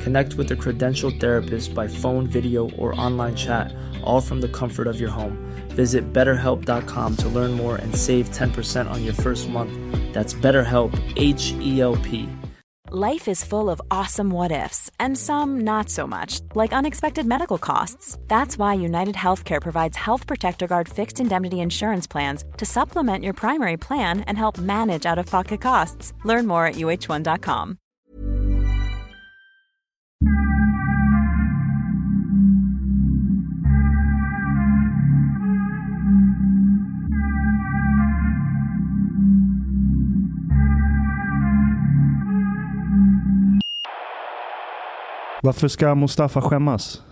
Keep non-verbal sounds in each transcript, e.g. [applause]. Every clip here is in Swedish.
Connect with a credentialed therapist by phone, video, or online chat, all from the comfort of your home. Visit betterhelp.com to learn more and save 10% on your first month. That's BetterHelp, H E L P. Life is full of awesome what ifs, and some not so much, like unexpected medical costs. That's why United Healthcare provides Health Protector Guard fixed indemnity insurance plans to supplement your primary plan and help manage out of pocket costs. Learn more at uh1.com. Varför ska Mustafa skämmas?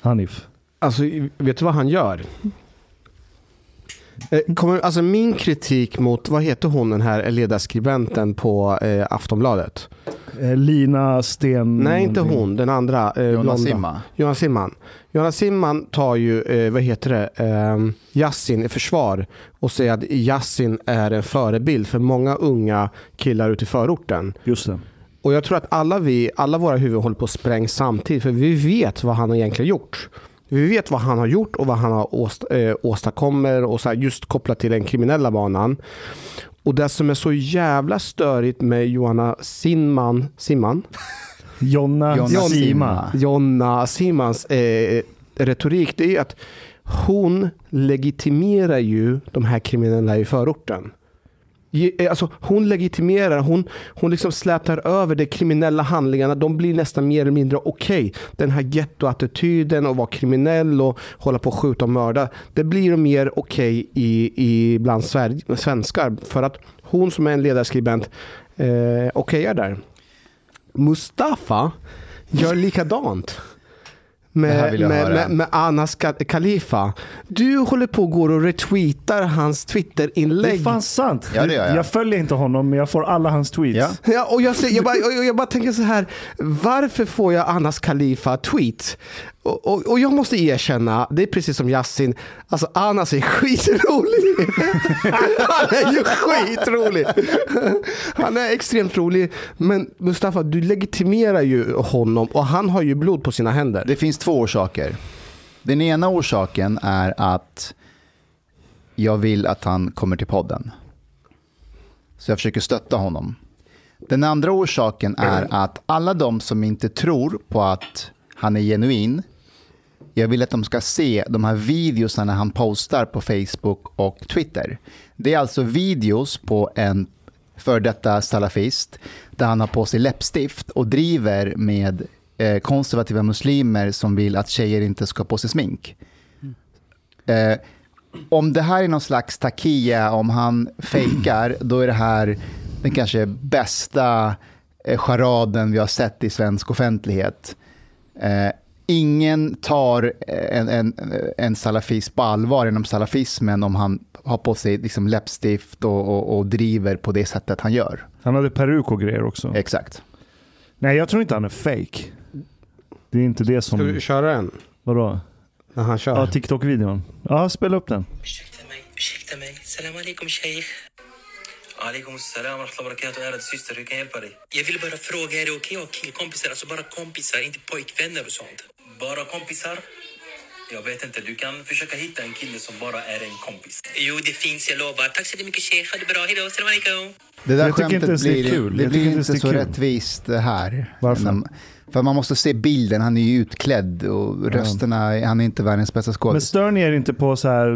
Hanif? Alltså, vet du vad han gör? Eh, Kommer, alltså min kritik mot, vad heter hon den här ledarskribenten på eh, Aftonbladet? Eh, Lina Sten... Nej, inte hon, den andra. Eh, Jonas blonda. Simma. Jonas Simman. Jonas Simman tar ju, eh, vad heter det, eh, Yassin i försvar och säger att Yassin är en förebild för många unga killar ute i förorten. Just det. Och jag tror att alla vi, alla våra huvuden håller på att sprängs samtidigt, för vi vet vad han egentligen gjort. Vi vet vad han har gjort och vad han har åst, eh, åstadkommer och så här, just kopplat till den kriminella banan. Och det som är så jävla störigt med Johanna Simman, Simman, Jonna, Jonna Sima. Jonna Simmans eh, retorik, det är att hon legitimerar ju de här kriminella i förorten. Eh, alltså, hon legitimerar, hon, hon liksom slätar över de kriminella handlingarna. De blir nästan mer eller mindre okej. Den här gettoattityden och vara kriminell och hålla på att skjuta och mörda. Det blir mer okej i, i bland svenskar. För att hon som är en ledarskribent eh, okejar där. Mustafa gör likadant. Det Med, med, med, med Anas Khalifa. Du håller på och går och retweetar hans Det Twitter-inlägg. är fan sant. Ja, det jag. jag följer inte honom, men jag får alla hans tweets. Ja. Ja, och jag, säger, jag, bara, jag, jag bara tänker så här, varför får jag Anas Khalifa tweet? Och, och, och jag måste erkänna, det är precis som Yasin, alltså Anas är skitrolig. [laughs] Han är ju skitrolig. Han är extremt rolig. Men Mustafa, du legitimerar ju honom och han har ju blod på sina händer. Det finns två orsaker. Den ena orsaken är att jag vill att han kommer till podden. Så jag försöker stötta honom. Den andra orsaken är att alla de som inte tror på att han är genuin, jag vill att de ska se de här videosarna han postar på Facebook och Twitter. Det är alltså videos på en för detta salafist där han har på sig läppstift och driver med eh, konservativa muslimer som vill att tjejer inte ska på sig smink. Eh, om det här är någon slags takia, om han fejkar, [clears throat] då är det här den kanske bästa eh, charaden vi har sett i svensk offentlighet. Eh, ingen tar eh, en, en, en salafist på allvar inom salafismen om han har på sig liksom läppstift och, och, och driver på det sättet han gör. Han hade peruk och grejer också. Exakt. Nej, jag tror inte han är fake. Det är inte det Ska du som... köra en? Vadå? När han kör? Ja, TikTok-videon. Ja, spela upp den. Ursäkta mig, ursäkta mig. Salam alaikum sheikh. Alaikum salam wa rahmatullahi. Ärade syster, hur kan jag hjälpa dig? Jag vill bara fråga, är det okej att ha killkompisar? Alltså bara kompisar, inte pojkvänner och sånt. Bara kompisar? Jag vet inte, du kan försöka hitta en kille som bara är en kompis. Jo, det finns, jag lovar. Tack så mycket sheikh, ha det bra. Hejdå, salam alaikum. Det där Jag inte skämtet är blir, kul. det blir inte inte så kul. rättvist här. Varför? För man måste se bilden, han är ju utklädd och rösterna, han är inte världens bästa Men skådis. stör ni er inte på så här,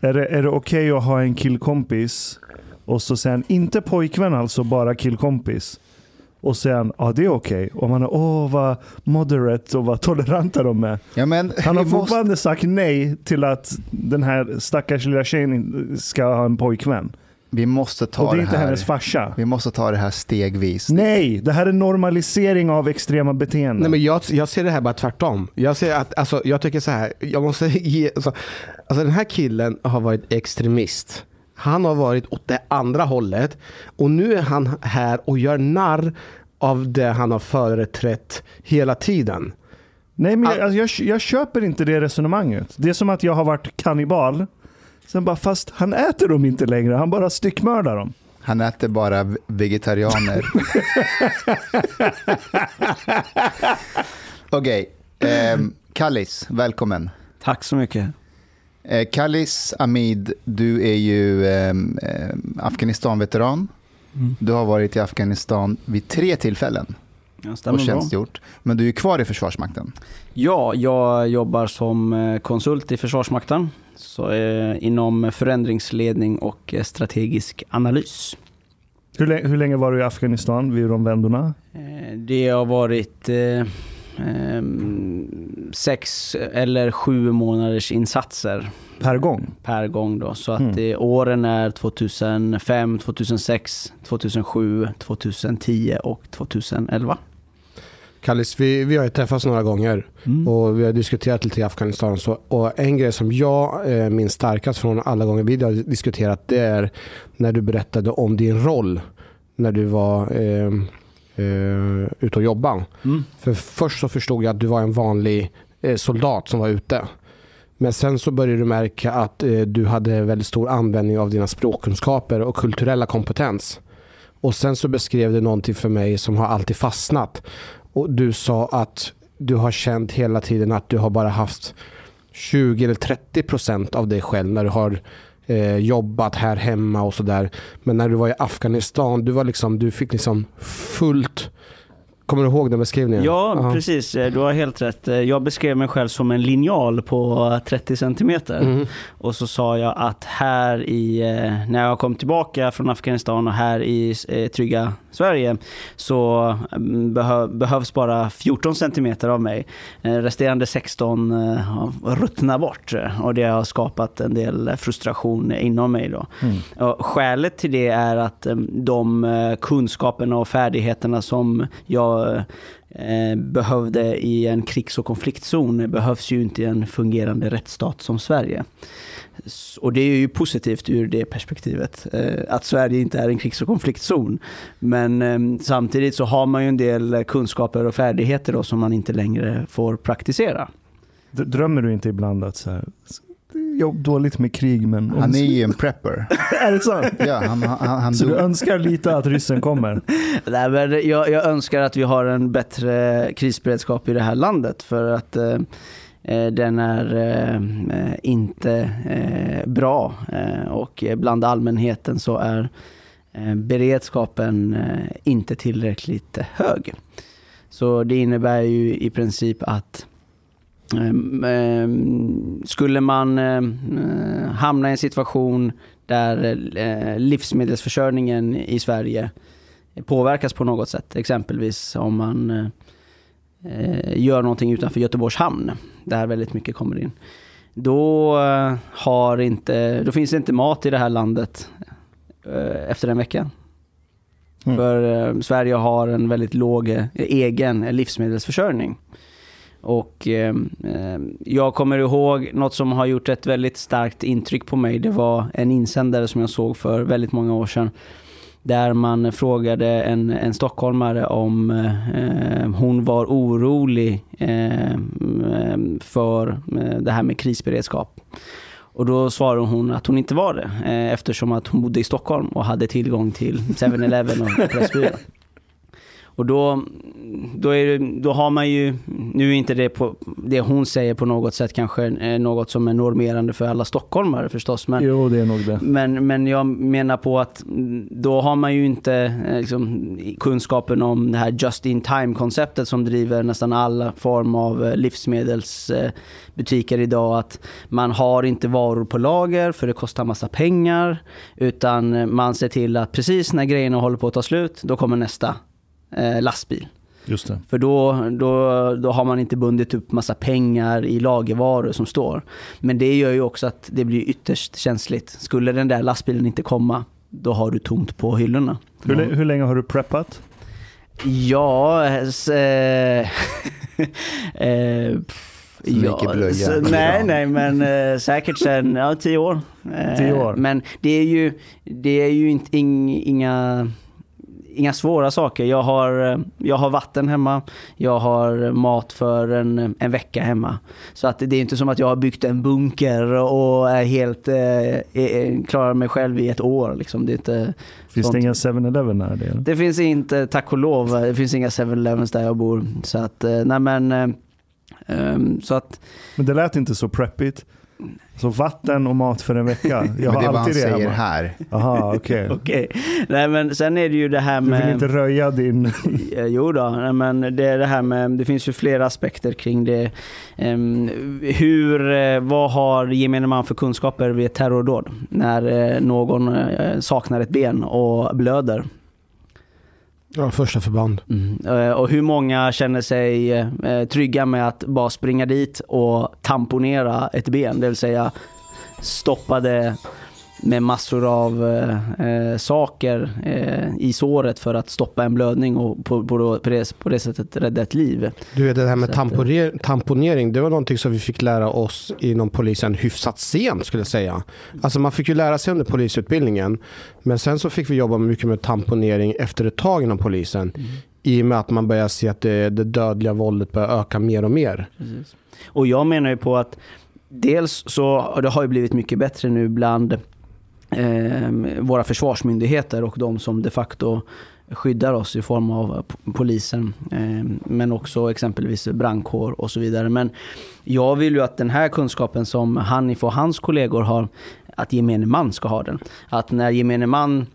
är det, är det okej att ha en killkompis och så han, inte pojkvän alltså, bara killkompis. Och sen, ja det är okej. Och man är, åh vad moderate och vad toleranta de är. Ja, men, Han har vi måste, fortfarande sagt nej till att den här stackars lilla tjejen ska ha en pojkvän. vi måste ta Och det är det inte här. hennes farsa. Vi måste ta det här stegvis. Nej, det här är normalisering av extrema beteenden. Nej, men jag, jag ser det här bara tvärtom. Jag, ser att, alltså, jag tycker så här, jag måste [laughs] ge, alltså, alltså den här killen har varit extremist. Han har varit åt det andra hållet och nu är han här och gör narr av det han har företrätt hela tiden. Nej, men jag, All- alltså, jag, jag köper inte det resonemanget. Det är som att jag har varit kannibal. Sen bara, fast han äter dem inte längre, han bara styckmördar dem. Han äter bara vegetarianer. [laughs] Okej, ehm, Kallis, välkommen. Tack så mycket. Eh, Kallis Amid, du är ju ehm, ehm, Afghanistan-veteran. Mm. Du har varit i Afghanistan vid tre tillfällen och stämmer bra. tjänstgjort. Men du är kvar i Försvarsmakten. Ja, jag jobbar som eh, konsult i Försvarsmakten. Så, eh, inom förändringsledning och eh, strategisk analys. Hur, lä- hur länge var du i Afghanistan vid de vändorna? Eh, Det har varit eh, ehm, sex eller sju månaders insatser Per gång? per gång. Då. Så att Mm. eh, åren är 2005, 2006, 2007, 2010 och 2011. Kallis, vi, vi har ju träffats några gånger Mm. och vi har diskuterat lite i Afghanistan. Så, och en grej som jag eh, minns starkast från alla gånger vi har diskuterat det är när du berättade om din roll när du var eh, eh, ute och jobbade. Mm. För först så förstod jag att du var en vanlig eh, soldat som var ute. Men sen så började du märka att eh, du hade väldigt stor användning av dina språkkunskaper och kulturella kompetens. Och sen så beskrev du någonting för mig som har alltid fastnat. Och du sa att du har känt hela tiden att du har bara haft 20 eller 30 procent av dig själv när du har eh, jobbat här hemma och sådär. Men när du var i Afghanistan, du, var liksom, du fick liksom fullt... Kommer du ihåg den beskrivningen? Ja, precis. Eh, Du har helt rätt. Eh, Jag beskrev mig själv som en linjal på 30 centimeter. Mm. Och så sa jag att här i, eh, när jag kom tillbaka från Afghanistan och här i eh, trygga Sverige så mm, behö, behövs bara 14 centimeter av mig. Eh, Resterande 16 eh, har ruttnat bort eh, och det har skapat en del frustration inom mig. Då. Och skälet till det är att eh, de eh, kunskaperna och färdigheterna som jag Eh, eh, behövde i en krigs och konfliktzon behövs ju inte i en fungerande rättsstat som Sverige. Och det är ju positivt ur det perspektivet, eh, att Sverige inte är en krigs och konfliktzon. Men eh, samtidigt så har man ju en del kunskaper och färdigheter då som man inte längre får praktisera. Drömmer du inte ibland att så här, jobb dåligt med krig men... Han är ju en prepper. [laughs] är det sant? Ja, han, han, han Så du önskar lite att ryssen kommer? [laughs] Nej, men jag, jag önskar att vi har en bättre krisberedskap i det här landet för att eh, eh, den är eh, eh, inte eh, bra eh, och bland allmänheten så är eh, beredskapen eh, inte tillräckligt hög. Så det innebär ju i princip att Skulle man ehm, eh, hamna i en situation där eh, livsmedelsförsörjningen i Sverige påverkas på något sätt, exempelvis om man eh, gör någonting utanför Göteborgs hamn, där väldigt mycket kommer in. Då, har inte, då finns det inte mat i det här landet efter en vecka. Mm. För Sverige har en väldigt låg egen livsmedelsförsörjning. Och eh, jag kommer ihåg något som har gjort ett väldigt starkt intryck på mig. Det var en insändare som jag såg för väldigt många år sedan. Där man frågade en, en stockholmare om eh, hon var orolig ehm, ehm, eh, för det här med krisberedskap. Och då svarade hon att hon inte var det eh, eftersom att hon bodde i Stockholm och hade tillgång till 7-Eleven och Pressbyrån. Och då, då, det, då har man ju, nu är inte det, på, det hon säger på något sätt kanske eh, något som är normerande för alla stockholmare förstås. Men, Jo, det är nog det. men, men jag menar på att då har man ju inte eh, liksom, kunskapen om det här just in time-konceptet som driver nästan alla form av eh, livsmedelsbutiker idag. Att man har inte varor på lager för det kostar massa pengar. Utan man ser till att precis när grejerna håller på att ta slut, då kommer nästa eh, lastbil. Just det. För då, då, då har man inte bundit upp massa pengar i lagervaror som står. Men det gör ju också att det blir ytterst känsligt. Skulle den där lastbilen inte komma, då har du tomt på hyllorna. Hur, lä- hur länge har du preppat? Ja, s- eh, [laughs] eh, så- nej, [laughs] nej, men eh, säkert sen, ja, tio år. Eh, Tio år. Men det är ju, det är ju inte, ing, inga, inga svåra saker. Jag har, eh, jag har vatten hemma, jag har mat för en, en vecka hemma. Så att det är inte som att jag har byggt en bunker och är helt, eh, klarar mig själv i ett år. Liksom. Det är inte, Finns sånt. det ingen 7-Eleven nära det? eller? Det finns inte, tack och lov, det finns inga 7-Elevens där jag bor. Så att, eh, nej men, ehm, så att, Men det lät inte så preppigt. Så vatten och mat för en vecka. Jag Men det har är vad han säger hemma. här. Aha, okej. [laughs] okej. Nej men sen är det ju det här Du med... vill inte röja din... [laughs] Jo då, nej, men det är det här med, det finns ju flera aspekter kring det. Ehm, hur, eh, vad har gemene man för kunskaper vid ett terrordåd? När eh, någon eh, saknar ett ben och blöder. Ja, första förband. Mm. Eh, och hur många känner sig eh, trygga med att bara springa dit och tamponera ett ben, det vill säga stoppa det med massor av eh, eh, saker eh, i såret för att stoppa en blödning och på, på, på, det, på det sättet rädda ett liv. Du vet det här med Så eh, tamponer- tamponering, det var någonting som vi fick lära oss inom polisen hyfsat sent skulle jag säga. Alltså man fick ju lära sig under polisutbildningen. Men sen så fick vi jobba mycket med tamponering efter ett tag inom polisen. I och med att man börjar se att det, det dödliga våldet börjar öka mer och mer. Och jag menar ju på att dels så det har ju blivit mycket bättre nu bland Ehm, våra försvarsmyndigheter och de som de facto skyddar oss i form av polisen, eh, men också exempelvis brandkår och så vidare. Men jag vill ju att den här kunskapen som Hanif och hans kollegor har, att gemene man ska ha den. Att när gemene man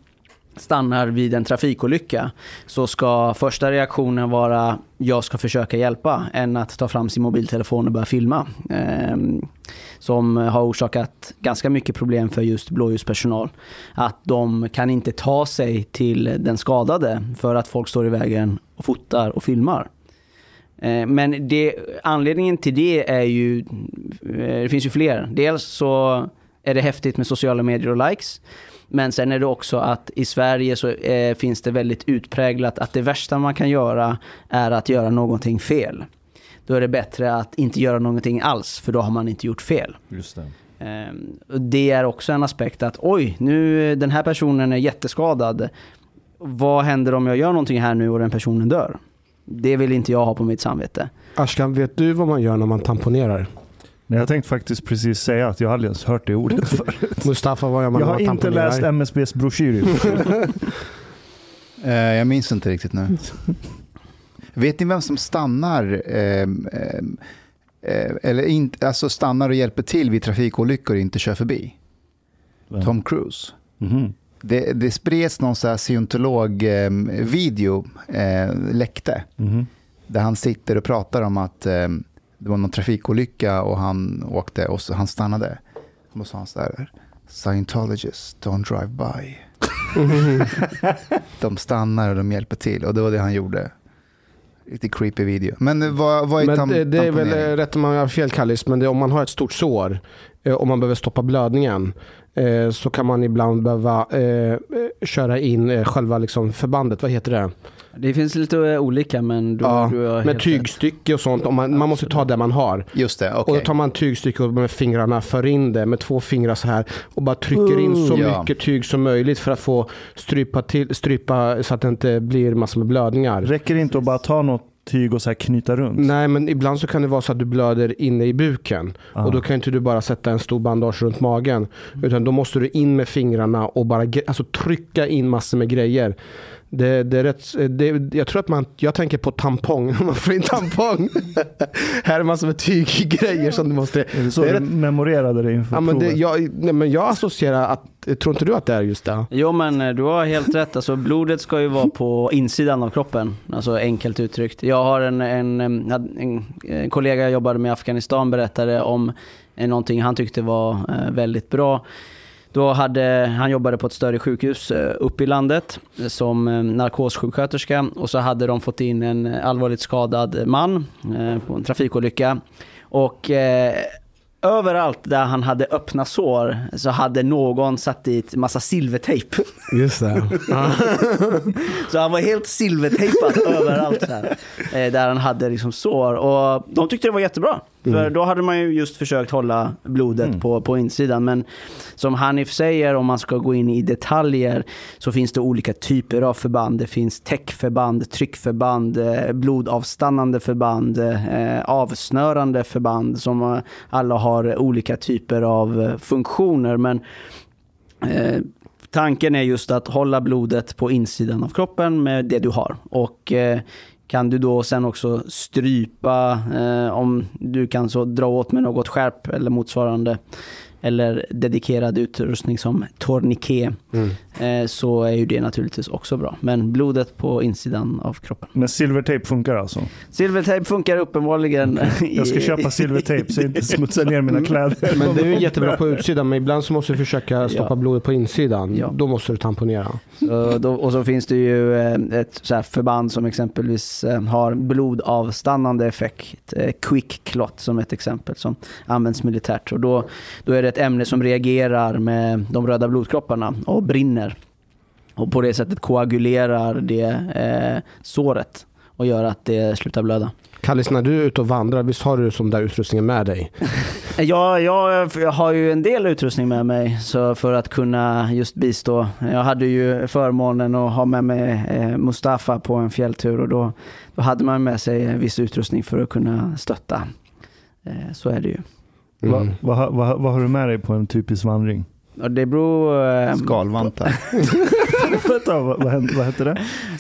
stannar vid en trafikolycka så ska första reaktionen vara jag ska försöka hjälpa än att ta fram sin mobiltelefon och börja filma. Eh, som har orsakat ganska mycket problem för just blåljuspersonal. Att de kan inte ta sig till den skadade för att folk står i vägen och fotar och filmar. Eh, Men det, anledningen till det är ju, eh, det finns ju fler. Dels så är det häftigt med sociala medier och likes. Men sen är det också att i Sverige så eh, finns det väldigt utpräglat att det värsta man kan göra är att göra någonting fel. Då är det bättre att inte göra någonting alls, för då har man inte gjort fel. Just det. Och Det är också en aspekt att oj, nu den här personen är jätteskadad. Vad händer om jag gör någonting här nu och den personen dör? Det vill inte jag ha på mitt samvete. Ashkan, vet du vad man gör när man tamponerar? Nej, jag tänkte faktiskt precis säga att jag aldrig ens hört det ordet [laughs] förut. Mustafa, vad gör man Jag har inte läst MSBs broschyr. [laughs] Eh, jag minns inte riktigt nu. Vet ni vem som stannar, ehm, ehm, eh, eller inte, alltså stannar och hjälper till vid trafikolyckor och inte kör förbi? Vem? Tom Cruise. Mhm. Det, det spreds någon så här scientolog-video, eh, läckte, Mhm. där han sitter och pratar om att eh, det var någon trafikolycka och han åkte och så, han stannade. Och då sa han så här, Scientologists don't drive by. [laughs] de stannar och de hjälper till och det var det han gjorde. Riktigt creepy video. Men eh, vad, vad är Men tam- det, det är väl eh, rätt om man har fel Kallis, men det, om man har ett stort sår eh, och man behöver stoppa blödningen eh, så kan man ibland behöva eh, eh, köra in eh, själva liksom förbandet, vad heter det? Det finns lite eh, olika men du, Ja, du har Med tygstycke och sånt. Om man, man måste ta det man har. Just det, okej. Och då tar man tygstycke och med fingrarna för in det med två fingrar så här och bara trycker in så Ja. mycket tyg som möjligt för att få strypa, till, strypa så att det inte blir massor med blödningar. Räcker det inte att bara ta något tyg och så här knyta runt? Nej, men ibland så kan det vara så att du blöder inne i buken. Ah. Och då kan inte du bara sätta en stor bandage runt magen. Utan då måste du in med fingrarna och bara alltså, trycka in massor med grejer. Det, det är rätt, det, jag tror att man, jag tänker på tampong, [laughs] man får in tampong. [laughs] här är massor med tyggrejer som du måste... Är det så det är du rätt- memorerade det inför Ja, men det, provet? jag, nej, men jag associerar att, tror inte du att det är just det? Jo men eh, du har helt rätt. Alltså, blodet ska ju vara på insidan av kroppen. Alltså enkelt uttryckt. Jag har en, en, en, en kollega jag jobbade med i Afghanistan berättade om eh, någonting han tyckte var eh, väldigt bra. Då hade, han jobbade på ett större sjukhus eh, uppe i landet eh, som eh, narkossjuksköterska och så hade de fått in en allvarligt skadad man på en trafikolycka. Och eh, överallt där han hade öppna sår så hade någon satt dit massa silvertejp. Just det. [laughs] Så han var helt silvertejpad överallt här, där han hade liksom sår. Och de tyckte det var jättebra. För då hade man ju just försökt hålla blodet på, på insidan. Men som Hanif säger, om man ska gå in i detaljer, så finns det olika typer av förband. Det finns täckförband, tryckförband, eh, blodavstannande förband, eh, avsnörande förband som eh, alla har olika typer av funktioner. Men Eh, tanken är just att hålla blodet på insidan av kroppen med det du har. Och eh, kan du då sen också strypa, eh, om du kan så dra åt med något skärp eller motsvarande, eller dedikerad utrustning som tourniquet, eh, så är ju det naturligtvis också bra. Men blodet på insidan av kroppen. Men silvertejp funkar alltså? Silvertejp funkar uppenbarligen. [laughs] Jag ska köpa silvertejp så jag inte smutsar ner mina [laughs] kläder. Men det är ju jättebra på utsidan, men ibland så måste du försöka stoppa Ja. blodet på insidan. Ja. Då måste du tamponera. Så då, och så finns det ju eh, ett så förband som exempelvis eh, har blodavstannande effekt. Quick clot som ett exempel som används militärt. Och då, då är det ett ämne som reagerar med de röda blodkropparna och brinner. Och på det sättet koagulerar det eh, såret och gör att det slutar blöda. Kallis, när du är ute och vandrar, visst har du som där utrustningen med dig? [laughs] Ja, jag, jag har ju en del utrustning med mig så för att kunna just bistå. Jag hade ju förmånen att ha med mig eh, Mustafa på en fjälltur och då, då hade man med sig viss utrustning för att kunna stötta. Eh, så är det ju. Vad vad har- vad har- vad har du med dig på en typisk vandring? Det beror... Eh, Skalvantar. [laughs] Vänta, vad, vad, hände- vad hette det?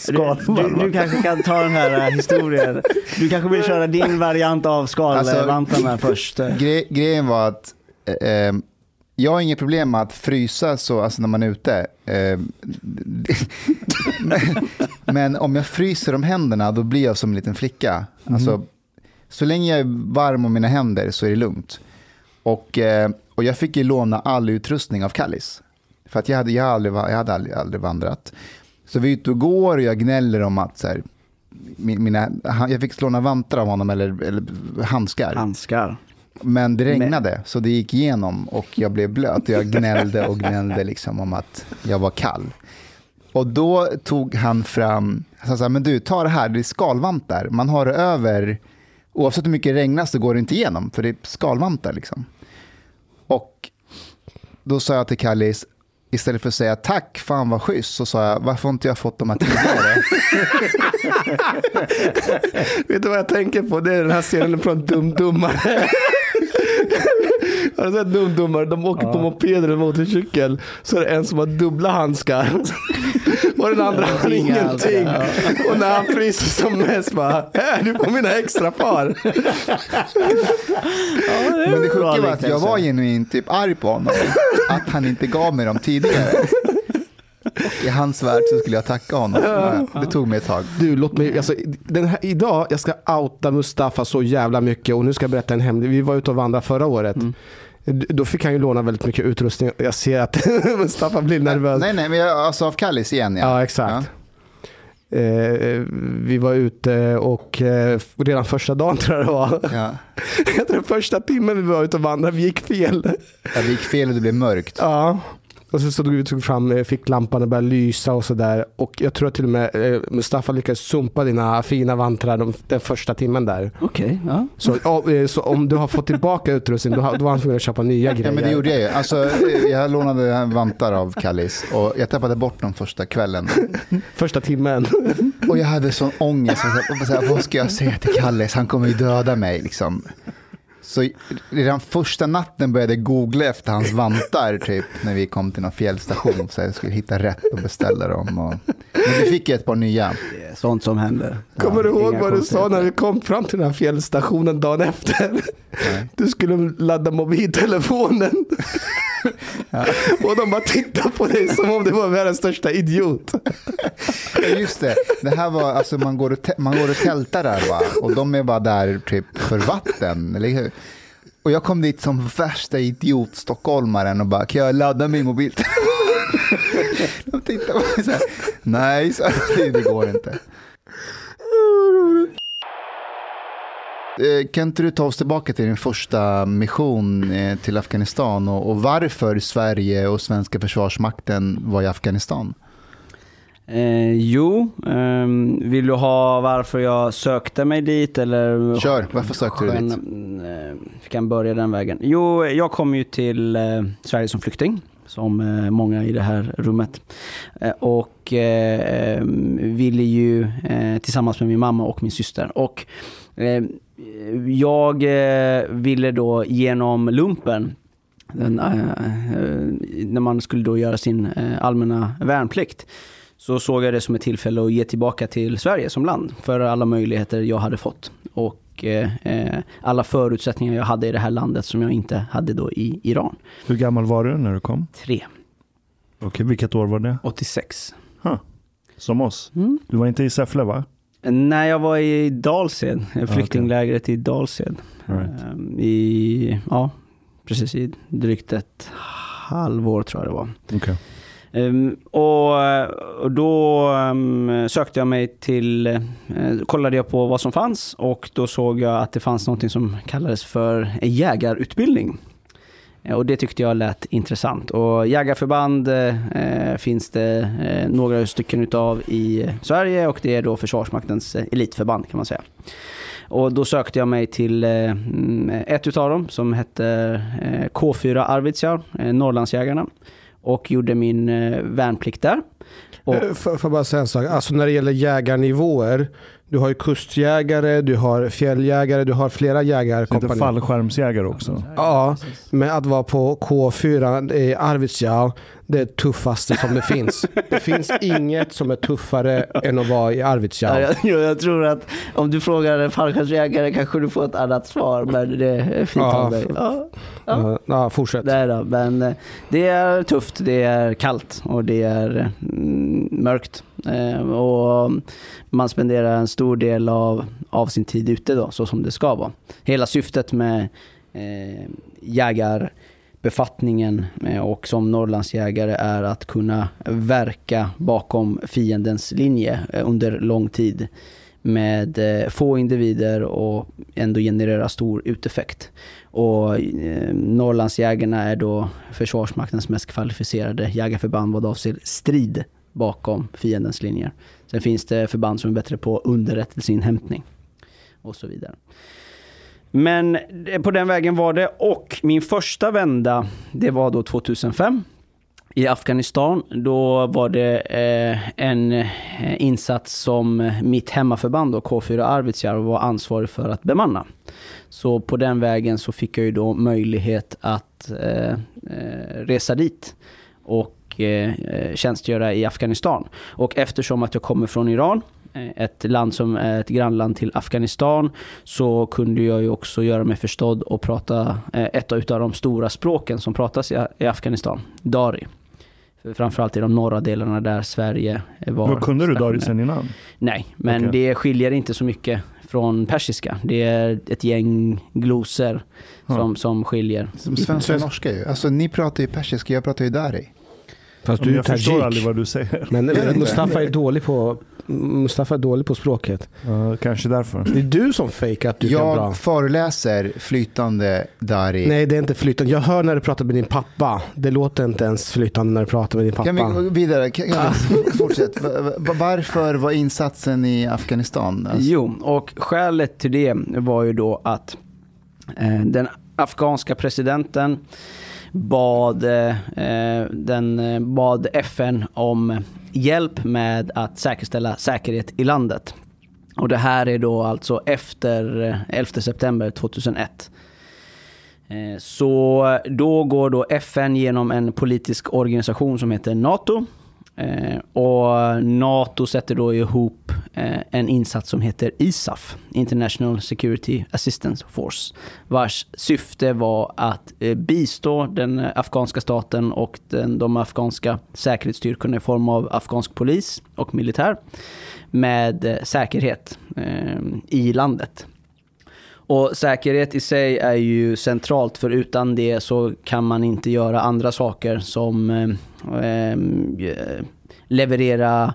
du, du, du kanske kan ta den här eh, historien. Du kanske vill köra din variant av skalvantarna först. Gre grejen var att eh, eh, jag har inget problem med att frysa så, alltså när man är ute. Eh, men, [laughs] men om jag fryser om händerna då blir jag som en liten flicka. Alltså, så länge jag är varm om mina händer så är det lugnt. Och, eh, och jag fick ju låna all utrustning av Kallis. För att jag hade, jag aldrig, jag hade aldrig, aldrig vandrat. Så vi är ute och går och jag gnäller om att så här, mi- mina, jag fick låna vantar av honom eller, eller handskar. Handskar. Men det regnade så det gick igenom och jag blev blöt. Och jag [laughs] gnällde och gnällde liksom om att jag var kall. Och då tog han fram, han sa men du ta det här, det är skalvantar. Man har det över, oavsett hur mycket det regnar så går det inte igenom, för det är skalvantar liksom. Och då sa jag till Kallis, istället för att säga tack, fan vad schysst, så sa jag, varför har inte jag fått de här tidigare? [laughs] Vet du vad jag tänker på? Det är den här scenen från Dum Dummare. Har du sett Dum Dummare? De åker på moped eller motorcykel. Så är det en som har dubbla handskar. [laughs] Och den andra har ingenting. Och när han fryser som mest bara, är du på mina extra par? [laughs] Men det sjuka var att jag var genuint typ arg på honom. Att han inte gav mig dem tidigare. I hans värld så skulle jag tacka honom. Det tog mig ett tag. Du, låt mig, alltså, den här, idag, jag ska outa Mustafa så jävla mycket och nu ska jag berätta en hemlig. Vi var ute och vandrade förra året. D- Då fick han ju låna väldigt mycket utrustning. Jag ser att [laughs] Mustafa blir nervös. Nej, nej, men jag, alltså av Kallis igen. Ja, exakt. Eh, vi var ute och eh, redan första dagen [laughs] tror jag det var. Ja. Jag tror första timmen vi var ute och vandrade, vi gick fel. Ja, det gick fel och det blev mörkt. Ja. Och så stod vi och tog fram eh, ficklampan och började lysa och sådär. Och jag tror att till och med eh, Mustafa lyckades sumpa dina fina vantrar de, den första timmen där. Okej, ja. Så, eh, så om du har fått tillbaka utrustning, då, har- då var han tvungen att köpa nya grejer. Ja, men det gjorde jag ju. Alltså, jag lånade vantar av Kallis och jag tappade bort dem första kvällen. Första timmen. Och jag hade sån ångest. Så här, vad ska jag säga till Kallis? Han kommer ju döda mig. Liksom. Så redan första natten började jag googla efter hans vantar typ, när vi kom till någon fjällstation. Så jag skulle hitta rätt och beställa dem. Och Men du fick ju ett par nya. Det är sånt som händer. Kommer du ihåg vad du sa när vi kom fram till den här fjällstationen dagen efter? Nej. Du skulle ladda mobiltelefonen. Och de bara tittade på dig som om du var världens största idiot. Ja, just det. Det här var, alltså man går och, man går och tältar där va? Och de är bara där typ för vatten, eller hur? Och jag kom dit som värsta idiot stockholmaren och bara, kan jag ladda min mobiltelefon? [laughs] De tittade på mig så här, nej, så, det, [laughs] det går inte. Eh, Kan inte du ta oss tillbaka till din första mission eh, till Afghanistan och, och varför Sverige och svenska försvarsmakten var i Afghanistan? Eh, jo, ehm, vill du ha varför jag sökte mig dit eller? Kör, varför sökte du dit? Vi kan börja den vägen. Jo, jag kom ju till eh, Sverige som flykting, som eh, många i det här rummet. Eh, och eh, ville ju eh, tillsammans med min mamma och min syster. Och eh, jag eh, ville då genom lumpen den, eh, eh när man skulle då göra sin eh, allmänna värnplikt så såg jag det som ett tillfälle att ge tillbaka till Sverige som land för alla möjligheter jag hade fått och eh, eh, alla förutsättningar jag hade i det här landet som jag inte hade då i Iran. Hur gammal var du när du kom? Tre, Okej, vilket år var det? 86. Som oss? Mm. Du var inte i Säffle va? När jag var i Dalsed, flyktinglägret i Dalsed. Right. Ehm, I, ja, precis i drygt ett halvår tror jag det var. Okej. Um, och, och då um, sökte jag mig till, uh, kollade jag på vad som fanns och då såg jag att det fanns något som kallades för en jägarutbildning. Uh, Och det tyckte jag lät intressant. Och jägarförband uh, finns det några stycken utav i Sverige och det är då Försvarsmaktens elitförband kan man säga. Och då sökte jag mig till mm, ett utav dem som hette K4 Arvidsjaur, Norrlandsjägarna. Och gjorde min eh, värnplikt där. Och, eh, får jag bara säga en sak? Alltså när det gäller jägarnivåer. Du har ju kustjägare, du har fjälljägare, du har flera jägarkompanier. fallskärmsjägare också? Ja, men att vara på K4 i Arvidsjaur, det är tuffaste som det finns. Det finns [laughs] inget som är tuffare än att vara i Ja, Arvidsjaur. jag, jag, jag tror att om du frågar en fallskärmsjägare kanske du får ett annat svar, men det är fint Ja, av dig. Ja, Ja, ja, fortsätt. nej då, men eh, det är tufft, det är kallt och det är mm, mörkt. Eh, och man spenderar en stor del av, av sin tid ute då, så som det ska vara. Hela syftet med eh, jägarbefattningen eh, och som Norrlandsjägare är att kunna verka bakom fiendens linje eh, under lång tid med eh, få individer och ändå generera stor uteffekt. Och eh, Norrlandsjägarna är då Försvarsmaktens mest kvalificerade jägarförband vad avser strid bakom fiendens linjer. Sen finns det förband som är bättre på underrättelseinhämtning och så vidare. Men på den vägen var det och min första vända, det var då 2005 i Afghanistan. Då var det eh, en eh, insats som mitt hemmaförband och K4 Arvidsjaur var ansvarig för att bemanna. Så på den vägen så fick jag ju då möjlighet att eh, eh resa dit och eh, eh, tjänstgöra i Afghanistan. Och eftersom att jag kommer från Iran, eh, ett land som är ett grannland till Afghanistan, så kunde jag ju också göra mig förstådd och prata eh, ett av de stora språken som pratas i, Afghanistan, dari. För Framförallt i de norra delarna där Sverige var Vad kunde du dari sen innan? Nej, men Okej. det skiljer inte så mycket från persiska. Det är ett gäng glosor som, som skiljer. Som svenska och norska ju. Alltså ni pratar ju persiska, jag pratar ju dari. Fast Men du är jag förstår aldrig tajik. vad du säger. Men inte. Mustafa är dålig på Mustafa är dålig på språket. Ja, kanske därför. Det är du som fejkar att du kan bra. Jag föreläser flytande dari. Nej, det är inte flytande. Jag hör när du pratar med din pappa. Det låter inte ens flytande när du pratar med din pappa. Kan vi gå vidare? Kan, kan vi [laughs] fortsätt. Va- va- Varför var insatsen i Afghanistan? Alltså, Jo, och skälet till det var ju då att eh, den afghanska presidenten bad, eh, den, eh, bad FN om hjälp med att säkerställa säkerhet i landet. Och det här är då alltså efter eh, 11 september 2001. Eh, så då går då FN genom en politisk organisation som heter NATO och NATO sätter då ihop Eh, en insats som heter ISAF, International Security Assistance Force, vars syfte var att eh, bistå den afghanska staten och den, de afghanska säkerhetsstyrkorna i form av afghansk polis och militär med eh, säkerhet i landet. Och säkerhet i sig är ju centralt för utan det så kan man inte göra andra saker som eh, leverera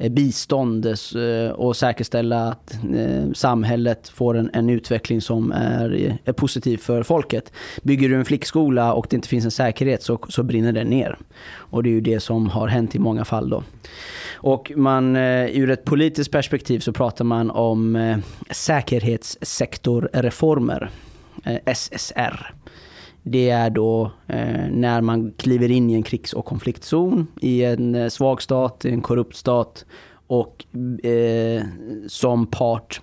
Eh, bistånd eh, eh, och säkerställa att samhället får en, en utveckling som är, är, positiv för folket. Bygger du en flickskola och det inte finns en säkerhet så, så brinner den ner. Och det är ju det som har hänt i många fall då. Och man, ur ett politiskt perspektiv så pratar man om säkerhetssektorreformer, SSR. Det är då eh, när man kliver in i en krigs och konfliktzon, i en eh, svag stat, i en korrupt stat och eh, som part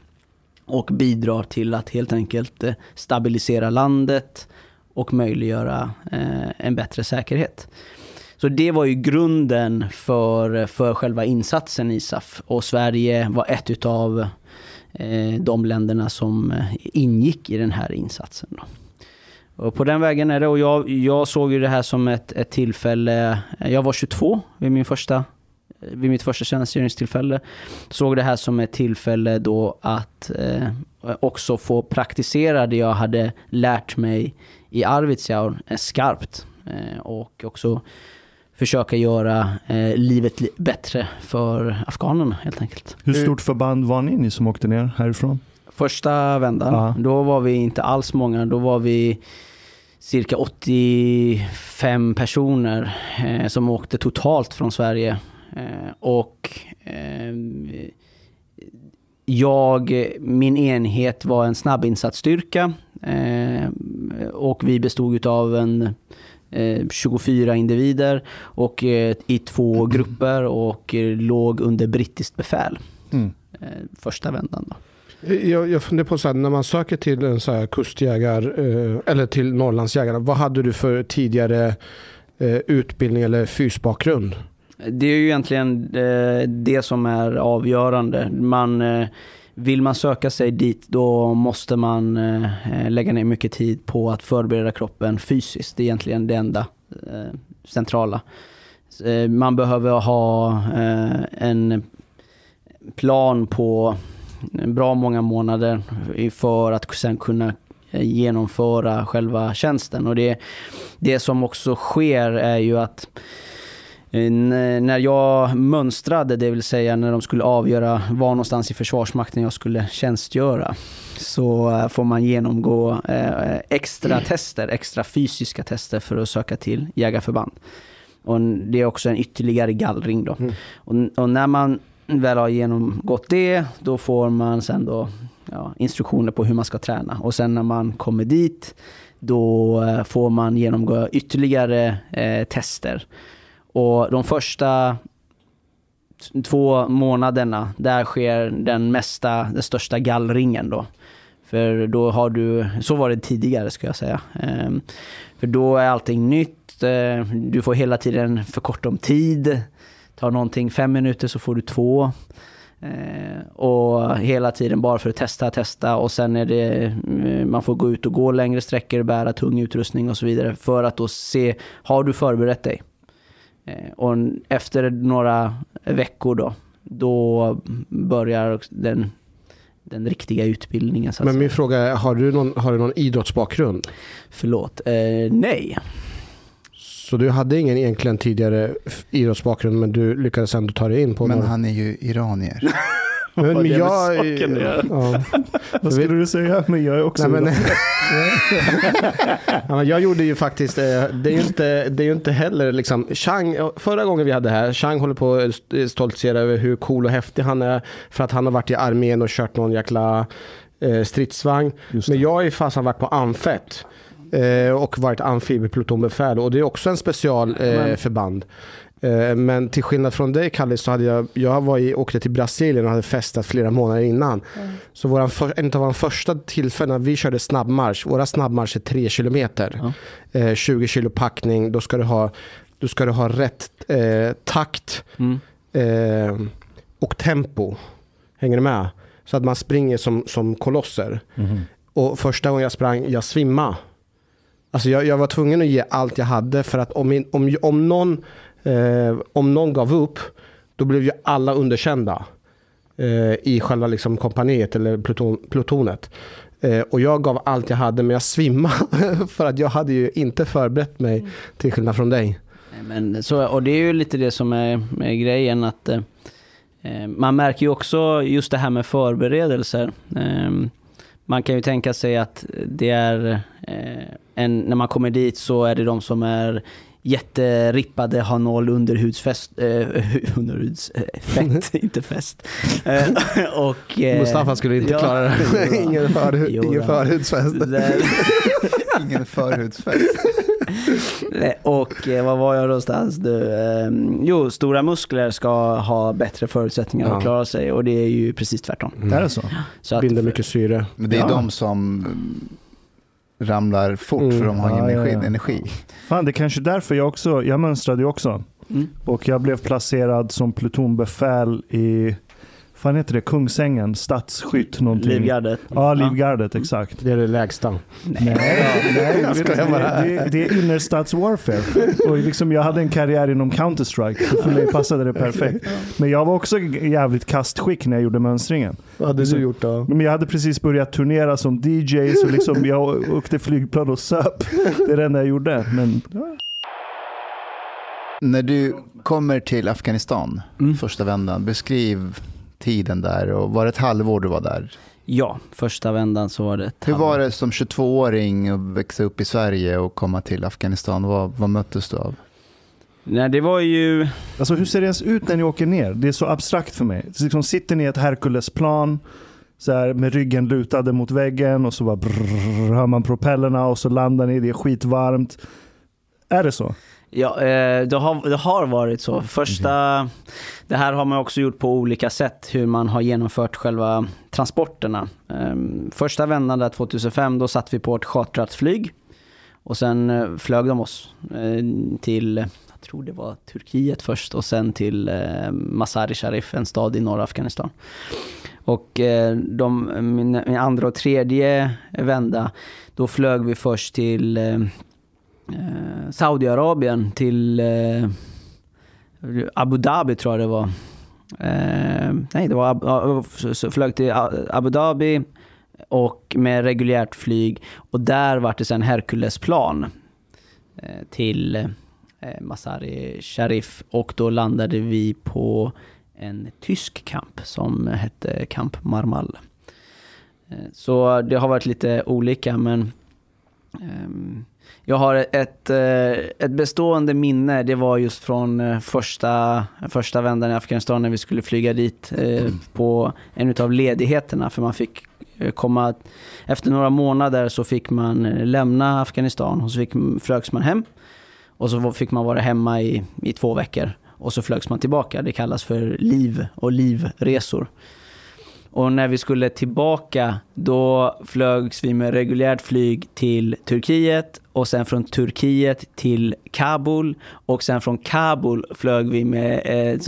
och bidrar till att helt enkelt eh, stabilisera landet och möjliggöra eh, en bättre säkerhet. Så det var ju grunden för, för själva insatsen ISAF och Sverige var ett utav eh, de länderna som eh, ingick i den här insatsen. Då. Och på den vägen är det. Och jag, jag såg ju det här som ett, ett tillfälle. Jag var 22 vid, min första, vid mitt första tjänstgöringstillfälle. Såg det här som ett tillfälle då att eh, också få praktisera det jag hade lärt mig i Arvidsjaur eh, skarpt. Eh, och också försöka göra eh, livet bättre för afghanerna helt enkelt. Hur stort förband var ni, ni som åkte ner härifrån? Första vändan, ja. då var vi inte alls många. Då var vi cirka 85 personer eh, som åkte totalt från Sverige. Eh, och eh, jag, min enhet var en snabbinsatsstyrka eh, och vi bestod av en 24 eh, individer och eh, i två grupper och låg under brittiskt befäl. Mm. Första vändan då. Jag, jag funderar på så här, när man söker till en så här kustjägar eh, eller till Norrlandsjägarna. Vad hade du för tidigare eh, utbildning eller fysbakgrund? Det är ju egentligen eh, det som är avgörande. Man, vill man söka sig dit då måste man lägga ner mycket tid på att förbereda kroppen fysiskt. Det är egentligen det enda centrala. Man behöver ha en plan på bra många månader för att sen kunna eh, genomföra själva tjänsten. Och det, det som också sker är ju att eh, när jag mönstrade, det vill säga när de skulle avgöra var någonstans i Försvarsmakten jag skulle tjänstgöra, så eh, får man genomgå extra tester, extra fysiska tester för att söka till jägarförband. Och det är också en ytterligare gallring då. Mm. Och, och, när man väl har genomgått det, då får man sen då ja, instruktioner på hur man ska träna. Och sen när man kommer dit, då eh, får man genomgå ytterligare eh, tester. Och de första två månaderna, där sker den mesta, den största gallringen då. För då har du, så var det tidigare ska jag säga. Ehm, för då är allting nytt, eh, du får hela tiden för kort om tid. Tar någonting fem minuter så får du två. Eh, och hela tiden bara för att testa, testa och sen är det, eh, man får gå ut och gå längre sträckor, bära tung utrustning och så vidare för att då se, har du förberett dig? Eh, och efter några veckor då, då börjar den, den riktiga utbildningen. Men min fråga är, har du någon, har du någon idrottsbakgrund? Förlåt, eh, nej. Så du hade ingen egentligen tidigare idrottsbakgrund men du lyckades ändå ta dig in på Men några... han är ju iranier. [laughs] men, men jag, [laughs] ja. [laughs] Vad skulle du säga? Men jag är också Nej, men, ja, jag gjorde ju faktiskt, eh, det är ju inte, det är inte heller liksom, Chang, förra gången vi hade här, Chang håller på att stoltsera över hur cool och häftig han är för att han har varit i armén och kört någon jäkla eh, stridsvagn. Men jag är fast varit på Amfett. Eh, och varit amfibieplutonbefäl och det är också en specialförband. Eh, eh, men till skillnad från dig Kalle så hade jag, jag var i, åkte till Brasilien och hade festat flera månader innan. Mm. Så våran för, en av våra första tillfällen när vi körde snabbmarsch, våra snabbmarsch är tre kilometer. Mm. 20 kilo packning, då ska du ha Du ska ha rätt eh, takt Mm. eh, och tempo. Hänger du med? Så att man springer som, som kolosser. Mhm. Och första gången jag sprang, jag svimmade. Alltså jag, jag var tvungen att ge allt jag hade för att om, om, om, någon, eh, om någon gav upp, då blev ju alla underkända eh, i själva liksom kompaniet eller pluton, plutonet. Eh, och jag gav allt jag hade, men jag svimmade [laughs] för att jag hade ju inte förberett mig till skillnad från dig. Men så, och det är ju lite det som är, är grejen att eh, eh, man märker ju också just det här med förberedelser. Eh, man kan ju tänka sig att det är en, när man kommer dit så är det de som är jätterippade, har noll underhudsfest, eh, [laughs] underhudsfett, [laughs] inte fest. Eh, och, eh, Mustafa skulle inte ja, klara det. [laughs] ingen för, Jo, ingen förhudsfest. Ingen förhudsfest. Och eh, vad var jag någonstans nu? Eh, jo, stora muskler ska ha bättre förutsättningar Ja. att klara sig och det är ju precis tvärtom. Är det så? Så att, Binder mycket syre. Men det är Ja. de som ramlar fort Mm. för de har ingen Ja, ja, energi. ja. energi. Fan, det är kanske därför jag också, jag mönstrade ju också. Mm. Och jag blev placerad som plutonbefäl i, fan heter det, Kungsängen, stadsskytt någonting. Livgardet. Ja, Livgardet, exakt. Det är det lägsta. Nej, nej [laughs] Jag bara. det, det, det är innerstadswarfare. Och liksom jag hade en karriär inom Counter-Strike, så för mig passade det perfekt. Men jag var också jävligt kastskick när jag gjorde mönstringen. Vad hade Så- du gjort då? Men jag hade precis börjat turnera som DJ, så liksom jag åkte flygplan och söp. Det är det enda jag gjorde. Men ja. När du kommer till Afghanistan Mm. första vändan, beskriv tiden där och var det ett halvår du var där? Ja, första vändan så var det ett Hur halvår. var det som 22-åring att växa upp i Sverige och komma till Afghanistan? Vad, vad möttes du av? Nej, det var ju... Alltså hur ser det ens ut när ni åker ner? Det är så abstrakt för mig. Så liksom sitter ni i ett så här, med ryggen lutade mot väggen och så bara brrr, hör man propellerna och så landar ni, det är skitvarmt. Är det så? Ja, eh, det har, det har varit så. Första, det här har man också gjort på olika sätt, hur man har genomfört själva transporterna. Eh, Första vändan där 2005, då satt vi på ett chartrat flyg. Och sen eh, flög de oss eh, till, jag tror det var Turkiet först, och sen till Masari Sharif, en stad i norra Afghanistan. Och de, min, min andra och tredje vända, då flög vi först till eh, Saudiarabien till eh, Abu Dhabi tror jag det var. Eh, nej, det var flög till Abu Dhabi och med reguljärt flyg. Och där var det sen Herculesplan eh, till eh, Masari Sharif. Och då landade vi på en tysk kamp som hette Camp Marmal. Eh, Så det har varit lite olika men ehm, jag har ett, eh, ett bestående minne, det var just från eh, första, första vändan i Afghanistan när vi skulle flyga dit eh, på en av ledigheterna. För man fick komma, efter några månader så fick man lämna Afghanistan och så fick, flögs man hem. Och så fick man vara hemma i, i två veckor och så flögs man tillbaka. Det kallas för liv och livresor. Och när vi skulle tillbaka, då flögs vi med reguljärt flyg till Turkiet och sen från Turkiet till Kabul och sen från Kabul flög vi med ett,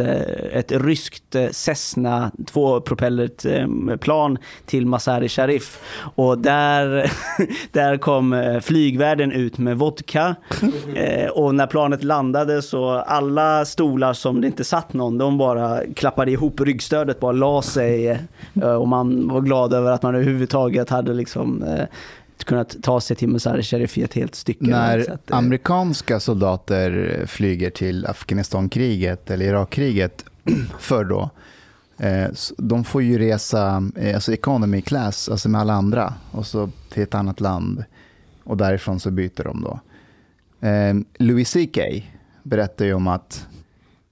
ett ryskt eh, Cessna tvåpropellert eh, plan till Masari Sharif. Och där, [laughs] där kom eh, flygvärden ut med vodka. [laughs] Eh, Och när planet landade så alla stolar som det inte satt någon, de bara klappade ihop ryggstödet, bara la sig. [laughs] eh, Och man var glad över att man överhuvudtaget hade liksom eh, kunnat ta sig till Masari Sharif i ett helt stycke. När Så att, eh, amerikanska soldater flyger till Afghanistankriget eller Irakkriget [clears throat] förr då, eh, de får ju resa eh, alltså economy class, alltså med alla andra, och så till ett annat land. Och därifrån så byter de då. Louis CK berättar ju om att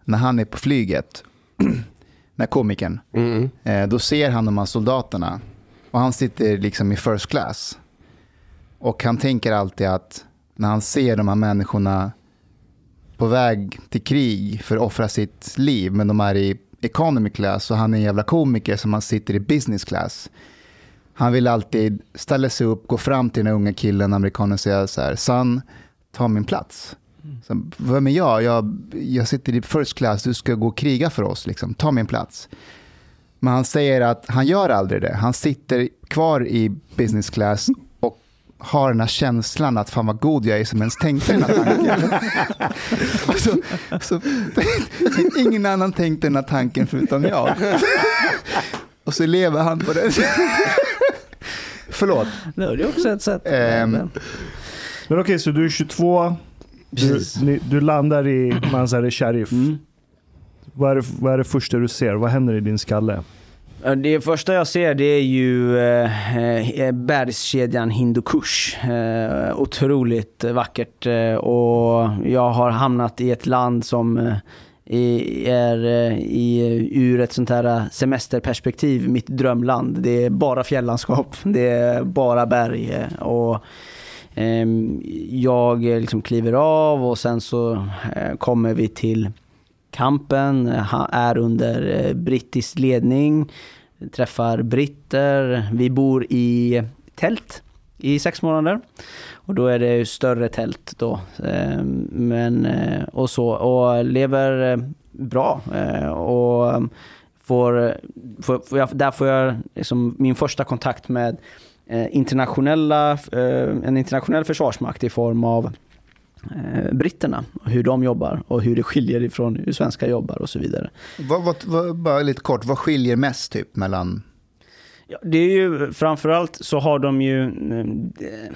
när han är på flyget, [clears throat] när komikern, Mm. Då ser han de här soldaterna och han sitter liksom i first class. Och han tänker alltid att när han ser de här människorna på väg till krig för att offra sitt liv, men de är i economy class och han är en jävla komiker som han sitter i business class. Han vill alltid ställa sig upp, gå fram till den unga killen, amerikanen och säga så här, son, ta min plats. Så, vem är jag? jag? Jag sitter i first class, du ska gå och kriga för oss, liksom. ta min plats. Men han säger att han gör aldrig det. Han sitter kvar i business class har den här känslan att fan vad god jag är som ens tänkte den här tanken. [laughs] så, så, [laughs] ingen annan tänkte den här tanken förutom jag. och så lever han på det. Förlåt. Det är också ett sätt. Ehm, Men okej, okay, så du är 22. Du, ni, du landar i Manzare Sharif. Mm. Vad, är det, vad är det första du ser? Vad händer i din skalle? Det första jag ser det är ju eh, eh bergskedjan Hindukush. Eh, otroligt vackert eh, och jag har hamnat i ett land som eh, är eh, i, eh, ur ett sånt här semesterperspektiv mitt drömland. Det är bara fjällandskap, [laughs] det är bara berg och ehm, jag liksom kliver av och sen så kommer vi till kampen, är under eh, brittisk ledning, träffar britter. Vi bor i tält i sex månader. Och då är det större tält då. Eh, men, eh, och så, och lever bra. Och får, får, får jag, där får jag liksom min första kontakt med internationella, en internationell försvarsmakt i form av eh, britterna, hur de jobbar och hur det skiljer ifrån hur svenskar jobbar och så vidare. Vad, vad, vad, bara lite kort, vad skiljer mest typ mellan? Ja, det är ju framförallt så har de ju eh,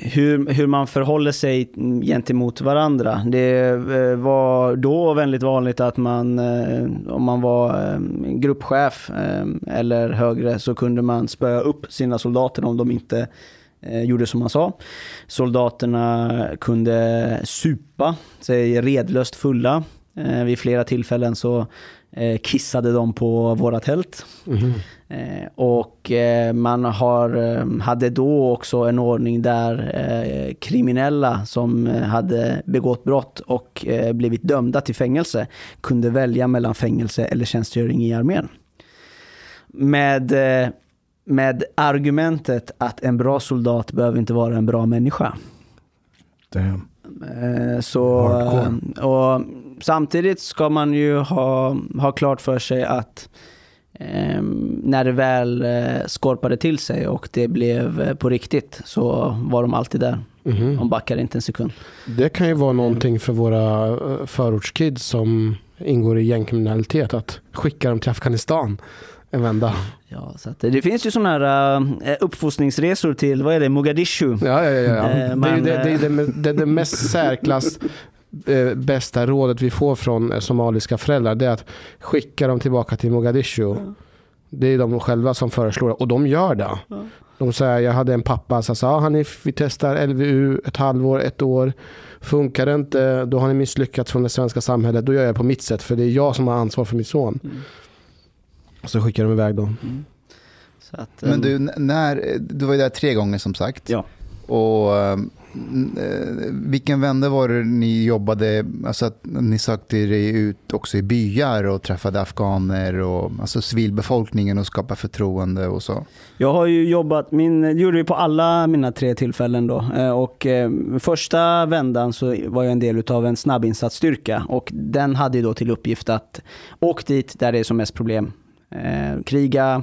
hur, hur man förhåller sig gentemot varandra. Det eh, var då väldigt vanligt att man, om man var gruppchef eller högre, så kunde man spöa upp sina soldater om de inte gjorde som man sa. Soldaterna kunde supa sig redlöst fulla. Eh, vid flera tillfällen så eh, kissade de på våra tält. Eh, och eh, man har, eh, hade då också en ordning där eh, kriminella som eh, hade begått brott och eh, blivit dömda till fängelse kunde välja mellan fängelse eller tjänstgöring i armén. Med eh, med argumentet att en bra soldat behöver inte vara en bra människa. Damn. Eh, Så, Hardcore. eh, och samtidigt ska man ju ha, ha klart för sig att eh, när det väl eh, skorpade till sig och det blev på riktigt så var de alltid där. Mhm. De backade inte en sekund. Det kan ju vara någonting för våra förortskids som ingår i gängkriminalitet att skicka dem till Afghanistan en vända. Ja, så att, det finns ju sådana här uh, uppfostringsresor till, vad är det, Mogadishu. Ja, ja, ja. ja. Eh, det är ju det, det, är det, det, det mest [laughs] särklass eh, bästa rådet vi får från eh, somaliska föräldrar. Det är att skicka dem tillbaka till Mogadishu. Det är de själva som föreslår det och de gör det. De säger, jag hade en pappa som sa, ah, Hanif, vi testar LVU ett halvår, ett år. Funkar det inte, då har ni misslyckats från det svenska samhället. Då gör jag på mitt sätt, för det är jag som har ansvar för min son. Så skickar de iväg dem. Så att, Men du, n- när, du var ju där tre gånger som sagt. Ja. Och eh, eh, vilken vända var det ni jobbade, alltså att ni sökte er ut också i byar och träffade afghaner och alltså civilbefolkningen och skapa förtroende och så? Jag har ju jobbat, min, det gjorde vi på alla mina tre tillfällen då. Eh, Och eh, första vändan så var jag en del av en snabbinsatsstyrka och den hade ju då till uppgift att åka dit där det är som mest problem. Eh, kriga,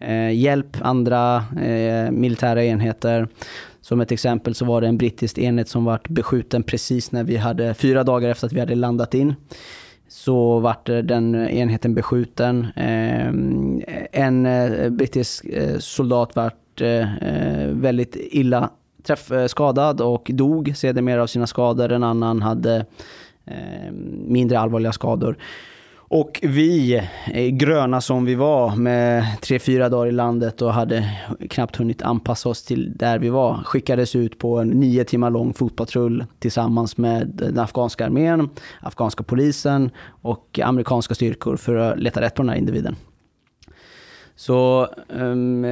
eh, hjälp andra eh, militära enheter. Som ett exempel så var det en brittisk enhet som vart beskjuten precis när vi hade, fyra dagar efter att vi hade landat in så vart eh, den enheten beskjuten. Eh, En eh, brittisk eh, soldat vart eh, eh, väldigt illa träff, eh, skadad och dog sedermera av sina skador. En annan hade eh, mindre allvarliga skador. Och vi, eh, gröna som vi var med tre, fyra dagar i landet och hade knappt hunnit anpassa oss till där vi var, skickades ut på en nio timmar lång fotpatrull tillsammans med den afghanska armén, afghanska polisen och amerikanska styrkor för att leta rätt på den här individen. Så um,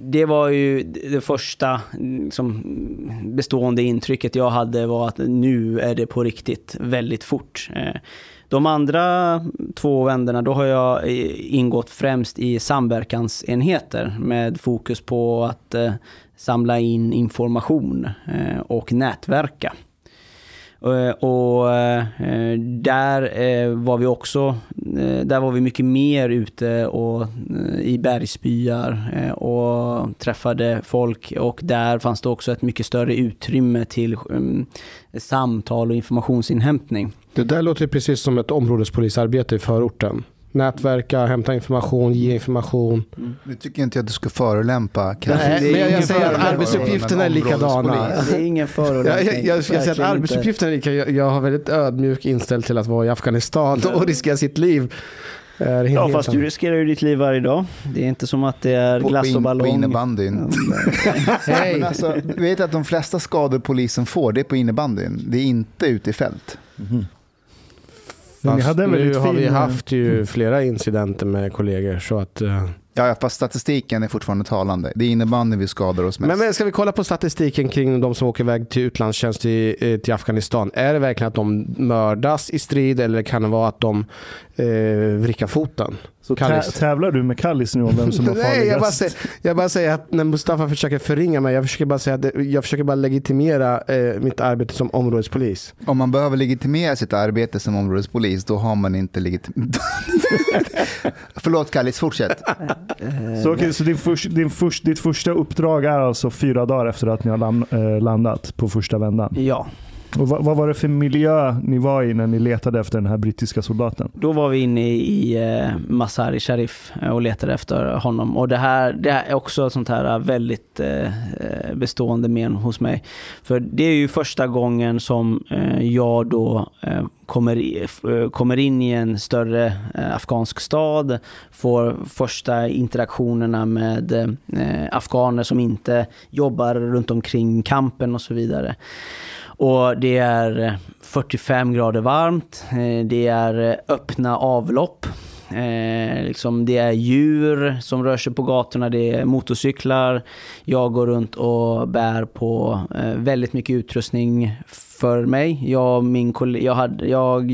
det var ju det första liksom, bestående intrycket jag hade var att nu är det på riktigt väldigt fort. Eh, de andra två vänderna, då har jag ingått främst i samverkansenheter med fokus på att eh, samla in information eh, och nätverka. Eh, och eh, där eh, var vi också, där var vi mycket mer ute och, i bergsbyar och träffade folk och där fanns det också ett mycket större utrymme till samtal och informationsinhämtning. Det där låter precis som ett områdespolisarbete i förorten. Nätverka, hämta information, ge information. Nu tycker inte jag att du ska förolämpa. Nej, men jag, säger att arbetsuppgifterna är likadana. Det är ingen Jag, förolämpning. jag, jag ska säga att verkligen inte. arbetsuppgifterna är lika. Jag, jag har väldigt ödmjuk inställd till att vara i Afghanistan och riskera sitt liv. Ja, fast du riskerar ju ditt liv varje dag. Det är inte som att det är På, glass på, och in, på ballong. innebandyn. [laughs] Hej! Men alltså, du vet att de flesta skador polisen får, det är på innebandyn. Det är inte ute i fält. Ni Fast nu har vi haft ju flera incidenter med kollegor. Så att, eh, Ja, ja, fast statistiken är fortfarande talande. Det är innebandy vi skadar oss mest. men, men ska vi kolla på statistiken kring de som åker iväg till utlandstjänst till, eh, till Afghanistan. Är det verkligen att de mördas i strid eller kan det vara att de eh, vrickar foten? Så tä- Kallis. tävlar du med Kallis nu om vem som har [laughs] Nej, jag bara, farligast? säger, jag bara säger att när Mustafa försöker förringa mig, jag försöker bara säga att det- jag försöker bara legitimera eh, mitt arbete som områdespolis. Om man behöver legitimera sitt arbete som områdespolis, då har man inte legitim... [laughs] Förlåt Kallis, fortsätt. Så, okej, så din först, din först, ditt första uppdrag är alltså fyra dagar efter att ni har eh, landat på första vändan. Ja, och vad, vad var det för miljö ni var i när ni letade efter den här brittiska soldaten? då var vi inne i eh, Masari Sharif eh, och letade efter honom. Och det här, det här är också ett sånt här eh, väldigt eh, eh, bestående men hos mig. För det är ju första gången som eh, jag då eh, kommer, kommer in i en större eh, afghansk stad, får första interaktionerna med eh, afghaner som inte jobbar runt omkring kampen och så vidare. Och det är eh, 45 grader varmt, eh, det är eh, öppna avlopp. Eh, liksom det är djur som rör sig på gatorna, det är motorcyklar. Jag går runt och bär på eh, väldigt mycket utrustning för mig. Jag, min, jag, hade, jag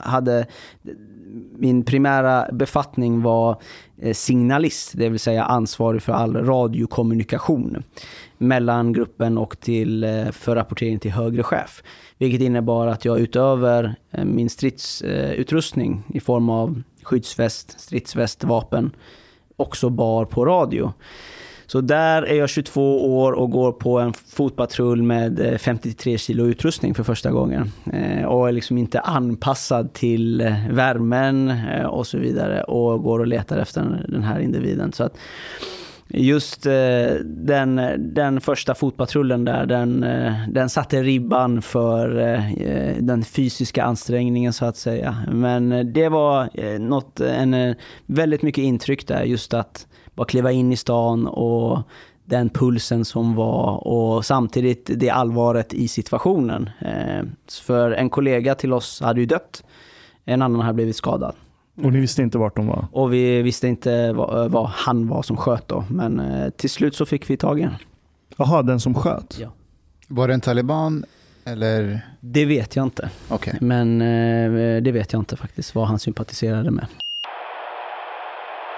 hade min primära befattning var Eh, signalist, det vill säga ansvarig för all radiokommunikation mellan gruppen och till, eh, för rapportering till högre chef. Vilket innebar att jag utöver eh, min stridsutrustning i form av skyddsväst, stridsväst, vapen också bar på radio. Så där är jag 22 år och går på en fotpatrull med eh, 53 kilo utrustning för första gången. Eh, och är liksom inte anpassad till eh, värmen och så vidare och går och letar efter den här individen. Så att just den, den första fotpatrullen där, den, den satte ribban för den fysiska ansträngningen så att säga. Men det var något, en, väldigt mycket intryck där, just att bara kliva in i stan och den pulsen som var och samtidigt det allvaret i situationen. Eh, För en kollega till oss hade ju dött, en annan hade blivit skadad. Och ni visste inte vart de var? Och vi visste inte vad, vad han var som sköt då, men eh, till slut så fick vi tag i honom. Jaha, den som sköt? Ja. Var det en taliban eller? Det vet jag inte, Okej. men eh, det vet jag inte faktiskt vad han sympatiserade med.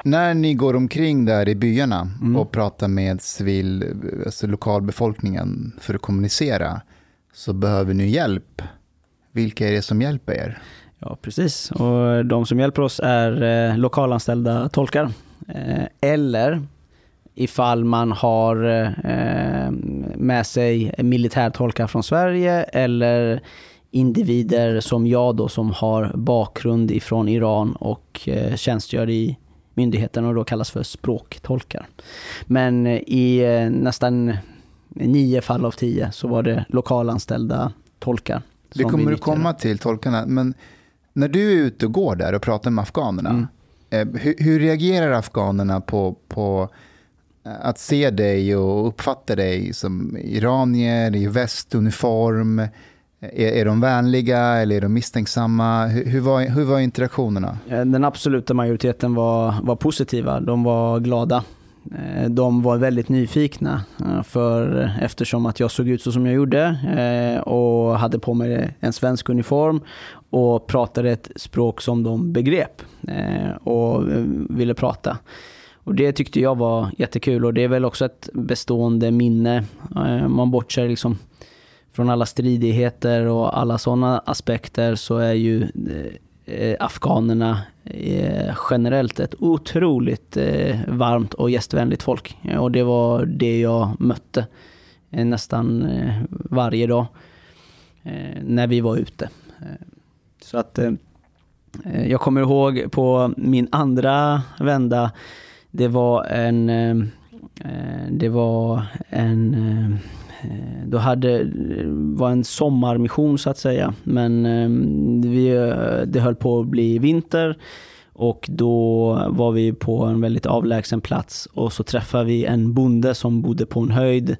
När ni går omkring där i byarna Mm. och pratar med civil, alltså lokalbefolkningen för att kommunicera så behöver ni hjälp. Vilka är det som hjälper er? Ja, precis. Och de som hjälper oss är eh, lokalanställda tolkar. Eh, eller ifall man har eh, med sig militärtolkar från Sverige eller individer som jag då som har bakgrund ifrån Iran och eh, tjänstgör i myndigheten och då kallas för språktolkar. Men eh, i eh, nästan nio fall av tio så var det lokalanställda tolkar. Det kommer du komma till, tolkarna. Men när du är ute och går där och pratar med afghanerna, Mm. eh, hur, hur reagerar afghanerna på, på att se dig och uppfatta dig som iranier i västuniform? Är, är de vänliga eller är de misstänksamma? Hur, hur, var, hur var interaktionerna? Eh, den absoluta majoriteten var, var positiva, de var glada. Eh, de var väldigt nyfikna eh, för eftersom att jag såg ut så som jag gjorde och hade på mig en svensk uniform och pratade ett språk som de begrep och ville prata. Och det tyckte jag var jättekul och det är väl också ett bestående minne. Man bortser liksom från alla stridigheter och alla sådana aspekter så är ju eh, afghanerna eh, generellt ett otroligt eh, varmt och gästvänligt folk. Och det var det jag mötte eh, nästan eh, varje dag eh, när vi var ute. Så att jag kommer ihåg på min andra vända, det var en, det var en Eh, då hade, eh, var en sommarmission så att säga. Men eh, vi, det höll på att bli vinter. Och då var vi på en väldigt avlägsen plats och så träffade vi en bonde som bodde på en höjd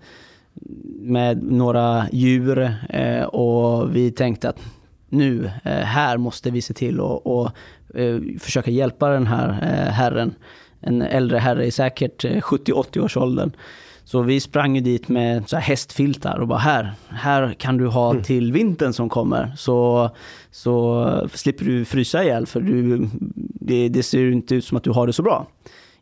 med några djur och vi tänkte att nu, här måste vi se till att försöka hjälpa den här herren. En äldre herre i säkert 70-80 års åldern så vi sprang ju dit med så här hästfiltar och bara här, här kan du ha mm. till vintern som kommer. Så, så slipper du frysa ihjäl för du, det, det ser inte ut som att du har det så bra.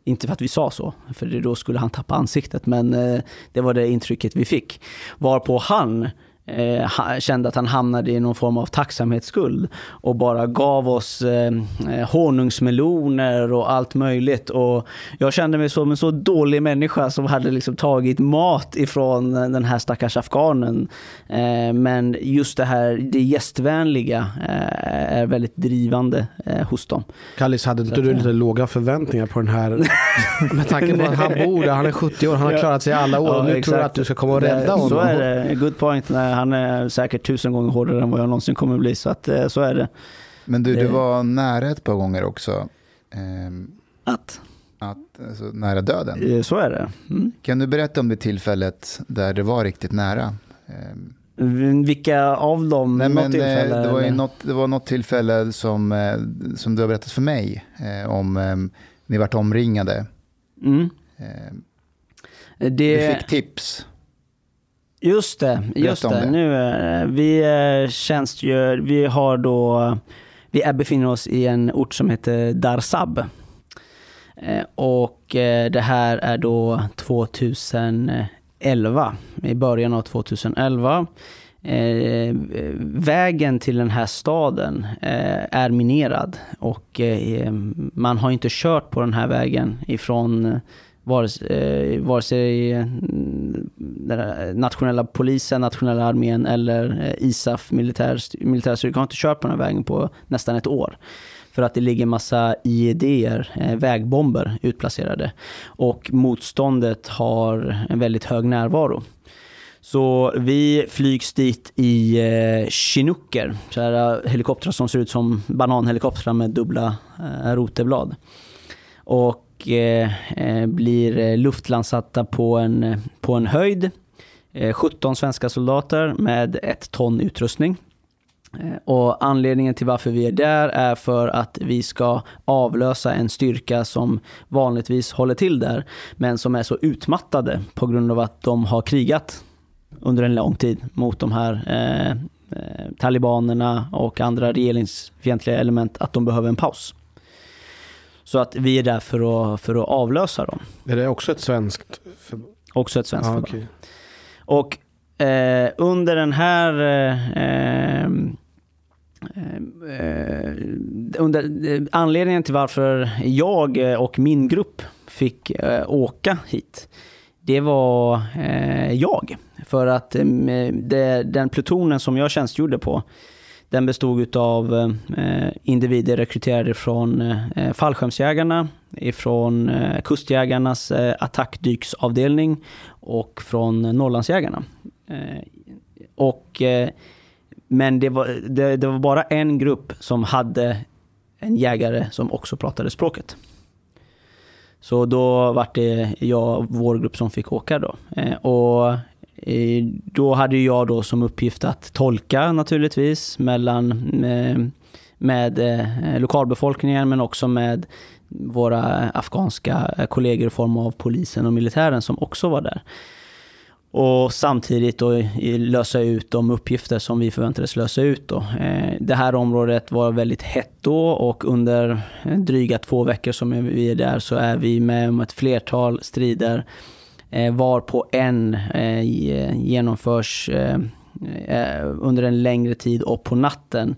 Inte för att vi sa så, för då skulle han tappa ansiktet, men eh, det var det intrycket vi fick. Varpå han eh, kände att han hamnade i någon form av tacksamhetsskuld och bara gav oss eh, eh, honungsmeloner och allt möjligt. Och jag kände mig som en så dålig människa som hade liksom tagit mat ifrån den här stackars afghanen. Eh, men just det här, det gästvänliga eh, är väldigt drivande eh, hos dem. Kallis, hade inte du lite låga förväntningar på den här? [laughs] med tanke på att han bor där, han är 70 år, han har klarat sig alla år. Ja, nu exakt. tror du att du ska komma och rädda honom. Så är det, good point. Nej, han är säkert tusen gånger hårdare än vad jag någonsin kommer bli. Så att, eh, så är det. Men du, du var nära ett par gånger också. Ehm, att? Att, alltså, nära döden. Eh, så är det. Mm. Kan du berätta om det tillfället där det var riktigt nära? Ehm, vilka av dem? Nej, men, tillfälle, det, var något, det var något tillfälle som, som du har berättat för mig om ehm, ni vart omringade. Mm. Det... Du fick tips. Just det, just det. det. Nu, eh, vi eh, tjänstgör, vi har då, vi befinner oss i en ort som heter Darsab. Eh, och det här är då 2011, i början av 2011. vägen till den här staden är minerad och man har inte kört på den här vägen ifrån Eh, vare, sig, vare sig den nationella polisen, nationella armén eller eh, ISAF, militär, militärstyrkan, har inte kört på den här vägen på nästan ett år. För att det ligger massa IED, eh, vägbomber, utplacerade. Och motståndet har en väldigt hög närvaro. Så vi flygs dit i eh, chinooker, så här, helikoptrar som ser ut som bananhelikoptrar med dubbla eh, roteblad. Och och blir eh, luftlandsatta på en, på en höjd. 17 svenska soldater med ett ton utrustning. Och anledningen till varför vi är där är för att vi ska avlösa en styrka som vanligtvis håller till där, men som är så utmattade på grund av att de har krigat under en lång tid mot de här eh, talibanerna och andra regeringsfientliga element, att de behöver en paus. Så att vi är där för att, för att avlösa dem. Är det också ett svenskt förbund? Också ett svenskt ah, förbund. Okay. Och eh, under den här eh, eh, under, eh, anledningen till varför jag och min grupp fick eh, åka hit, det var eh, jag. För att det, den plutonen som jag tjänstgjorde på, den bestod av eh, individer rekryterade från eh, fallskärmsjägarna, ifrån eh, kustjägarnas attackdyksavdelning och från Norrlandsjägarna. Och, men det var, det, det var bara en grupp som hade en jägare som också pratade språket. Så då var det jag och vår grupp som fick åka då. Och Eh, då hade jag då som uppgift att tolka naturligtvis mellan eh, med, med lokalbefolkningen men också med våra afghanska kollegor i form av polisen och militären som också var där. Och samtidigt då lösa ut de uppgifter som vi förväntades lösa ut. Då. Det här området var väldigt hett då och under dryga två veckor som vi är där så är vi med om ett flertal strider var på en eh, genomförs eh, eh, under en längre tid och på natten.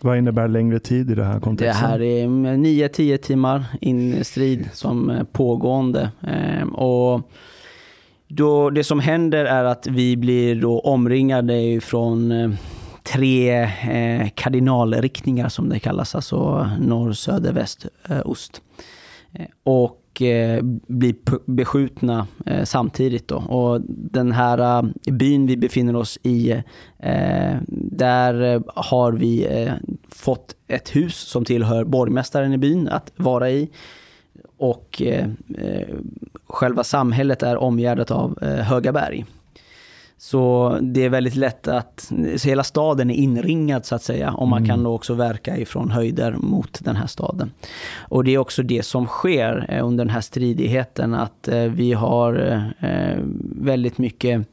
Vad innebär längre tid i det här Det kontexten? här är 9-10 timmar in strid som pågående. Eh, Och då, det som händer är att vi blir då omringade från eh, tre eh, kardinalriktningar som det kallas, alltså norr, söder, väst, eh, ost. Och eh, blir beskjutna eh, samtidigt. Då. Och den här eh, byn vi befinner oss i, eh, där eh, har vi eh, fått ett hus som tillhör borgmästaren i byn att vara i. Och själva samhället är omgärdat av höga berg. Så det är väldigt lätt att, så hela staden är inringad så att säga och man kan då också verka ifrån höjder mot den här staden. Och det är också det som sker eh, under den här stridigheten att eh, vi har eh, väldigt mycket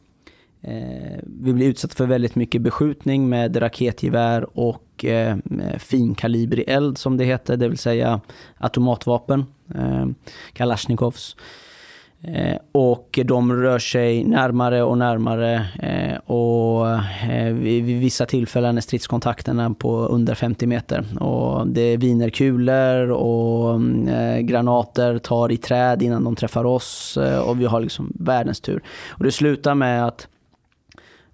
vi blir utsatta för väldigt mycket beskjutning med raketgevär och eh, finkalibrig eld som det heter, det vill säga automatvapen, eh, Kalashnikovs. Eh, och de rör sig närmare och närmare eh, och eh, vid, vid vissa tillfällen är stridskontakterna på under 50 meter. Och det viner kulor och eh, granater tar i träd innan de träffar oss eh, och vi har liksom världens tur. Och det slutar med att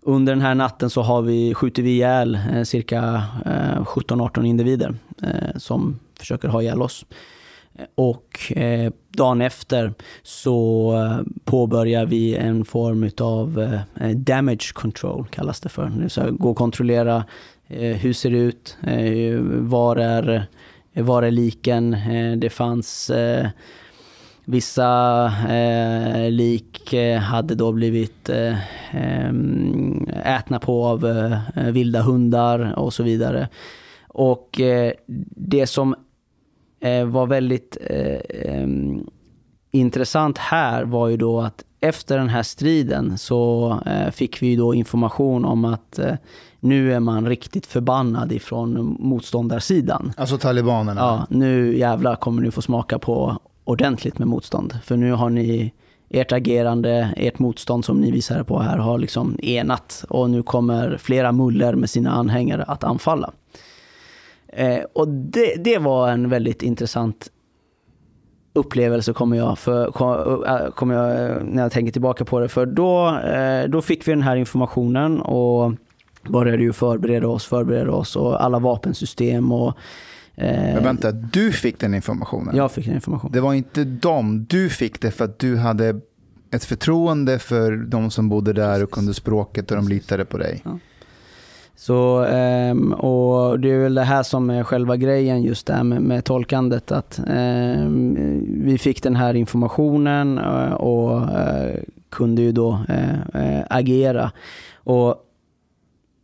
under den här natten så har vi, skjuter vi ihjäl eh, cirka eh, 17-18 individer eh, som försöker ha ihjäl oss. Och eh, dagen efter så eh, påbörjar vi en form av eh, eh, damage control, kallas det för. Det vill säga gå och kontrollera eh, hur ser det ut, eh, var, är, eh, var är liken, det fanns Vissa eh, lik hade då blivit eh, ätna på av eh, vilda hundar och så vidare. Och eh, det som var väldigt eh, intressant här var ju då att efter den här striden så eh, fick vi då information om att eh, nu är man riktigt förbannad ifrån motståndarsidan. Alltså talibanerna. Ja, nu jävlar kommer ni få smaka på ordentligt med motstånd. För nu har ni ert agerande, ert motstånd som ni visar på här har liksom enat och nu kommer flera muller med sina anhängare att anfalla. Eh, och det, det var en väldigt intressant upplevelse kommer jag, för, äh, kommer jag äh, när jag tänker tillbaka på det. För då, eh, då fick vi den här informationen och började ju förbereda oss, förbereda oss och alla vapensystem och eh, Men vänta, du fick den informationen? jag fick den informationen. Det var inte dem, du fick det för att du hade ett förtroende för de som bodde där och kunde språket och de litade på dig. Så, ehm, och det är väl det här som är själva grejen just där med, med tolkandet. Att ehm, vi fick den här informationen eh, och eh, kunde ju då eh, agera. Och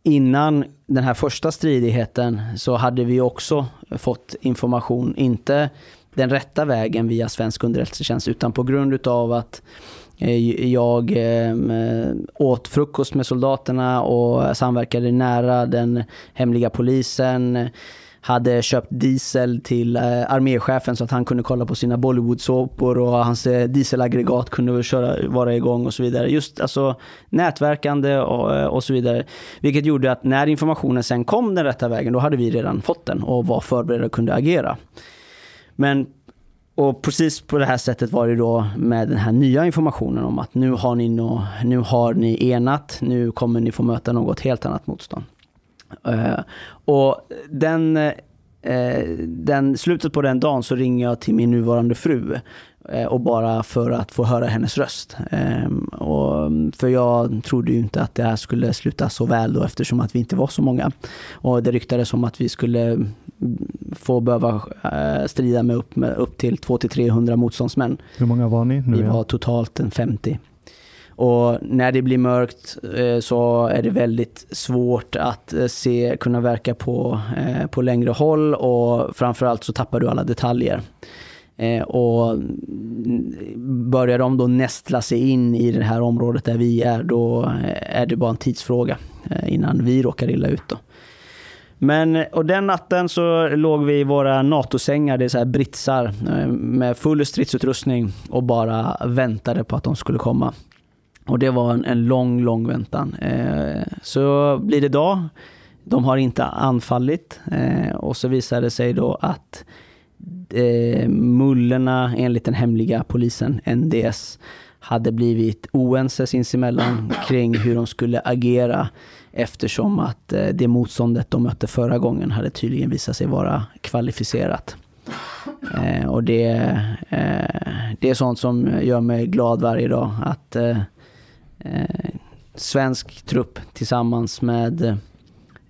innan den här första stridigheten så hade vi också fått information, inte den rätta vägen via svensk underrättelsetjänst, utan på grund utav att Eh, jag ehm, eh, åt frukost med soldaterna och samverkade nära den hemliga polisen. Hade köpt diesel till eh, arméchefen så att han kunde kolla på sina Bollywood-såpor och hans dieselaggregat kunde köra, vara igång och så vidare. Just alltså nätverkande och, och så vidare. Vilket gjorde att när informationen sen kom den rätta vägen, då hade vi redan fått den och var förberedda och kunde agera. Men och precis på det här sättet var det då med den här nya informationen om att nu har ni, nå, nu har ni enat, nu kommer ni få möta något helt annat motstånd. Eh, och den, eh, den, slutet på den dagen så ringer jag till min nuvarande fru eh, och bara för att få höra hennes röst. Eh, och, för jag trodde ju inte att det här skulle sluta så väl då eftersom att vi inte var så många. Och det ryktades om att vi skulle mm, få behöva eh, strida med upp, med upp till 200-300 motståndsmän. Hur många var ni nu? Vi var totalt en 50. Och när det blir mörkt eh, så är det väldigt svårt att eh, se, kunna verka på, eh, på längre håll och framförallt så tappar du alla detaljer. Och börjar de då nästla sig in i det här området där vi är, då är det bara en tidsfråga innan vi råkar illa ut. Då. Men, och den natten så låg vi i våra NATO-sängar, det är så här britsar, med full stridsutrustning och bara väntade på att de skulle komma. Och det var en, en lång, lång väntan. Eh, så blir det dag. De har inte anfallit eh, och så visar det sig då att eh, mullorna enligt den hemliga polisen, NDS, hade blivit oense sinsemellan kring hur de skulle agera eftersom att eh, det motståndet de mötte förra gången hade tydligen visat sig vara kvalificerat. Eh, och det, eh, det är sånt som gör mig glad varje dag. Att eh, eh, svensk trupp tillsammans med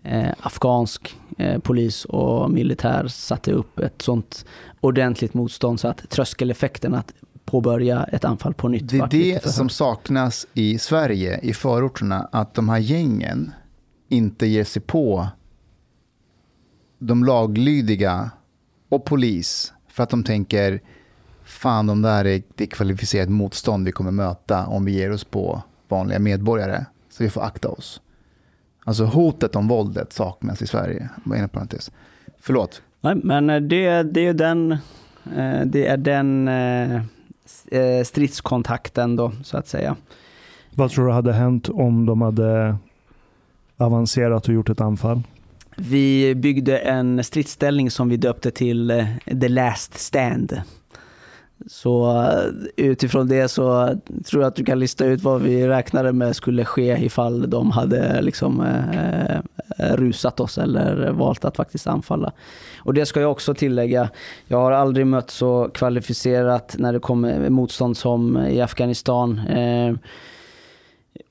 eh, afghansk eh, polis och militär satte upp ett sånt ordentligt motstånd så att tröskeleffekten att påbörja ett anfall på nytt Det är det som saknas i Sverige, i förorterna, att de här gängen inte ger sig på de laglydiga och polis för att de tänker fan de där är det är kvalificerat motstånd vi kommer möta om vi ger oss på vanliga medborgare. Så vi får akta oss. Alltså hotet om våldet saknas i Sverige. Inom parentes. Förlåt. Nej, men eh, det, det är den, eh, det är den eh, stridskontakten då, så att säga. Vad tror du hade hänt om de hade avancerat och gjort ett anfall? Vi byggde en stridsställning som vi döpte till The Last Stand. Så eh, utifrån det så tror jag att du kan lista ut vad vi räknade med skulle ske ifall de hade liksom eh, eh, rusat oss eller valt att faktiskt anfalla. Och det ska jag också tillägga, jag har aldrig mött så kvalificerat när det kommer motstånd som i Afghanistan. Eh,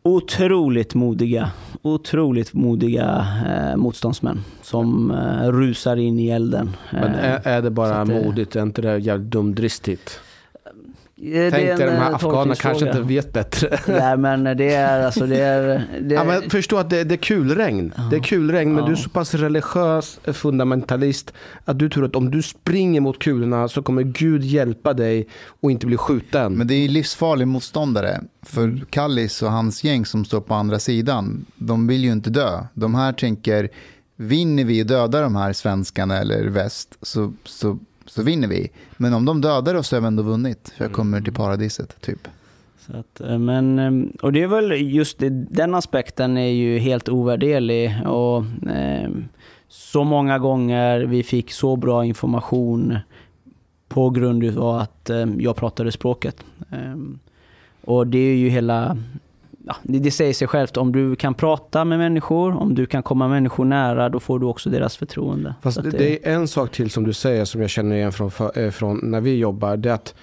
otroligt modiga, otroligt modiga eh, motståndsmän som eh, rusar in i elden. Men Eh, är, är det bara modigt? Är inte det jävligt dumdristigt? Eh, Tänk dig de här eh, afghanerna kanske inte vet bättre. [laughs] Nej men det är alltså det är... Det, Ja, men förstå att det, det är kulregn. Det är kulregn, men Ja. du är så pass religiös fundamentalist att du tror att om du springer mot kulorna så kommer Gud hjälpa dig och inte bli skjuten. Men det är livsfarlig motståndare. För Kallis och hans gäng som står på andra sidan, de vill ju inte dö. De här tänker, vinner vi och dödar de här svenskarna eller väst så, så, så vinner vi. Men om de dödar oss så har vi ändå vunnit. För jag kommer till paradiset, typ. Så att, eh, men, eh, och det är väl just den aspekten är ju helt ovärderlig. Och, eh, så många gånger vi fick så bra information på grund av att eh, jag pratade språket. Och det är ju hela... Ja, det, det säger sig självt, om du kan prata med människor, om du kan komma människor nära, då får du också deras förtroende. Fast det, det är en sak till som du säger som jag känner igen från, eh, från när vi jobbar. Det är att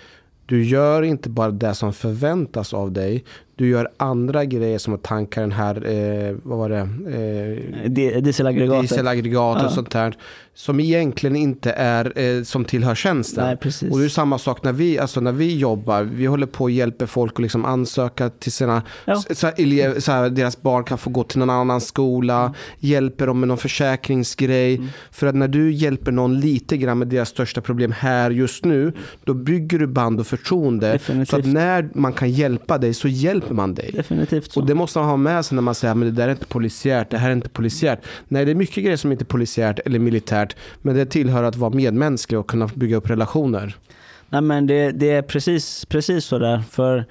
du gör inte bara det som förväntas av dig. Du gör andra grejer som att tanka den här, eh, vad var det? Eh, Di- Dieselaggregatet. dieselaggregat och Ja. sånt där. Som egentligen inte är, eh, som tillhör tjänsten. Nej, precis. Och det är samma sak när vi, alltså när vi jobbar. Vi håller på och hjälper folk att liksom ansöka till sina, Ja. så, elev, så här, deras barn kan få gå till någon annan skola. Mm. Hjälper dem med någon försäkringsgrej. För att när du hjälper någon lite grann med deras största problem här just nu. Då bygger du band och förtroende. Definitivt. Så att när man kan hjälpa dig så hjälper man dig. Definitivt så. Och det måste man ha med sig när man säger att det där är inte polisiärt, det här är inte polisiärt. Nej, det är mycket grejer som inte är polisiärt eller militärt. Men det tillhör att vara medmänsklig och kunna bygga upp relationer. Nej men det, det är precis, precis så där. För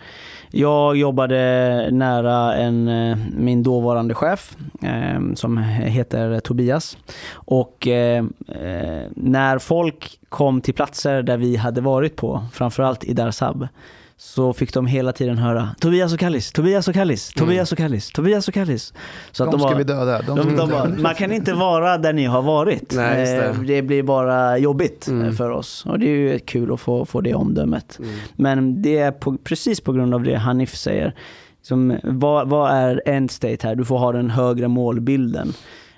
jag jobbade nära en, eh, min dåvarande chef eh, som heter Tobias. Och eh, eh, när folk kom till platser där vi hade varit på, framförallt i Darsab, så fick de hela tiden höra Tobias och Kallis, Tobias och Kallis, Tobias och Kallis, Tobias och Kallis. Så De ska var- vi döda. De, de, de bara, man kan inte vara där ni har varit. Nej, det. Eh, det blir bara jobbigt eh, Mm. för oss. Och det är ju kul att få, få det omdömet. Men det är på, precis på grund av det Hanif säger. Som, vad, vad är end state här? Du får ha den högre målbilden.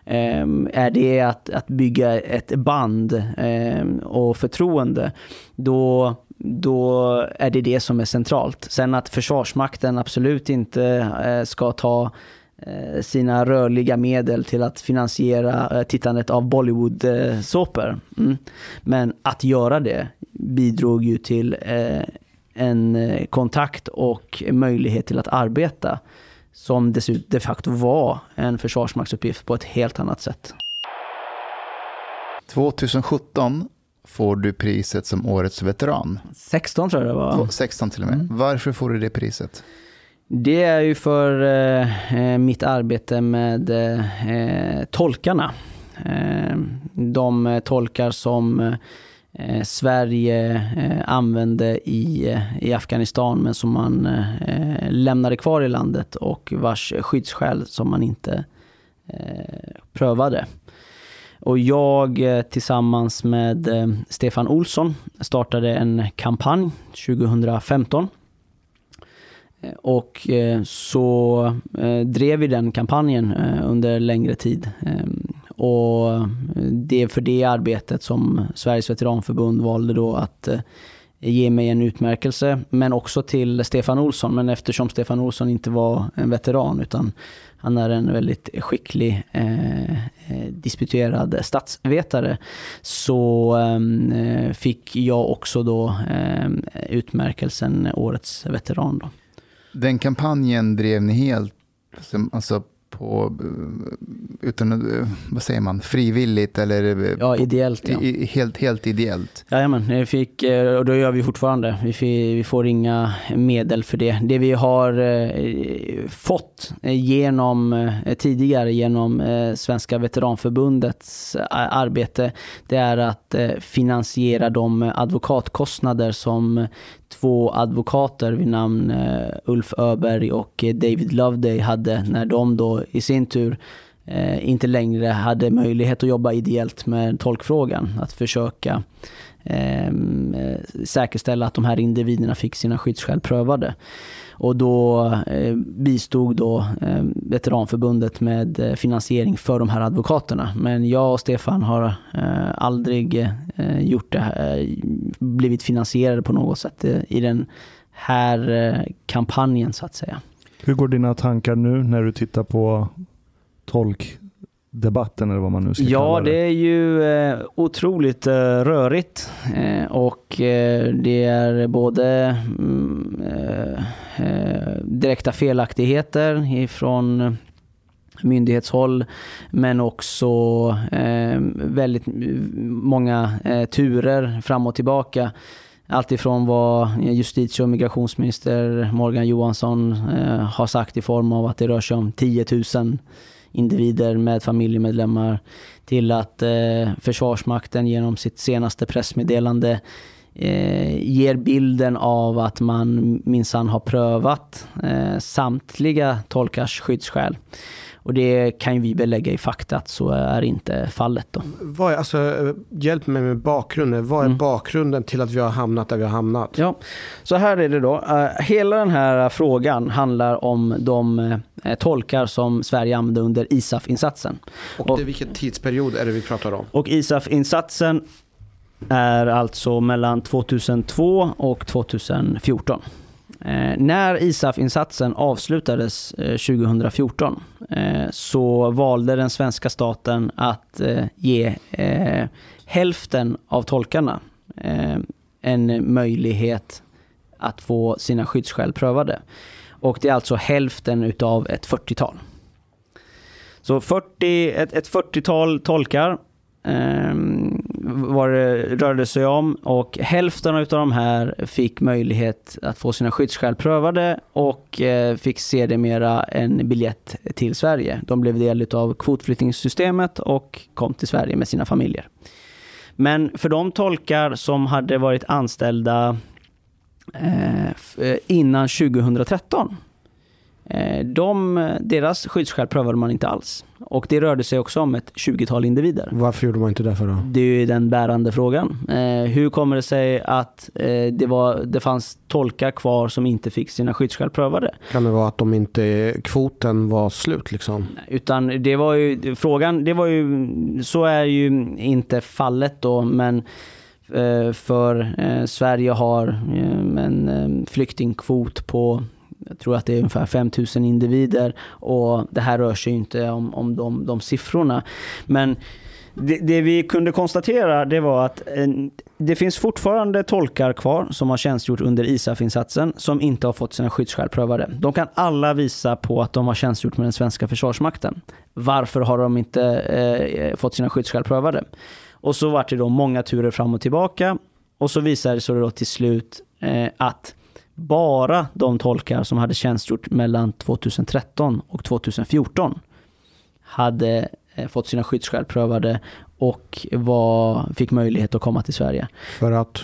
Ehm, är det att, att bygga ett band ehm, och förtroende, då, då är det det som är centralt. Sen att Försvarsmakten absolut inte eh, ska ta eh, sina rörliga medel till att finansiera eh, tittandet av Bollywood-såpor. Mm. Men att göra det bidrog ju till en kontakt och möjlighet till att arbeta som dessutom de facto var en försvarsmaktsuppgift på ett helt annat sätt. 2017 får du priset som årets veteran. 16 tror jag det var. 16 till och med. Mm. Varför får du det priset? Det är ju för eh, mitt arbete med eh, tolkarna. Eh, de tolkar som eh, Sverige eh, använde i, i Afghanistan men som man eh, lämnade kvar i landet och vars skyddsskäl som man inte prövade. Och jag eh, tillsammans med eh, Stefan Olsson startade en kampanj 2015 eh, och så drev vi den kampanjen under längre tid. Och det är för det arbetet som Sveriges veteranförbund valde då att ge mig en utmärkelse, men också till Stefan Olsson. Men eftersom Stefan Olsson inte var en veteran, utan han är en väldigt skicklig eh, eh disputerad statsvetare, så ehm, eh, fick jag också då eh, utmärkelsen Årets veteran. Då. Den kampanjen drev ni helt alltså på, utan, vad säger man, frivilligt eller? Ja, ideellt. Ja. I, helt, helt ideellt? Jajamän, vi fick, eh, och det gör vi fortfarande. Vi, fick, vi får inga medel för det. Det vi har eh, fått genom, eh, tidigare genom Svenska Veteranförbundets arbete, det är att finansiera de advokatkostnader som två advokater vid namn eh, Ulf Öberg och eh, David Loveday hade när de då i sin tur eh, inte längre hade möjlighet att jobba ideellt med tolkfrågan. Att försöka Ehm, eh, säkerställa att de här individerna fick sina skyddsskäl prövade. Och då eh, bistod då eh, Veteranförbundet med eh, finansiering för de här advokaterna. Men jag och Stefan har eh, aldrig eh, gjort det eh, blivit finansierade på något sätt eh, i den här eh, kampanjen så att säga. Hur går dina tankar nu när du tittar på tolk debatten eller vad man nu ska ja, kalla det. Ja, det är ju eh, otroligt eh, rörigt eh, och eh, det är både mm, eh, eh, direkta felaktigheter ifrån myndighetshåll men också väldigt många turer fram och tillbaka. Alltifrån vad justitie och migrationsminister Morgan Johansson har sagt i form av att det rör sig om 10 000 individer med familjemedlemmar till att eh, Försvarsmakten genom sitt senaste pressmeddelande eh, ger bilden av att man minsann har prövat eh, samtliga tolkars skyddsskäl. Och det kan ju vi belägga i fakta att så är inte fallet. Då. Vad är, alltså, hjälp mig med bakgrunden. Vad är mm. bakgrunden till att vi har hamnat där vi har hamnat? Ja, så här är det då. Uh, hela den här frågan handlar om de uh, tolkar som Sverige använde under ISAF-insatsen. Och, och det, vilken tidsperiod är det vi pratar om? Och ISAF-insatsen är alltså mellan 2002 och 2014. Eh, när ISAF-insatsen avslutades eh, 2014 eh, så valde den svenska staten att eh, ge eh, hälften av tolkarna eh, en möjlighet att få sina skyddsskäl prövade. Och det är alltså hälften utav ett 40-tal. Så 40, ett, ett 40-tal tolkar Ehm, vad det rörde sig om och hälften av de här fick möjlighet att få sina skyddsskäl prövade och eh, fick sedermera en biljett till Sverige. De blev del av kvotflyktingsystemet och kom till Sverige med sina familjer. Men för de tolkar som hade varit anställda eh, eh innan 2013 de, deras skyddsskäl prövade man inte alls. Och det rörde sig också om ett 20-tal individer. Varför gjorde man inte det för då? Det är ju den bärande frågan. Eh, hur kommer det sig att eh, det, var, det fanns tolkar kvar som inte fick sina skyddsskäl prövade? Kan det vara att de inte, kvoten var slut liksom? Utan det var ju, frågan, det var ju, så är ju inte fallet då, men eh, för eh, Sverige har eh, en flyktingkvot på jag tror att det är ungefär 5000 individer och det här rör sig inte om, om de, de siffrorna. Men det, det, vi kunde konstatera det var att eh, det finns fortfarande tolkar kvar som har tjänstgjort under ISAF-insatsen som inte har fått sina skyddsskäl prövade. De kan alla visa på att de har tjänstgjort med den svenska försvarsmakten. Varför har de inte eh, eh fått sina skyddsskäl prövade? Och så var det då många turer fram och tillbaka och så visade det sig då till slut eh, att bara de tolkar som hade tjänstgjort mellan 2013 och 2014 hade eh, fått sina skyddsskäl prövade och var, fick möjlighet att komma till Sverige. För att?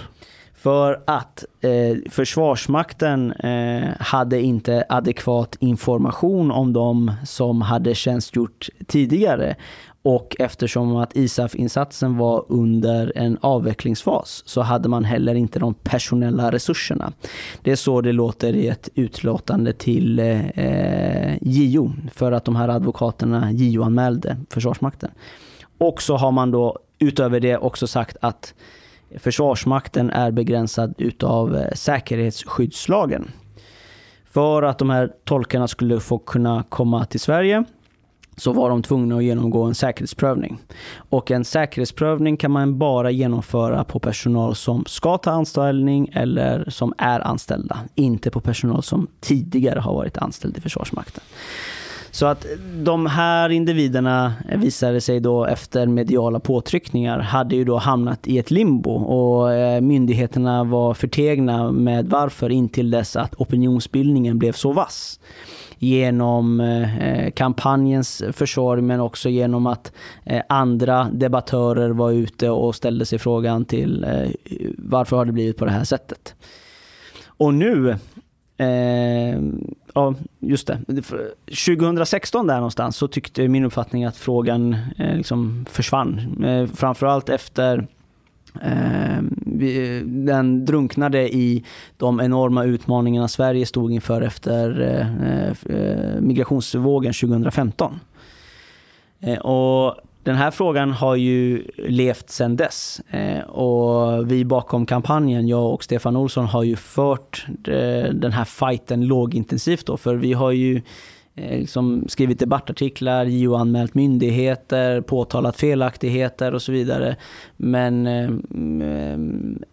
För att eh, Försvarsmakten eh, hade inte adekvat information om de som hade tjänstgjort tidigare. Och eftersom att ISAF-insatsen var under en avvecklingsfas så hade man heller inte de personella resurserna. Det är så det låter i ett utlåtande till eh, JO för att de här advokaterna JO-anmälde Försvarsmakten. Och så har man då utöver det också sagt att Försvarsmakten är begränsad utav eh, säkerhetsskyddslagen. För att de här tolkarna skulle få kunna komma till Sverige så var de tvungna att genomgå en säkerhetsprövning. Och en säkerhetsprövning kan man bara genomföra på personal som ska ta anställning eller som är anställda. Inte på personal som tidigare har varit anställd i Försvarsmakten. Så att de här individerna visade sig då efter mediala påtryckningar hade ju då hamnat i ett limbo och eh, myndigheterna var förtegna med varför intill dess att opinionsbildningen blev så vass genom eh, eh, kampanjens försorg men också genom att eh, andra debattörer var ute och ställde sig frågan till varför har det blivit på det här sättet. Och nu Eh, ja, just det. 2016 där någonstans så tyckte min uppfattning att frågan eh, liksom försvann. Eh, framförallt efter Ehm, den drunknade i de enorma utmaningarna Sverige stod inför efter eh, eh, migrationsvågen 2015. Eh, och den här frågan har ju levt sedan dess. Och vi bakom kampanjen, jag och Stefan Olsson, har ju fört den här fighten lågintensivt då, för vi har ju liksom skrivit debattartiklar, JO-anmält myndigheter, påtalat felaktigheter och så vidare. Men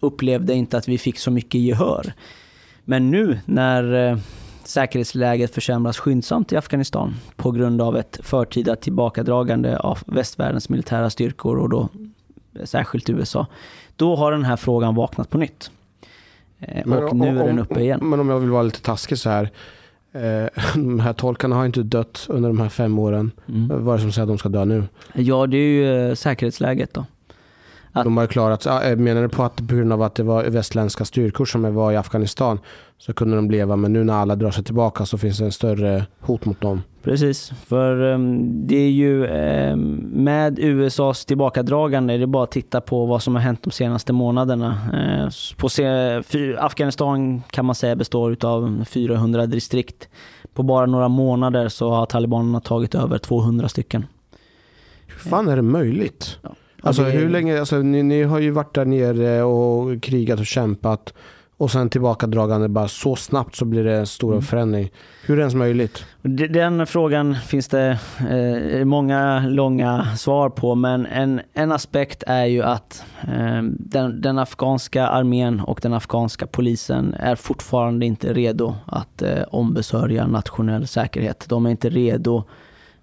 upplevde inte att vi fick så mycket gehör. Men nu när säkerhetsläget försämras skyndsamt i Afghanistan på grund av ett förtida tillbakadragande av västvärldens militära styrkor och då särskilt USA. Då har den här frågan vaknat på nytt. Eh, men, och nu om, är den uppe igen. Men om jag vill vara lite taskig så här. Eh, [laughs] de här tolkarna har inte dött under de här fem åren. Mm. Vad är det som säger att de ska dö nu? Ja, det är ju eh, säkerhetsläget då. Att... De har klarat Menar du på att på grund av att det var västländska styrkor som var i Afghanistan så kunde de leva, men nu när alla drar sig tillbaka så finns det en större hot mot dem? Precis, för um, det är ju um, med USAs tillbakadragande, det är bara att titta på vad som har hänt de senaste månaderna. Uh, på Afghanistan kan man säga består av 400 distrikt. På bara några månader så har talibanerna tagit över 200 stycken. Hur fan är det möjligt? Ja. Alltså hur länge, alltså, ni, ni, har ju varit där nere och krigat och kämpat och sen tillbakadragande bara så snabbt så blir det en stor mm. förändring. Hur är det ens möjligt? Den frågan finns det eh, många långa svar på men en, en aspekt är ju att eh, den, den, afghanska armén och den afghanska polisen är fortfarande inte redo att eh, ombesörja nationell säkerhet. De är inte redo.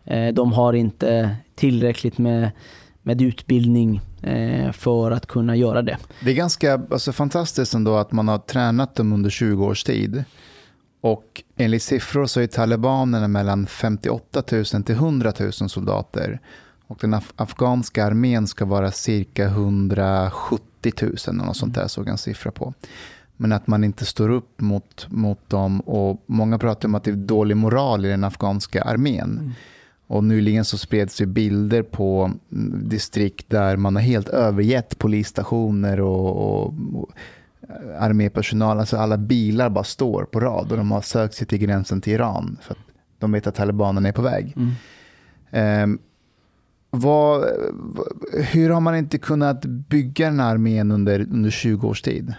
Eh, de har inte tillräckligt med med utbildning för att kunna göra det. Det är ganska alltså, fantastiskt ändå att man har tränat dem under 20 års tid. Och enligt siffror så är talibanerna mellan 58 000 till 100 000 soldater. Och den af afghanska armén ska vara cirka 170 000 eller något sånt där såg jag en siffra på. Men att man inte står upp mot, mot dem och många pratar om att det är dålig moral i den afghanska armén. Mm. Och nyligen så spreds ju bilder på distrikt där man har helt övergett polisstationer och, och, och armépersonal. Alltså alla bilar bara står på rad och de har sökt sig till gränsen till Iran för att de vet att talibanerna är på väg. Mm. Um, vad, hur har man inte kunnat bygga den här armén under, under 20 års tid?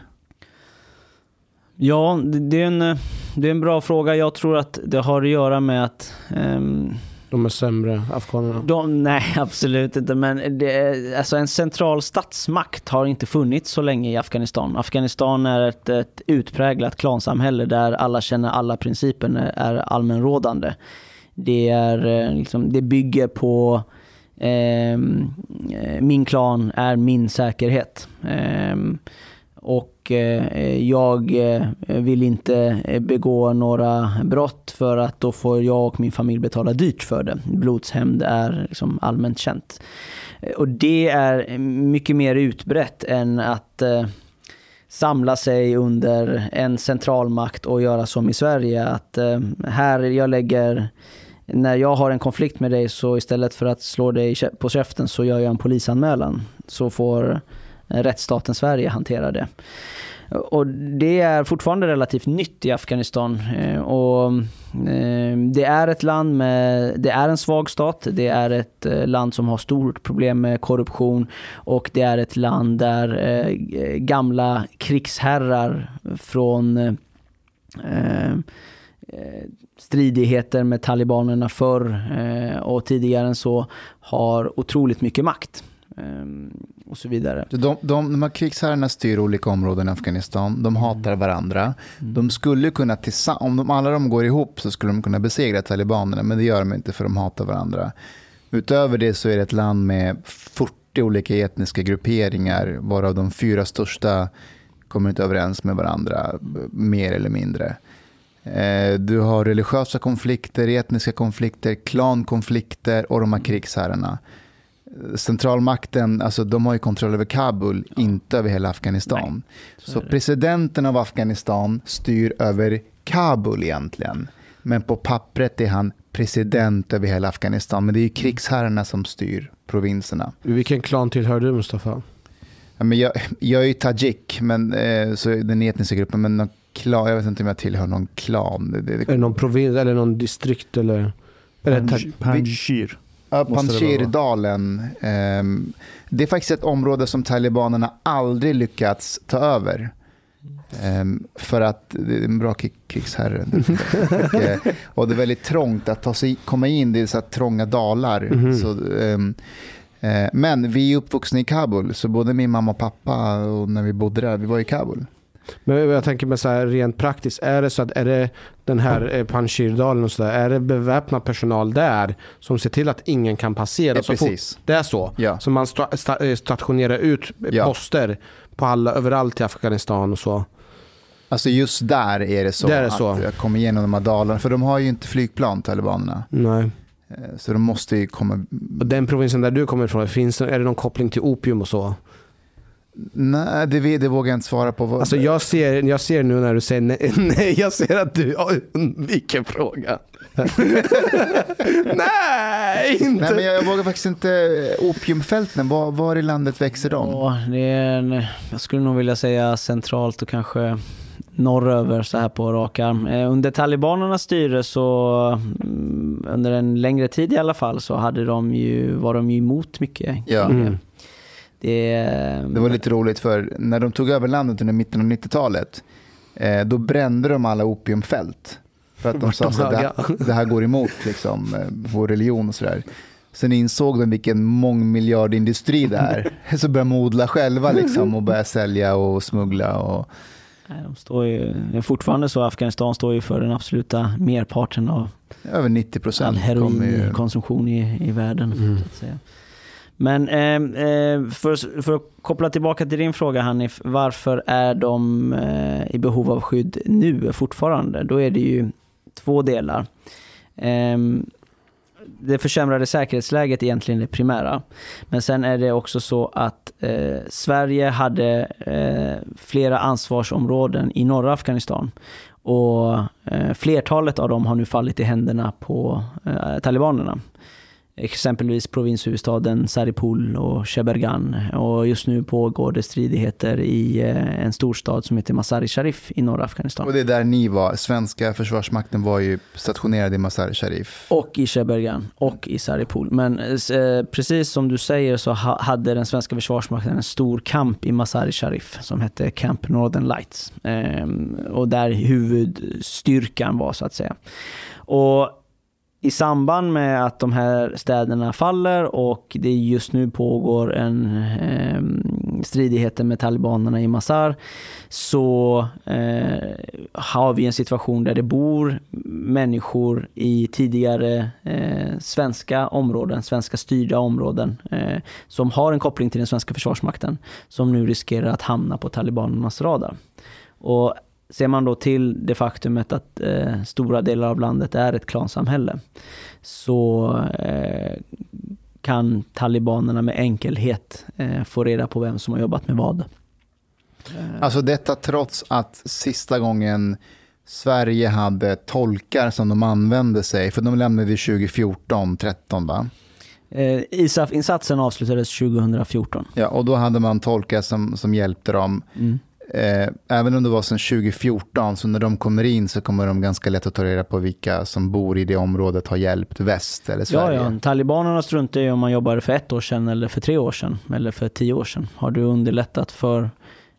Ja, det är, en, det är en bra fråga. Jag tror att det har att göra med att um de är sämre, afghanerna? De, nej, [laughs] absolut inte. Men det, alltså en central statsmakt har inte funnits så länge i Afghanistan. Afghanistan är ett, ett utpräglat klansamhälle där alla känner alla principen är allmänrådande. Det, är, eh, liksom, det bygger på ehm, eh, min klan är min säkerhet. Eh, och eh, jag eh, vill inte eh, begå några brott för att då får jag och min familj betala dyrt för det. Blodshämnd är liksom allmänt känt. Eh, och det är mycket mer utbrett än att eh, samla sig under en centralmakt och göra som i Sverige. Att här jag lägger när jag har en konflikt med dig så istället för att slå dig på käften så gör jag en polisanmälan. Så får rättsstaten Sverige hanterar det. Och det är fortfarande relativt nytt i Afghanistan. Eh, och eh, det är ett land med, det är en svag stat, det är ett eh, land som har stort problem med korruption och det är ett land där gamla krigsherrar från stridigheter med talibanerna förr och tidigare än så har otroligt mycket makt. Ehm, och så vidare. De, de, de här krigsherrarna styr olika områden i Afghanistan. De hatar mm. varandra. Mm. De skulle kunna, om de, alla de går ihop så skulle de kunna besegra talibanerna, men det gör de inte för de hatar varandra. Utöver det så är det ett land med 40 olika etniska grupperingar, varav de fyra största kommer inte överens med varandra, mer eller mindre. Eh, du har religiösa konflikter, etniska konflikter, klankonflikter och de här krigsherrarna centralmakten, alltså de har ju kontroll över Kabul, ja. inte över hela Afghanistan. så, så presidenten av Afghanistan styr över Kabul egentligen. Men på pappret är han president över hela Afghanistan. Men det är ju krigsherrarna som styr provinserna. Vilken klan tillhör du Mustafa? Ja, men jag, jag är ju tajik, men, eh, så den etniska gruppen. Men någon klan, jag vet inte om jag tillhör någon klan. Det, det, är det någon provins eller någon distrikt? Eller, eller Panjshir. Panjshirdalen. Um, det är faktiskt ett område som talibanerna aldrig lyckats ta över. Um, för att det är en bra krigsherre. [laughs] och, eh, och, det är väldigt trångt att ta sig, komma in. Det är så trånga dalar. Mm -hmm. så, um, uh, men vi är uppvuxna i Kabul, så både min mamma och pappa och när vi bodde där, vi var i Kabul. Men jag tänker med så här rent praktiskt, är det så att är det den här eh, Panjshirdalen och så där, är det beväpnad personal där som ser till att ingen kan passera? Ja, så precis. Fort, det är så? Ja. Så man eh, stationerar ut ja. poster på alla, överallt i Afghanistan och så? Alltså just där är det så det är det så. att jag kommer igenom de här dalarna. För de har ju inte flygplan, talibanerna. Nej. Eh, så de måste ju komma... Och den provinsen där du kommer ifrån, finns, är det någon koppling till opium och så? Nej, det, det vågar jag inte svara på. Alltså jag, ser, jag ser nu när du säger nej, [laughs] nej jag ser att du undviker frågan. [laughs] nej, inte. Nej, men jag, jag, vågar faktiskt inte. Opiumfälten, var, var i landet växer de? Ja, det är en, jag skulle nog vilja säga centralt och kanske norröver så här på rak arm. Eh, under talibanernas styre så, mm, under en längre tid i alla fall, så hade de ju, var de ju emot mycket. Ja. Mm. Det, det var lite roligt för när de tog över landet under mitten av 90-talet eh, då brände de alla opiumfält. För att de sa att det, det, här går emot liksom, eh, vår religion och sådär. Sen insåg de vilken mångmiljardindustri det är. [laughs] Så började de odla själva liksom, och börja sälja och smuggla. Och... De står ju, fortfarande så Afghanistan står ju för den absoluta merparten av Över 90 procent all heroinkonsumtion i, i världen. Mm. Så att säga. Men eh, eh, för, för, att koppla tillbaka till din fråga Hanif, varför är de eh, i behov av skydd nu fortfarande? Då är det ju två delar. Eh, det försämrade säkerhetsläget är egentligen det primära. Men sen är det också så att eh, Sverige hade eh, flera ansvarsområden i norra Afghanistan. Och eh, flertalet av dem har nu fallit i händerna på eh, talibanerna exempelvis provinshuvudstaden Saripul och Shebergan. Och just nu pågår det stridigheter i eh, en storstad som heter Masari Sharif i norra Afghanistan. Och det är där ni var, svenska försvarsmakten var ju stationerad i Masari Sharif. Och i Shebergan och i Saripul. Men eh, precis som du säger så hade den svenska försvarsmakten en stor kamp i Masari Sharif som hette Camp Northern Lights. Ehm, och där huvudstyrkan var så att säga. Och i samband med att de här städerna faller och det just nu pågår en eh, stridigheter med talibanerna i Mazar så eh, har vi en situation där det bor människor i tidigare eh, svenska områden, svenska styrda områden eh, som har en koppling till den svenska försvarsmakten som nu riskerar att hamna på talibanernas radar. Och Ser man då till det faktumet att eh, stora delar av landet är ett klansamhälle så eh, kan talibanerna med enkelhet eh, få reda på vem som har jobbat med vad. Alltså detta trots att sista gången Sverige hade tolkar som de använde sig, för de lämnade 2014, 13 va? Eh, ISAF-insatsen avslutades 2014. Ja, och då hade man tolkar som, som hjälpte dem. Mm. Eh, även om det var sedan 2014, så när de kommer in så kommer de ganska lätt att ta reda på vilka som bor i det området har hjälpt väst eller Sverige. Ja, ja. Talibanerna struntar i om man jobbade för ett år sedan eller för tre år sedan eller för tio år sedan. Har du underlättat för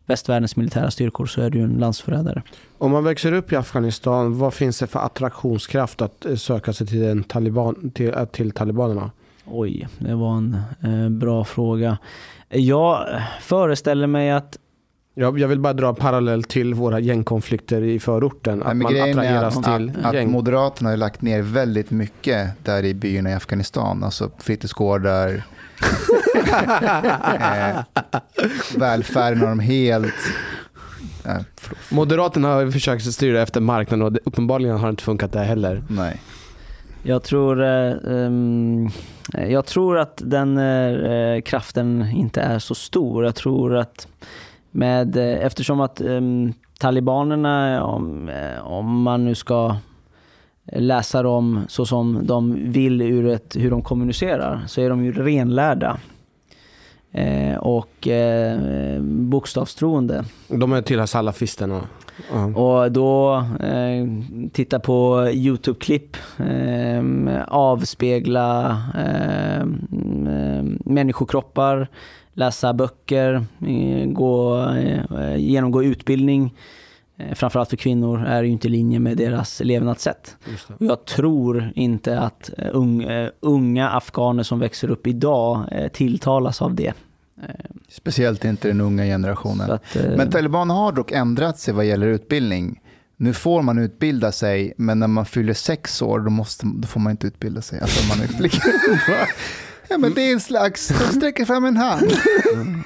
västvärldens militära styrkor så är du en landsförrädare. Om man växer upp i Afghanistan, vad finns det för attraktionskraft att eh, söka sig till, en taliban, till, eh, till talibanerna? Oj, det var en eh, bra fråga. Jag föreställer mig att jag, jag vill bara dra parallell till våra gängkonflikter i förorten. Att man attraheras att, till att, gäng. Att Moderaterna har lagt ner väldigt mycket där i byarna i Afghanistan. Alltså fritidsgårdar, [laughs] eh, välfärden har de helt... Eh, Moderaterna har försökt styra efter marknaden och det, uppenbarligen har det inte funkat där heller. Nej. Jag tror, eh, um, jag tror att den eh, kraften inte är så stor. Jag tror att med, eh, eftersom att um, talibanerna, om, eh, om man nu ska läsa dem så som de vill ur ett, hur de kommunicerar, så är de ju renlärda. Eh, och eh, bokstavstroende. De är tillhör salafisterna. Uh. Och då eh, titta på Youtube-klipp, eh, avspegla eh, människokroppar, läsa böcker, eh, gå, eh, genomgå utbildning. Eh, framförallt för kvinnor är ju inte i linje med deras levnadssätt. Jag tror inte att unga afghaner som växer upp idag tilltalas av det. Speciellt inte den unga generationen. Att, men talibanerna har dock ändrat sig vad gäller utbildning. Nu får man utbilda sig, men när man fyller sex år då, måste, då får man inte utbilda sig. Alltså man är [laughs] [laughs] Ja, men det är en slags, de sträcker fram en hand. Mm.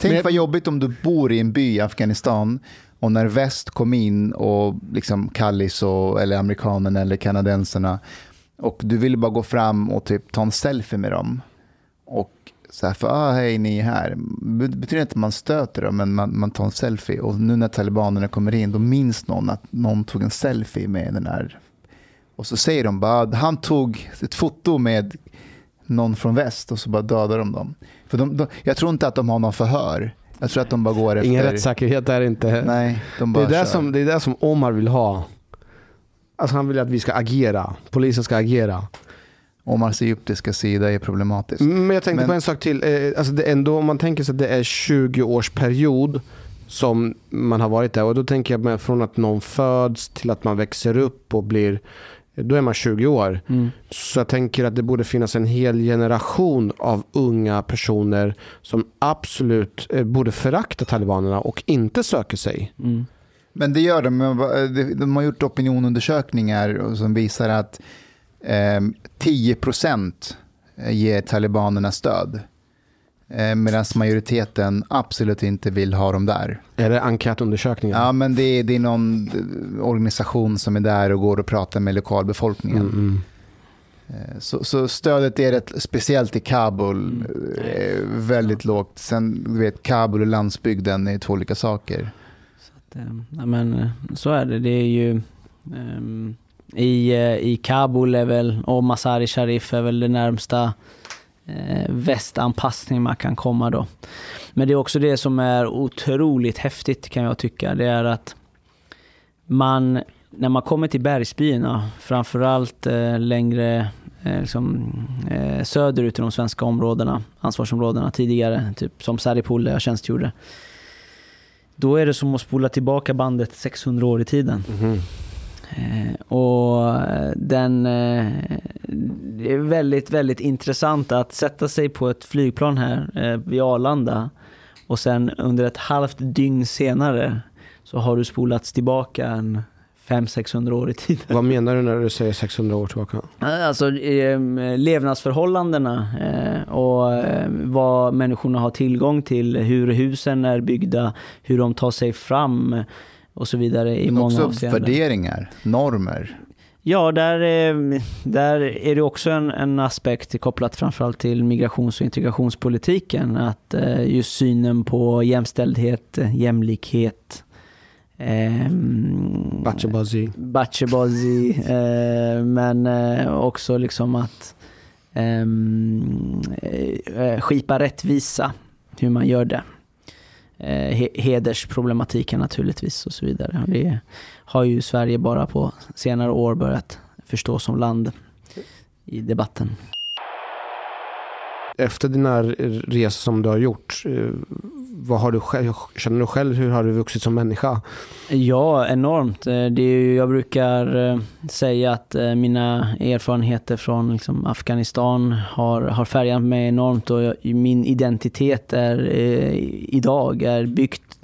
Tänk men... vad jobbigt om du bor i en by i Afghanistan och när väst kom in och liksom Kallis och, eller amerikanerna eller kanadensarna och du ville bara gå fram och typ ta en selfie med dem. Och så här, för ah, hej ni är här. Det betyder inte att man stöter dem, men man, man tar en selfie. Och nu när talibanerna kommer in, då minns någon att någon tog en selfie med den här. Och så säger de bara, han tog ett foto med någon från väst och så bara dödar de dem. För de, de, jag tror inte att de har någon förhör. Jag tror att de bara går efter... Ingen rättssäkerhet är inte. Nej, de bara det, är det, som, det är det som Omar vill ha. Alltså han vill att vi ska agera. Polisen ska agera. Omars egyptiska sida är problematisk. Men jag tänkte Men... på en sak till. Eh, alltså det ändå, om man tänker sig att det är 20 års period som man har varit där. Och då tänker jag från att någon föds till att man växer upp och blir då är man 20 år. Mm. Så jag tänker att det borde finnas en hel generation av unga personer som absolut eh, borde förakta talibanerna och inte söker sig. Mm. Men det gör de. Eh, de har gjort opinionundersökningar som visar att eh, 10% ger talibanerna stöd. Eh, Medan majoriteten absolut inte vill ha dem där. Är det enkätundersökningar? Ja, men det är, det är någon organisation som är där och går och pratar med lokalbefolkningen. Mm, mm. Eh, så, så, stödet är rätt, speciellt i Kabul, mm. Eh, väldigt ja. lågt. Sen, du vet, Kabul och landsbygden är två olika saker. Så, att, ja, men, så är det. Det är ju... Um, i, I Kabul är väl, och Masari Sharif är väl det närmsta eh, Eh, västanpassning man kan komma då. Men det är också det som är otroligt häftigt kan jag tycka. Det är att man, när man kommer till bergsbyarna, framförallt eh, längre eh, liksom, eh, söderut i de svenska områdena, ansvarsområdena tidigare, typ som Saripol där jag tjänstgjorde. Då är det som att spola tillbaka bandet 600 år i tiden. Mm. Eh, och den, eh, det är väldigt, väldigt intressant att sätta sig på ett flygplan här eh, vid Arlanda och sen under ett halvt dygn senare så har du spolats tillbaka en 500-600 år i tiden. Vad menar du när du säger 600 år tillbaka? Alltså eh, levnadsförhållandena eh, och eh, vad människorna har tillgång till, hur husen är byggda, hur de tar sig fram och så vidare i Men många också avseenden. värderingar, normer. Ja, där är, där är det också en, en aspekt kopplat framförallt till migrations och integrationspolitiken. Att eh, just synen på jämställdhet, jämlikhet, ehm, Bachebazi. Bachebazi, eh, men eh, också liksom att ehm, eh, skipa rättvisa, hur man gör det. Eh, hedersproblematiken naturligtvis och så vidare. Och Det har ju Sverige bara på senare år börjat förstå som land i debatten. Efter dina resor som du har gjort, eh, vad har du själv, känner du själv hur har du vuxit som människa? Ja, enormt. Eh, det är ju, jag brukar eh, säga att eh, mina erfarenheter från liksom Afghanistan har, har färgat mig enormt och jag, min identitet är eh, idag är byggt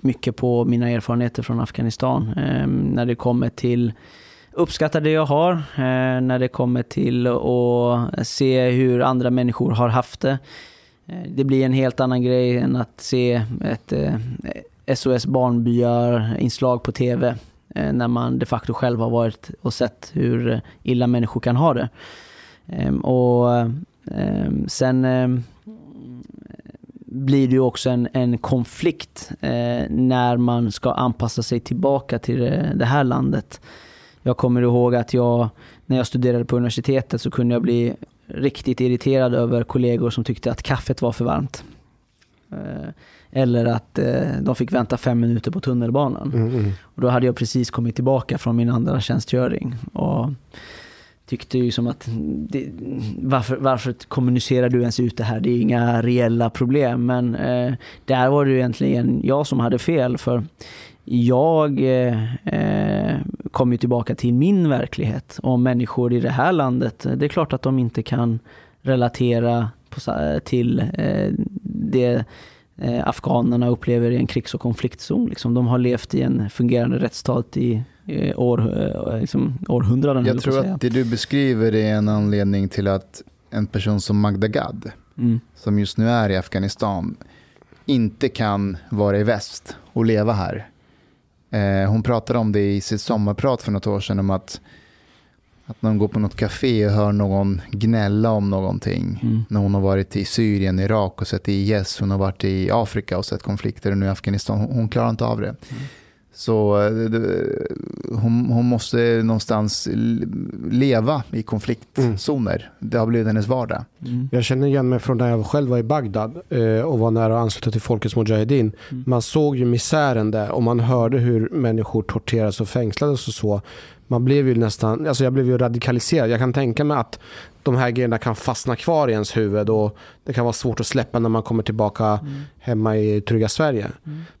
mycket på mina erfarenheter från Afghanistan. Eh, när det kommer till uppskatta det jag har, eh, när det kommer till att se hur andra människor har haft det. Eh, det blir en helt annan grej än att se ett eh, SOS Barnbyar-inslag på TV eh, när man de facto själv har varit och sett hur illa människor kan ha det. Ehm, och ehm, sen ehm, blir det ju också en, en konflikt eh, när man ska anpassa sig tillbaka till det, det här landet. Jag kommer ihåg att jag, när jag studerade på universitetet så kunde jag bli riktigt irriterad över kollegor som tyckte att kaffet var för varmt. Eh, Eller att eh, de fick vänta fem minuter på tunnelbanan. Mm, mm. Och då hade jag precis kommit tillbaka från min andra tjänstgöring. Och tyckte ju som att, det, varför, varför kommunicerar du ens ut det här? Det är inga reella problem. Men eh, där var det ju egentligen jag som hade fel. För jag eh, eh, kom ju tillbaka till min verklighet. Och människor i det här landet, det är klart att de inte kan relatera på, till eh, det eh, afghanerna upplever i en krigs och konfliktzon. Liksom. De har levt i en fungerande rättsstat i eh, år, eh, liksom, århundraden. Jag tror att det du beskriver är en anledning till att en person som Magda Gad, Mm. som just nu är i Afghanistan, inte kan vara i väst och leva här. Eh, hon pratade om det i sitt sommarprat för något år sedan, om att, att när hon går på något café och hör någon gnälla om någonting, Mm. när hon har varit i Syrien, Irak och sett IS, hon har varit i Afrika och sett konflikter och nu i Afghanistan, hon, hon klarar inte av det. Så eh, det, hon, hon måste någonstans leva i konfliktzoner. Det har blivit hennes vardag. Mm. Jag känner igen mig från när jag själv var i Bagdad eh, och var nära att ansluta till Folkets Mujahedin. Mm. Man såg ju misären där och man hörde hur människor torterades och fängslades och så. Man blev ju nästan, alltså jag blev ju radikaliserad. Jag kan tänka mig att de här grejerna kan fastna kvar i ens huvud och det kan vara svårt att släppa när man kommer tillbaka hemma i trygga Sverige.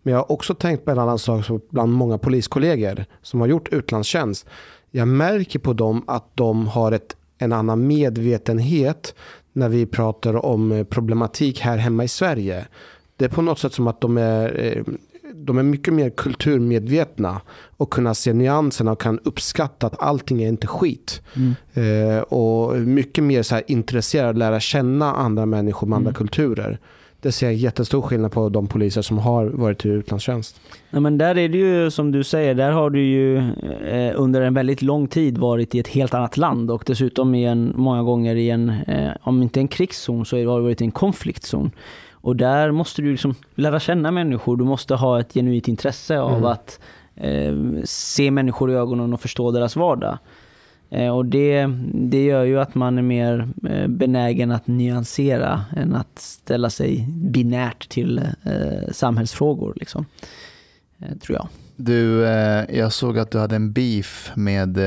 Men jag har också tänkt på en annan sak bland många poliskollegor som har gjort utlandstjänst. Jag märker på dem att de har ett, en annan medvetenhet när vi pratar om eh, problematik här hemma i Sverige. Det är på något sätt som att de är, eh, de är mycket mer kulturmedvetna och kunna se nyanserna och kan uppskatta att allting är inte skit. Mm. Eh, och mycket mer så här intresserade att lära känna andra människor med andra Mm. kulturer. Det ser jag jättestor skillnad på de poliser som har varit i utlandstjänst. Ja, men där är det ju som du säger, där har du ju eh, under en väldigt lång tid varit i ett helt annat land och dessutom i en, många gånger i en, eh, om inte en krigszon så har du varit i en konfliktzon. Och där måste du liksom lära känna människor, du måste ha ett genuint intresse av Mm. att eh, se människor i ögonen och förstå deras vardag. Eh, och det, det gör ju att man är mer eh, benägen att nyansera än att ställa sig binärt till eh, samhällsfrågor. Liksom. Eh, tror jag. Du, eh, jag såg att du hade en beef med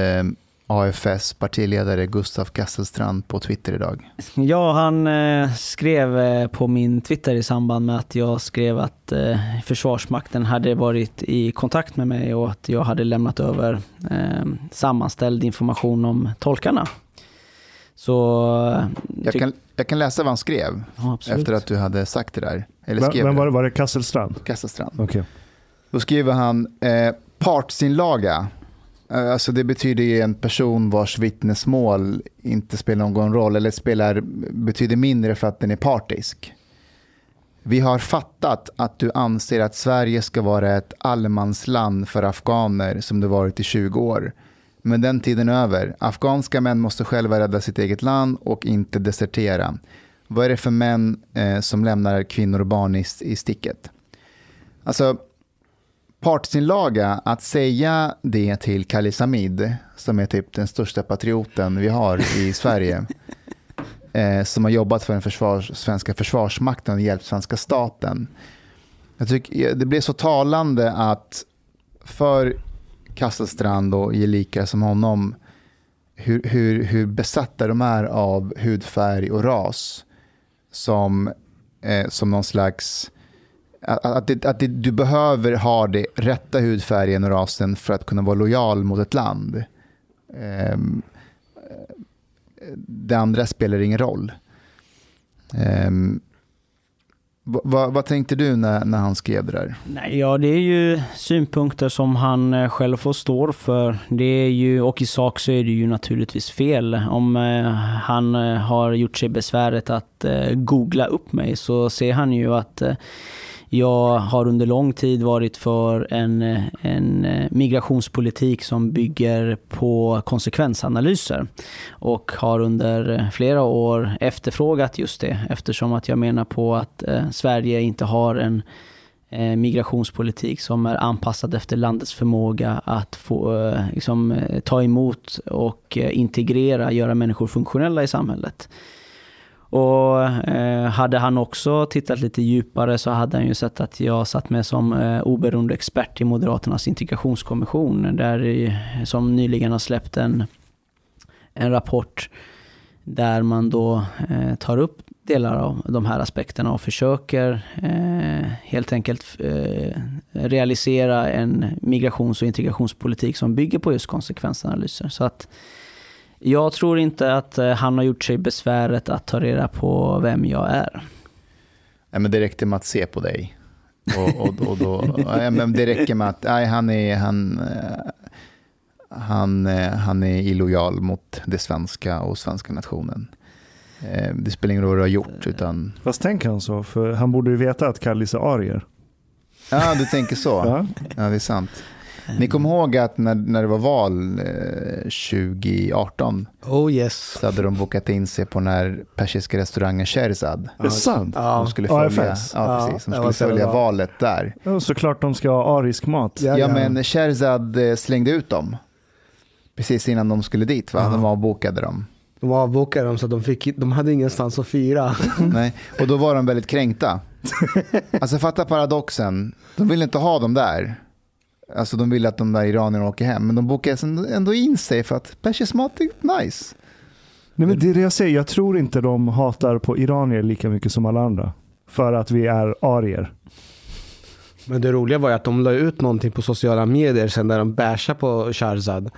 AFS partiledare Gustav Kasselstrand på Twitter idag? Ja, han eh, skrev eh, på min Twitter i samband med att jag skrev att eh, Försvarsmakten hade varit i kontakt med mig och att jag hade lämnat över eh, sammanställd information om tolkarna. Så... eh, Jag kan, jag kan läsa vad han skrev ja, efter att du hade sagt det där. Eller skrev men var, det. var det Kasselstrand? Kasselstrand. Okej. Då skriver han eh, partsinlaga. Eh, alltså det betyder ju en person vars vittnesmål inte spelar någon roll eller spelar, betyder mindre för att den är partisk. Vi har fattat att du anser att Sverige ska vara ett allemansland för afghaner som det varit i 20 år. Men den tiden är över. Afghanska män måste själva rädda sitt eget land och inte desertera. Vad är det för män eh, som lämnar kvinnor och barn i, i sticket? Alltså, partsinlaga att säga det till Khalis Hamid, som är typ den största patrioten vi har i [laughs] Sverige, eh, som har jobbat för den försvars, svenska försvarsmakten och hjälpt svenska staten. Jag tycker det blev så talande att för Kasselstrand och gelikar som honom, hur, hur, hur besatta de är av hudfärg och ras som, eh, som någon slags att, att, det, att det, du behöver ha det rätta hudfärgen och rasen för att kunna vara lojal mot ett land. Um, det andra spelar ingen roll. Ehm, um, vad, vad, tänkte du när, när han skrev det där? Nej, ja, det är ju synpunkter som han eh, själv får stå för. Det är ju, och i sak så är det ju naturligtvis fel. Om eh, han eh, har gjort sig besväret att eh, googla upp mig så ser han ju att eh, jag har under lång tid varit för en, en eh, migrationspolitik som bygger på konsekvensanalyser och har under flera år efterfrågat just det eftersom att jag menar på att eh, Sverige inte har en eh, migrationspolitik som är anpassad efter landets förmåga att få, eh, liksom, ta emot och integrera, göra människor funktionella i samhället. Och eh, hade han också tittat lite djupare så hade han ju sett att jag satt med som eh, oberoende expert i Moderaternas integrationskommission där, som nyligen har släppt en, en rapport där man då eh, tar upp delar av de här aspekterna och försöker eh, helt enkelt eh, realisera en migrations och integrationspolitik som bygger på just konsekvensanalyser. Så att jag tror inte att eh, han har gjort sig besväret att ta reda på vem jag är. Nej, men det räckte med att se på dig. Och, och, och då, nej, men det räcker med att nej, han, är, han, eh, han, eh, han är illojal mot det svenska och svenska nationen. Det spelar ingen roll vad du har gjort. Utan, Fast tänker han så? För han borde ju veta att Kallis är arier. ja, du tänker så. Ja. Ja, det är sant. Ni kommer ihåg att när, när det var val eh, 2018 Oh yes. så hade de bokat in sig på den här persiska restaurangen Sherzad. Det är sant? Ja. De skulle följa, AFS. ja, Ja, precis, de skulle följa valet där. Ja, såklart de ska ha arisk mat. Ja, Ja, ja. men Sherzad eh, slängde ut dem. Precis innan de skulle dit, va? De avbokade dem. De avbokade dem så de, fick, de hade ingenstans att fira. [laughs] Nej. Och då var de väldigt kränkta. Alltså fatta paradoxen. De ville inte ha dem där. Alltså de ville att de där iranierna åker hem. Men de bokade ändå- in sig för att persisk mat är nice. Nej, men det är det jag säger. Jag tror inte de hatar på iranier lika mycket som alla andra. För att vi är arier. Men det roliga var ju att de la ut någonting på sociala medier sen där de bashade på Sharzad.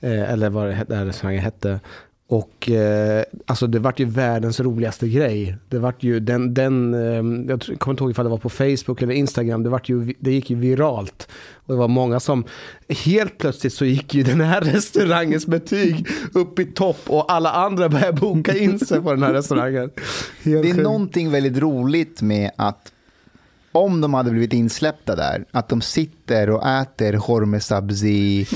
Eh, eller vad det här restaurangen hette. Och eh, alltså det vart ju världens roligaste grej. Det vart ju den, den eh, jag kommer inte ihåg ifall det var på Facebook eller Instagram, det, vart ju, det gick ju viralt. Och det var många som, helt plötsligt så gick ju den här [laughs] restaurangens betyg upp i topp och alla andra började boka in sig på den här restaurangen. Helt Det är sjukt. någonting väldigt roligt med att om de hade blivit insläppta där, att de sitter och äter horme sabzi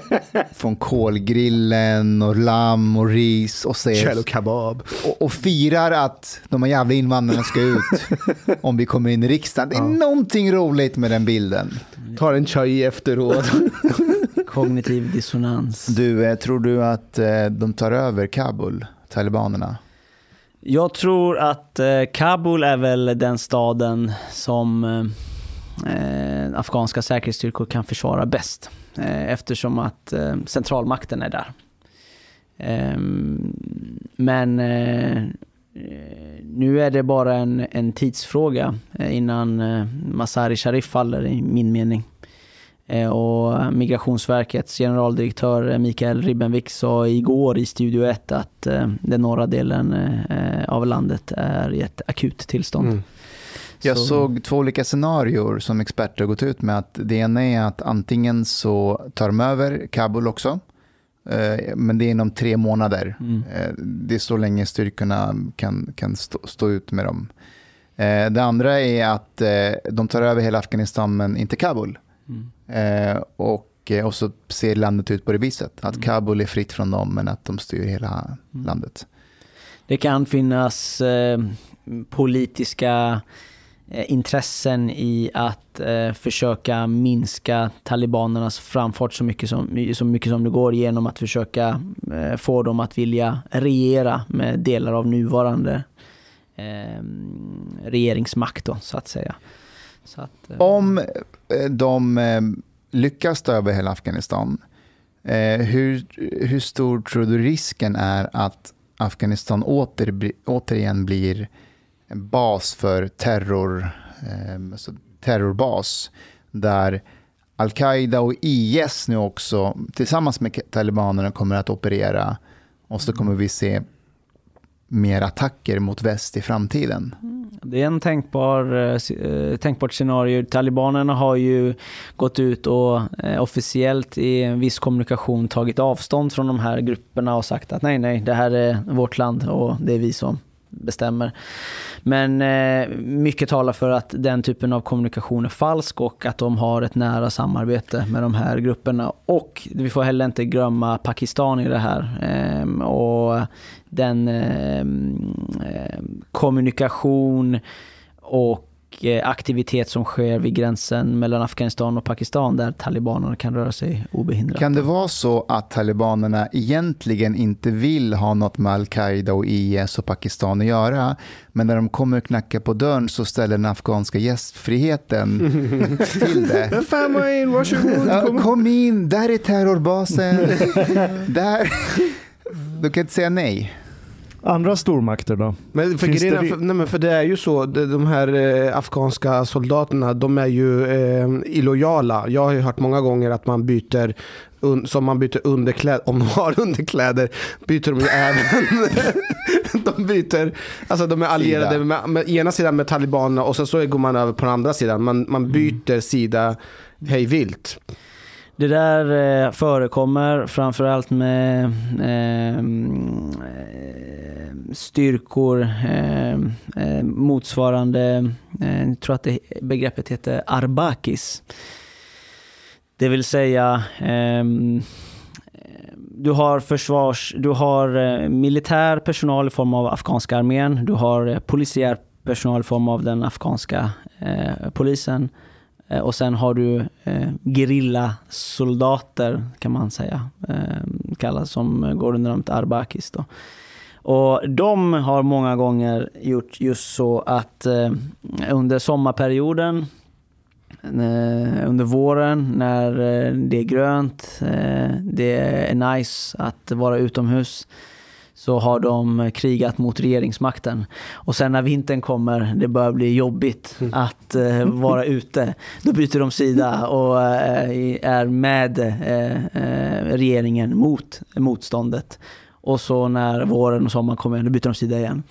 [laughs] från kolgrillen och lamm och ris och, säger, Cello kebab. och, och firar att de här jävla invandrarna ska ut [laughs] om vi kommer in i riksdagen. Det är någonting roligt med den bilden. Tar en chai efteråt. [laughs] Kognitiv dissonans. Du, eh, tror du att eh, de tar över Kabul, talibanerna? Jag tror att eh, Kabul är väl den staden som eh, eh, afghanska säkerhetsstyrkor kan försvara bäst. Eh, eftersom att eh, centralmakten är där. Ehm, men eh, nu är det bara en, en tidsfråga eh, innan eh, Masari Sharif faller i min mening. Eh, och Migrationsverkets generaldirektör eh, Mikael Ribbenvik sa igår i Studio 1 att eh, den norra delen av landet är i ett akut tillstånd. Mm. Jag Så- såg två olika scenarier som experter gått ut med. att Det ena är att antingen så tar de över Kabul också, men det är inom tre månader. Mm. Det är så länge styrkorna kan, kan stå, stå ut med dem. Det andra är att de tar över hela Afghanistan men inte Kabul. Mm. Eh, Och, eh, och så ser landet ut på det viset. Att Mm. Kabul är fritt från dem men att de styr hela landet. Det kan finnas eh, politiska eh, intressen i att eh, försöka minska talibanernas framfart så mycket som, så mycket som det går genom att försöka eh, få dem att vilja regera med delar av nuvarande eh, regeringsmakt då, så att säga. Så att, eh, Om Eh, de eh, lyckas ta över hela Afghanistan, eh, hur, hur stor tror du risken är att Afghanistan åter, återigen blir en bas för terror, alltså terrorbas, där Al-Qaida och IS nu också tillsammans med talibanerna kommer att operera. Och så kommer vi se mer attacker mot väst i framtiden. Mm. Det är en tänkbar, eh, eh, tänkbart scenario. Talibanerna har ju gått ut och eh, officiellt i en viss kommunikation tagit avstånd från de här grupperna och sagt att nej, nej, det här är vårt land och det är vi som bestämmer. Men eh, mycket talar för att den typen av kommunikation är falsk och att de har ett nära samarbete med de här grupperna. Och vi får heller inte glömma Pakistan i det här. Eh, och den eh, kommunikation och aktivitet som sker vid gränsen mellan Afghanistan och Pakistan där talibanerna kan röra sig obehindrat. Kan det vara så att talibanerna egentligen inte vill ha något med al-Qaida och IS och Pakistan att göra, men när de kommer och knackar på dörren så ställer den afghanska gästfriheten [laughs] till det. In, varsågod. Kom in, där är terrorbasen. [laughs] där. Du kan inte säga nej. Andra stormakter då? Men för, det grejen, är- ri- för, nej, men för det är ju så, de, här eh, afghanska soldaterna, de är ju eh, illojala. Jag har ju hört många gånger att man byter, un, som man byter underkläder, om de har [laughs] underkläder, byter de ju även, [laughs] de byter, alltså de är allierade med, med ena sidan med talibanerna och sen så går man över på den andra sidan. Man, man byter sida hej vilt. Det där eh, förekommer framförallt med eh, eh styrkor eh, eh, motsvarande, eh, jag tror att det, begreppet heter arbakis. Det vill säga ehm, du har försvars, du har eh, militär personal i form av afghanska armén, du har polisiär personal i form av den afghanska eh, polisen. Eh, Och sen har du eh, gerillasoldater kan man säga, eh, kallas som går under namnet Arbakis. Då. Och de har många gånger gjort just så att eh, under sommarperioden, eh, under våren när eh, det är grönt, eh, det är nice att vara utomhus, så har de krigat mot regeringsmakten. Och sen när vintern kommer, det börjar bli jobbigt att eh, vara [laughs] ute, då byter de sida och eh, är med eh, eh, regeringen mot motståndet. Och så när våren och sommaren kommer, då byter de sida igen.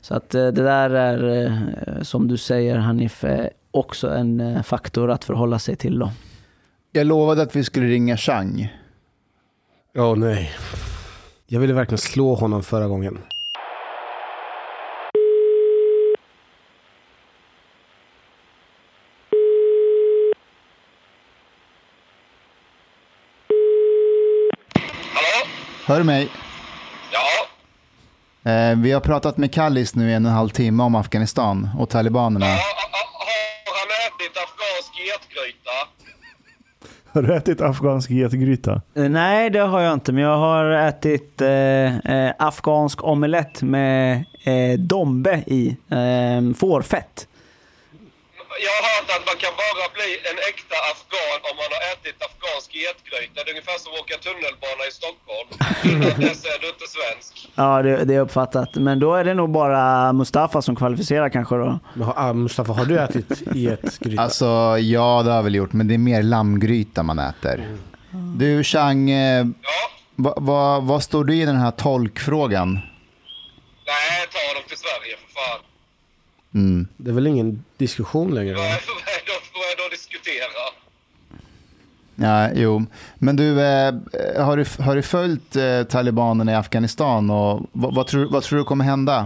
Så att eh, det där är, eh, som du säger Hanif, eh, också en eh, faktor att förhålla sig till då. Jag lovade att vi skulle ringa Chang. Åh nej. Jag ville verkligen slå honom förra gången. Hallå? Hör du mig? Ja, Eh, vi har pratat med Kallis nu i en och en halv timme om Afghanistan och talibanerna. har, har han ätit afghansk getgryta? Har du ätit afghansk getgryta? Eh, Nej, det har jag inte, men jag har ätit eh, eh, afghansk omelett med eh, dombe i, eh, fårfett. Jag har hört att man kan bara bli en äkta afghan om man har ätit afghansk afghansk getgryta. Det är ungefär som att åka tunnelbana i Stockholm. [laughs] Innan dess är du inte svensk. Ja, det, det är uppfattat. Men då är det nog bara Mustafa som kvalificerar kanske då. Men har- ah, Mustafa, har du ätit getgryta? [laughs] Alltså, ja det har jag väl gjort, men det är mer lammgryta man äter. Du Chang, eh, Ja. vad va, vad står du i den här tolkfrågan? Nej, ta dem till Sverige för fan. Mm. Det är väl ingen diskussion längre? Vad va? är då att diskutera? Ja, jo. Men du, eh, har du, har du följt eh, talibanerna i Afghanistan och vad, vad, tror, vad tror du kommer hända?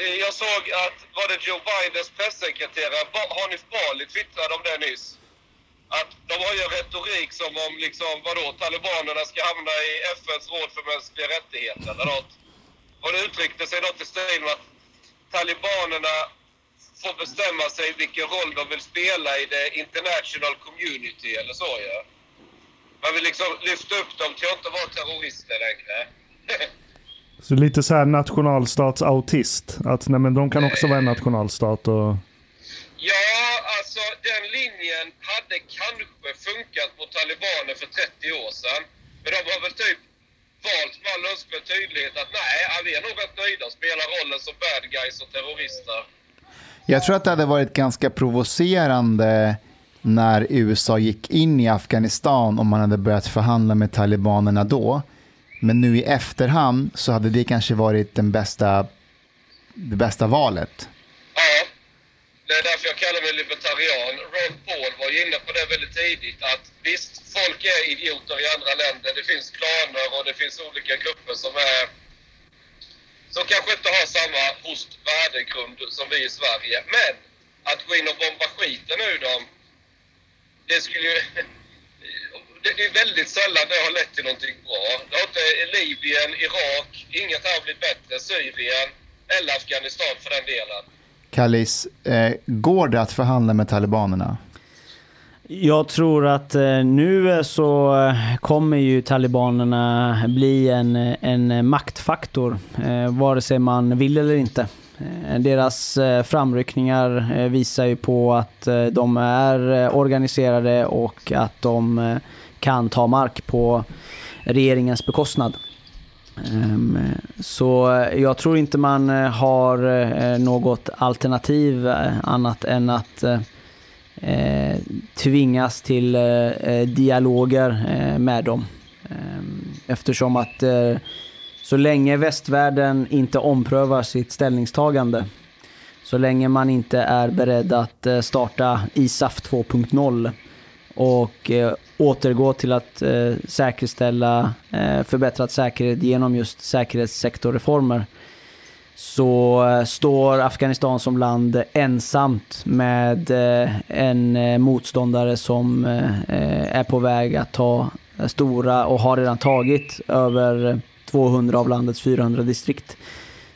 Eh, jag såg att, var det Joe Bidens pressekreterare, Hanif Bali twittrade om det nyss. Att de har ju en retorik som om liksom, vadå, talibanerna ska hamna i FNs råd för mänskliga rättigheter eller något. Och det uttryckte sig något i stil med att talibanerna får bestämma sig vilken roll de vill spela i det international community eller så ja. Man vill liksom lyfta upp dem till att inte vara terrorister längre. [laughs] Så lite så här nationalstatsautist. Att nej, men de kan också vara en nationalstat. Och... Ja, alltså den linjen hade kanske funkat på talibaner för 30 år sedan. Men de har väl typ valt med all önskvärd tydlighet att nej, vi är nog rätt nöjda att spela rollen som bad guys och terrorister. Jag tror att det hade varit ganska provocerande när USA gick in i Afghanistan om man hade börjat förhandla med talibanerna då. Men nu i efterhand så hade det kanske varit den bästa, det bästa valet. Ja, det är därför jag kallar mig libertarian. Ron Paul var ju inne på det väldigt tidigt att visst, folk är idioter i andra länder. Det finns klaner och det finns olika grupper som är som kanske inte har samma host värdegrund som vi i Sverige. Men att gå in och bomba skiten ur dem, det skulle ju... [laughs] Det det är väldigt sällan det har lett till någonting bra. Det har inte Libyen, Irak, inget har blivit bättre. Syrien eller Afghanistan för den delen. Kallis, eh, går det att förhandla med talibanerna? Jag tror att eh, nu eh, så eh, kommer ju talibanerna bli en, en maktfaktor, vare sig man vill eller inte. Deras framryckningar visar ju på att de är organiserade och att de kan ta mark på regeringens bekostnad. Ehm, så jag tror inte man har något alternativ annat än att eh, tvingas till eh, eh, dialoger eh, med dem. Eh, eftersom att eh, så länge västvärlden inte omprövar sitt ställningstagande, så länge man inte är beredd att eh, starta ISAF 2.0 och eh, återgå till att eh, säkerställa eh, förbättrad säkerhet genom just säkerhetssektorreformer så eh, står Afghanistan som land ensamt med eh, en eh, motståndare som är på väg att ta stora och har redan tagit över 200 av landets 400 distrikt.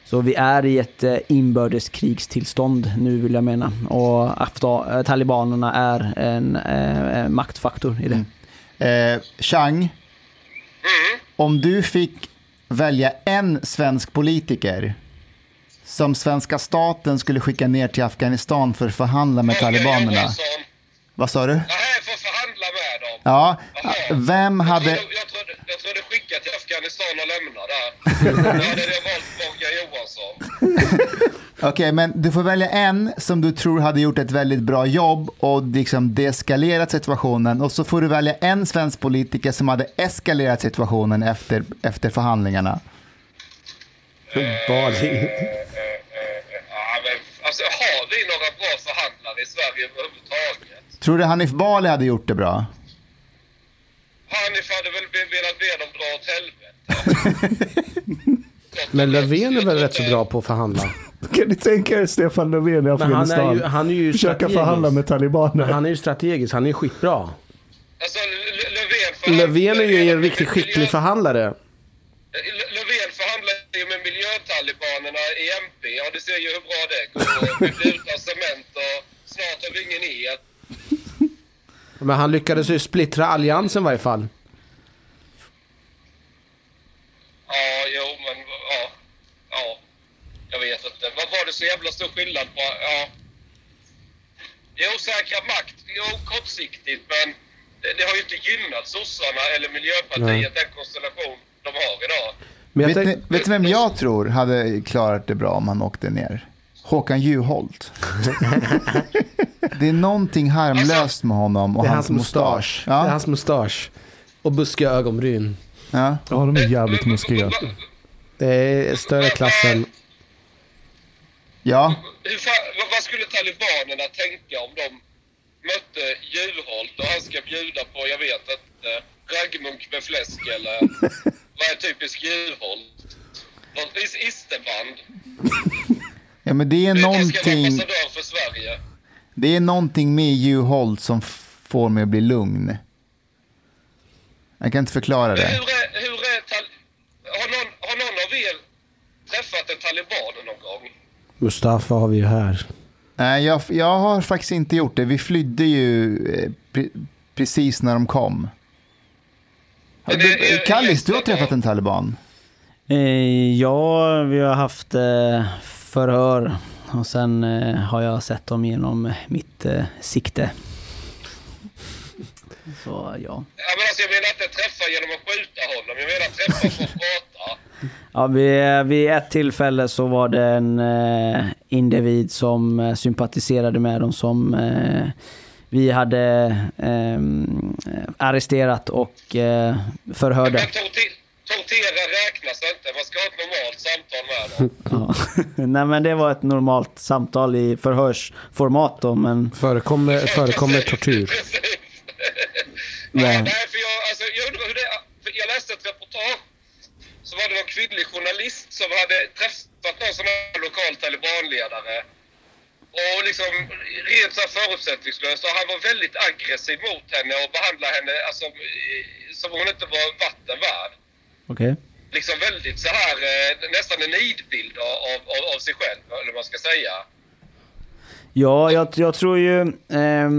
Så vi är i ett inbördeskrigstillstånd nu vill jag mena. Och Afta- talibanerna är en eh, maktfaktor i det. Eh, Chang, om du fick välja en svensk politiker som svenska staten skulle skicka ner till Afghanistan för att förhandla med talibanerna. Vad sa du? Nej, för att förhandla med dem. Ja, vem Jag hade... trodde, jag, trodde, jag trodde skicka till Afghanistan och lämna där. [laughs] Då hade jag valt Morgan Johansson. [laughs] Okej, men du får välja en som du tror hade gjort ett väldigt bra jobb och liksom deeskalerat situationen. Och så får du välja en svensk politiker som hade eskalerat situationen efter, efter förhandlingarna. Bali. Ja, men, alltså, har vi några bra förhandlare i Sverige överhuvudtaget? Tror du Hanif Bali hade gjort det bra? Hanif hade väl velat be dem dra åt helvete. [laughs] Men Löfven är väl rätt så bra på att förhandla? [laughs] Kan ni tänka er Stefan Löfven i Men han Afghanistan? är ju, han är ju Försöka förhandla med talibaner. Men han är ju strategisk, han är ju skitbra. Alltså, Löfven Löfven är ju en riktigt skicklig förhandlare. L- Löfven förhandlar ju med miljötalibanerna i MP. Ja, du ser ju hur bra det går. Vi blir utan cement och snart har vi ingen el. Men han lyckades ju splittra alliansen i varje fall. Ja, jo, men ja. Ja, jag vet inte. Vad var det så jävla stor skillnad på? Ja. Jo, säkra makt. Jo, kortsiktigt, men det, det har ju inte gynnat sossarna eller Miljöpartiet, den konstellation de har idag. Men Vet, tänk, ni, vet ni vem jag tror hade klarat det bra om han åkte ner? Håkan Juholt. [laughs] det är någonting harmlöst med honom och det är hans, hans mustasch. Det är Ja, hans mustasch. Och buskiga ögonbryn. ja. Ja, de är jävligt muskiga. Det är större klassen. ja. Hur fan, vad skulle talibanerna tänka om de mötte Juholt och han ska bjuda på, jag vet inte, raggmunk med fläsk eller [laughs] vad är typisk Juholt? Något is- isterband. [laughs] ja, men det är Det någonting, ambassadör för Sverige. det är någonting med Juholt som får mig att bli lugn. Jag kan inte förklara det. hur är, hur är tal- har, någon, har någon av er träffat en taliban någon gång? Mustafa har vi ju här. Nej, jag, jag har faktiskt inte gjort det. Vi flydde ju eh, pre- precis när de kom. Är- Kallis, du har träffat en taliban. Eh, ja, vi har haft eh, förhör och sen eh, har jag sett dem genom mitt eh, sikte. Så ja. Ja, men alltså, jag menar inte träffa genom att skjuta honom. Jag menar träffa för att prata. [laughs] Ja, vid, vid ett tillfälle så var det en eh, individ som eh, sympatiserade med dem som eh, vi hade eh, arresterat och eh, förhörde. Tortera räknas inte. Man ska ha ett normalt samtal med dem. [laughs] Ja. [laughs] Nej men det var ett normalt samtal i förhörsformat då, men Förekommer, förekommer tortyr. [laughs] Ja. Nej, nej, för jag, alltså, jag undrar hur det jag läste ett reportage. Så var det någon kvinnlig journalist som hade träffat någon sån här lokal talibanledare. Och liksom rent så förutsättningslöst. Och han var väldigt aggressiv mot henne och behandlade henne alltså, eh, som hon inte var vatten värd. okej. Liksom väldigt så här, eh, nästan en nidbild av, av, av sig själv, eller vad man ska säga. Ja, jag, jag tror ju... Eh,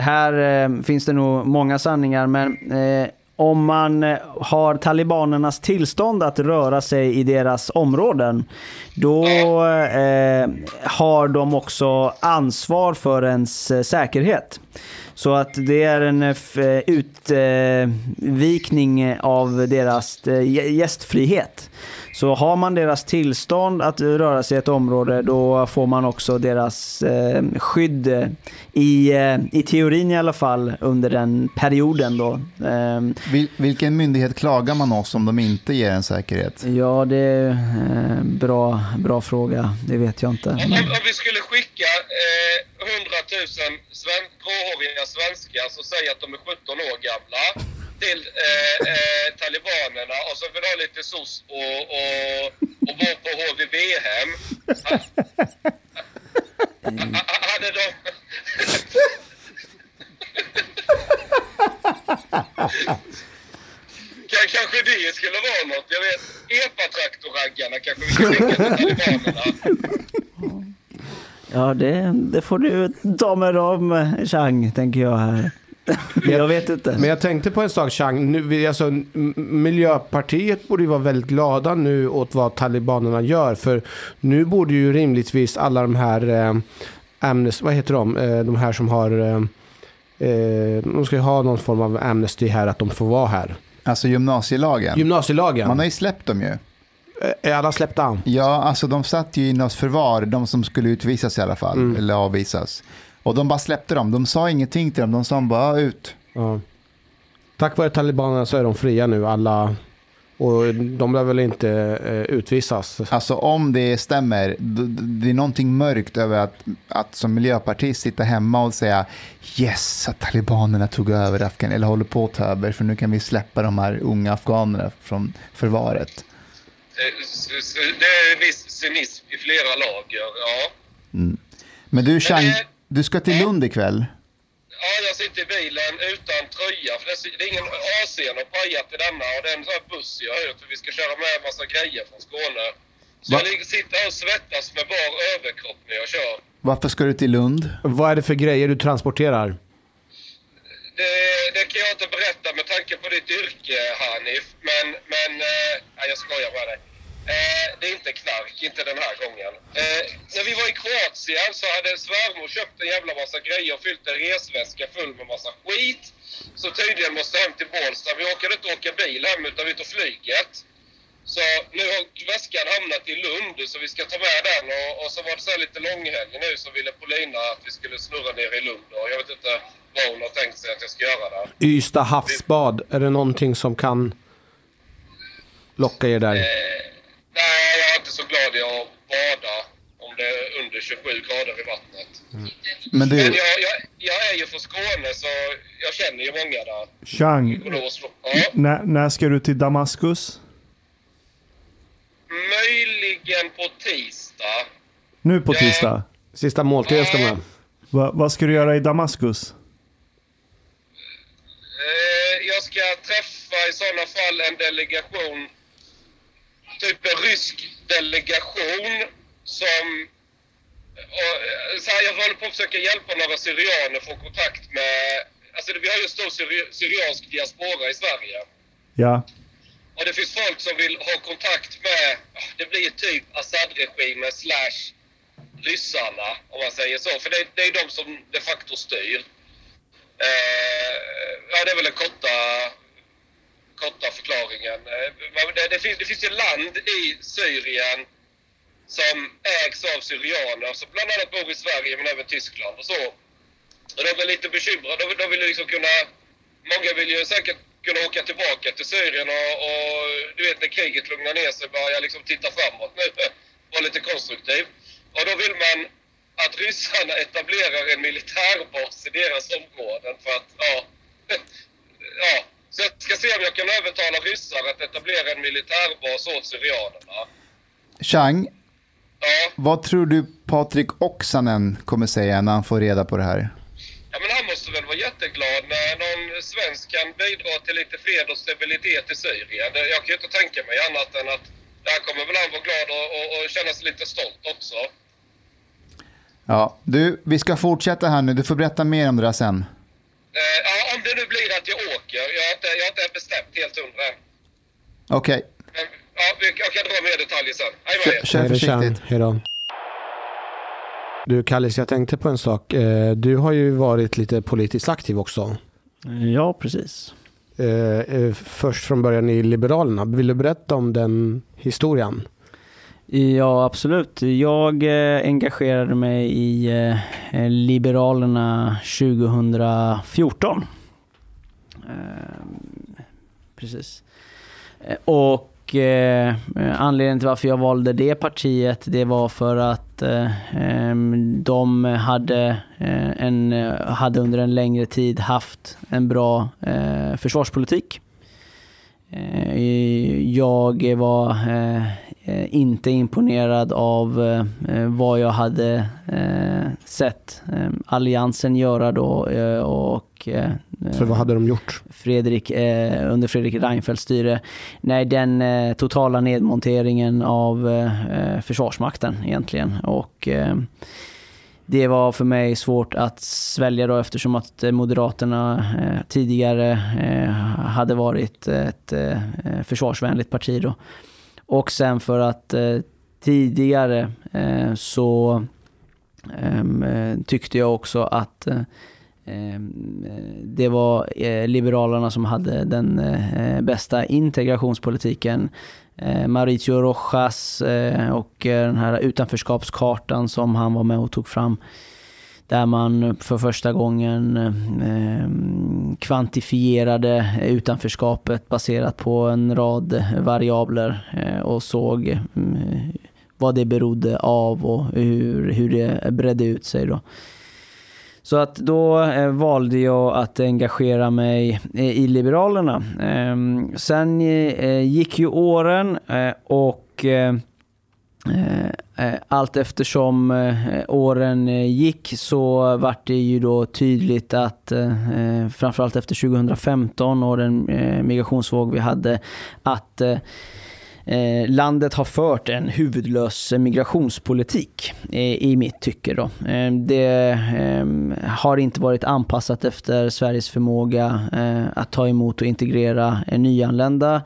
här eh, finns det nog många sanningar, men eh, om man eh, har talibanernas tillstånd att röra sig i deras områden, då eh, har de också ansvar för ens eh, säkerhet. Så att det är en eh, utvikning av deras eh, gästfrihet. Så har man deras tillstånd att röra sig i ett område då får man också deras eh, skydd eh, i, eh, i teorin i alla fall under den perioden då. Ehm, Vil, vilken myndighet klagar man oss om de inte ger en säkerhet? ja, det är eh, bra, bra fråga. Det vet jag inte. Om, om, om vi skulle skicka eh, 100 000 sven, gråhåriga svenskar som säger att de är 17 år gamla till eh, eh, talibanerna och så vill ha lite SOS och, och, och bo på HVB-hem. Hade de... Kanske det skulle vara något. Jag vet, epatraktorraggarna kanske vi kan skicka till talibanerna. ja, det, det får du ta med dem, Chang, tänker jag här. Jag vet inte. Men jag tänkte på en sak Chang. Nu, alltså, Miljöpartiet borde ju vara väldigt glada nu åt vad talibanerna gör. För nu borde ju rimligtvis alla de här eh, Amnesty, vad heter de? Eh, de här som har eh, eh, de ska ju ha någon form av amnesty här att de får vara här. Alltså gymnasielagen. Gymnasielagen. Man har ju släppt dem ju. Eh, Är alla släppta? Ja, alltså de satt ju i något förvar, de som skulle utvisas i alla fall, Mm. eller avvisas. Och de bara släppte dem, de sa ingenting till dem, de sa bara "Ja, ut. Ja. Tack vare talibanerna så är de fria nu alla. Och de lär väl inte eh, utvisas. Alltså om det stämmer, det är någonting mörkt över att, att som miljöpartist sitta hemma och säga yes, att talibanerna tog över Afghanistan, eller håller på att ta över, för nu kan vi släppa de här unga afghanerna från förvaret. Eh, Det är viss cynism i flera lager, ja. Men du Chang, du ska till Lund ikväll. Ja, jag sitter i bilen utan tröja för det är- ingen AC och pajat i denna och det är en sån här buss jag har hört för vi ska köra med en massa grejer från Skåne. Så Va? jag sitter och svettas med bar överkropp när jag kör. Varför ska du till Lund? Vad är det för grejer du transporterar? Det, det kan jag inte berätta med tanke på ditt yrke Hanif, men, men eh, nej, jag skojar med dig. Eh, det är inte knark, inte den här gången. Eh, när vi var i Kroatien så hade svärmor köpt en jävla massa grejer och fyllt en resväska full med massa skit. så tydligen måste hem till Bålsta. Vi orkade inte åka bil hem utan vi tog flyget. Så nu har väskan hamnat i Lund så vi ska ta med den och, och så var det så här lite långhelg nu så ville Polina att vi skulle snurra ner i Lund och jag vet inte vad hon har tänkt sig att jag ska göra där. Ystad havsbad, är det någonting som kan locka er där? Eh, nej, jag är inte så glad i att bada om det är under 27 grader i vattnet. Men du, Men jag, jag, jag är ju från Skåne så jag känner ju många där. Chang, Ja, när, när ska du till Damaskus? möjligen på tisdag. Nu på Ja. tisdag? Sista måltiden ska med. Va, vad ska du göra i Damaskus? Eh, jag ska träffa i sådana fall en delegation, typ en rysk delegation som... Och, eh, så här, jag håller på att försöka hjälpa några syrianer få kontakt med... Alltså vi har ju en stor syri- syriansk diaspora i Sverige. Ja. Och det finns folk som vill ha kontakt med, det blir typ Assad-regimen slash ryssarna, om man säger så. För det, det är de som de facto styr. Eh, ja, det är väl den korta, korta förklaringen. Eh, det, det, finns, det finns ju land i Syrien som ägs av syrianer som bland annat bor i Sverige men även Tyskland och så. Och de är lite bekymrade. De, de vill ju liksom kunna... Många vill ju säkert kunna åka tillbaka till Syrien och, och du vet när kriget lugnar ner sig börja liksom titta framåt nu. [laughs] Vara lite konstruktiv. Och då vill man att ryssarna etablerar en militärbas i deras områden för att, ja... [laughs] ja. Så jag ska se om jag kan övertala ryssar att etablera en militärbas åt syrianerna. Chang, Ja. vad tror du Patrik Oksanen kommer säga när han får reda på det här? Ja, men han måste väl vara jätteglad när någon svensk kan bidra till lite fred och stabilitet i Syrien. Jag kan ju inte tänka mig annat än att där kommer väl han vara glad och, och, och känna sig lite stolt också. Ja, du, vi ska fortsätta här nu. Du får berätta mer om det där sen. Eh, ja, om det nu blir att jag åker. Jag har inte, jag har inte bestämt helt hundra än. Okej, Men, ja, jag kan dra mer detaljer sen. Kör, kör Hej då, Chan. försiktigt. Hej då. Du Kallis, jag tänkte på en sak. Eh, Du har ju varit lite politiskt aktiv också. Ja, precis. Eh, eh, Först från början i Liberalerna. Vill du berätta om den historien? Ja, absolut. Jag eh, engagerade mig i eh, Liberalerna 2014. Eh, precis. Eh, och eh, anledningen till varför jag valde det partiet, det var för att eh, de hade, en, hade under en längre tid haft en bra försvarspolitik. Jag var inte imponerad av eh, vad jag hade eh, sett eh, Alliansen göra då eh, och eh, För vad hade de gjort? Fredrik, eh, under Fredrik Reinfeldts styre. Nej, den eh, totala nedmonteringen av eh, Försvarsmakten egentligen. Och eh, det var för mig svårt att svälja då eftersom att eh, Moderaterna eh, tidigare eh, hade varit ett eh, försvarsvänligt parti då. Och sen för att eh, tidigare eh, så ehm, eh, tyckte jag också att eh, ehm, eh, det var eh, Liberalerna som hade den eh, bästa integrationspolitiken. Eh, Mauricio Rojas eh, och eh, den här utanförskapskartan som han var med och tog fram. Där man för första gången eh, kvantifierade utanförskapet baserat på en rad variabler eh, och såg eh, vad det berodde av och hur, hur det bredde ut sig. Då. Så att då eh, valde jag att engagera mig eh, i Liberalerna. Eh, sen eh, gick ju åren eh, och eh, eh Eh, allt eftersom eh, åren eh, gick så vart det ju då tydligt att framförallt efter 2015 och den migrationsvåg vi hade att eh, landet har fört en huvudlös migrationspolitik eh, i mitt tycke. Då. Eh, det har inte varit anpassat efter Sveriges förmåga att ta emot och integrera nyanlända.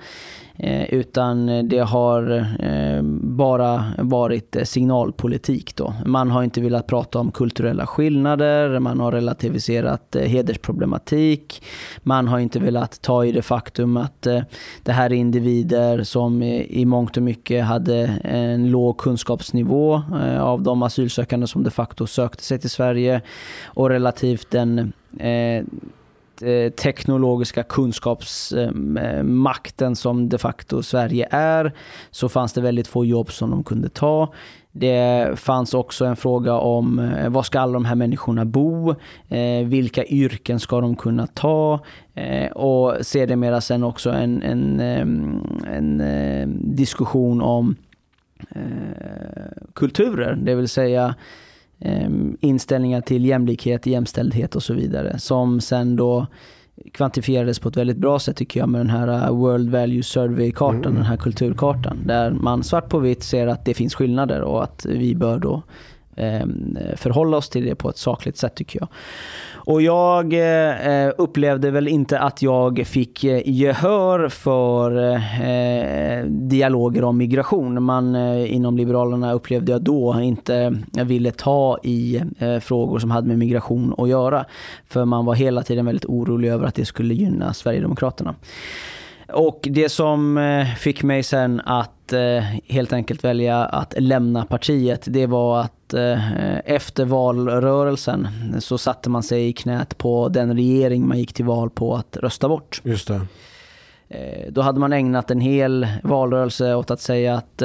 Eh, utan det har eh, bara varit eh, signalpolitik då. Man har inte velat prata om kulturella skillnader, man har relativiserat hedersproblematik, man har inte velat ta i det faktum att det här är individer som i mångt och mycket hade en låg kunskapsnivå av de asylsökande som de facto sökte sig till Sverige och relativt den Eh, Eh, teknologiska kunskapsmakten som de facto Sverige är, så fanns det väldigt få jobb som de kunde ta. Det fanns också en fråga om eh, var ska alla de här människorna bo? Eh, vilka yrken ska de kunna ta? Eh, och sedermera sen också en, en, en, en diskussion om kulturer, det vill säga inställningar till jämlikhet, jämställdhet och så vidare. Som sen då kvantifierades på ett väldigt bra sätt tycker jag med den här uh, World Value Survey-kartan, mm. den här kulturkartan. Där man svart på vitt ser att det finns skillnader och att vi bör då eh, förhålla oss till det på ett sakligt sätt tycker jag. Och jag eh, upplevde väl inte att jag fick eh, gehör för eh, dialoger om migration. Man eh, inom Liberalerna upplevde jag då inte ville ta i eh, frågor som hade med migration att göra. För man var hela tiden väldigt orolig över att det skulle gynna Sverigedemokraterna. Och det som eh, fick mig sen att eh, helt enkelt välja att lämna partiet, det var att eh, efter valrörelsen så satte man sig i knät på den regering man gick till val på att rösta bort. Just det. Då hade man ägnat en hel valrörelse åt att säga att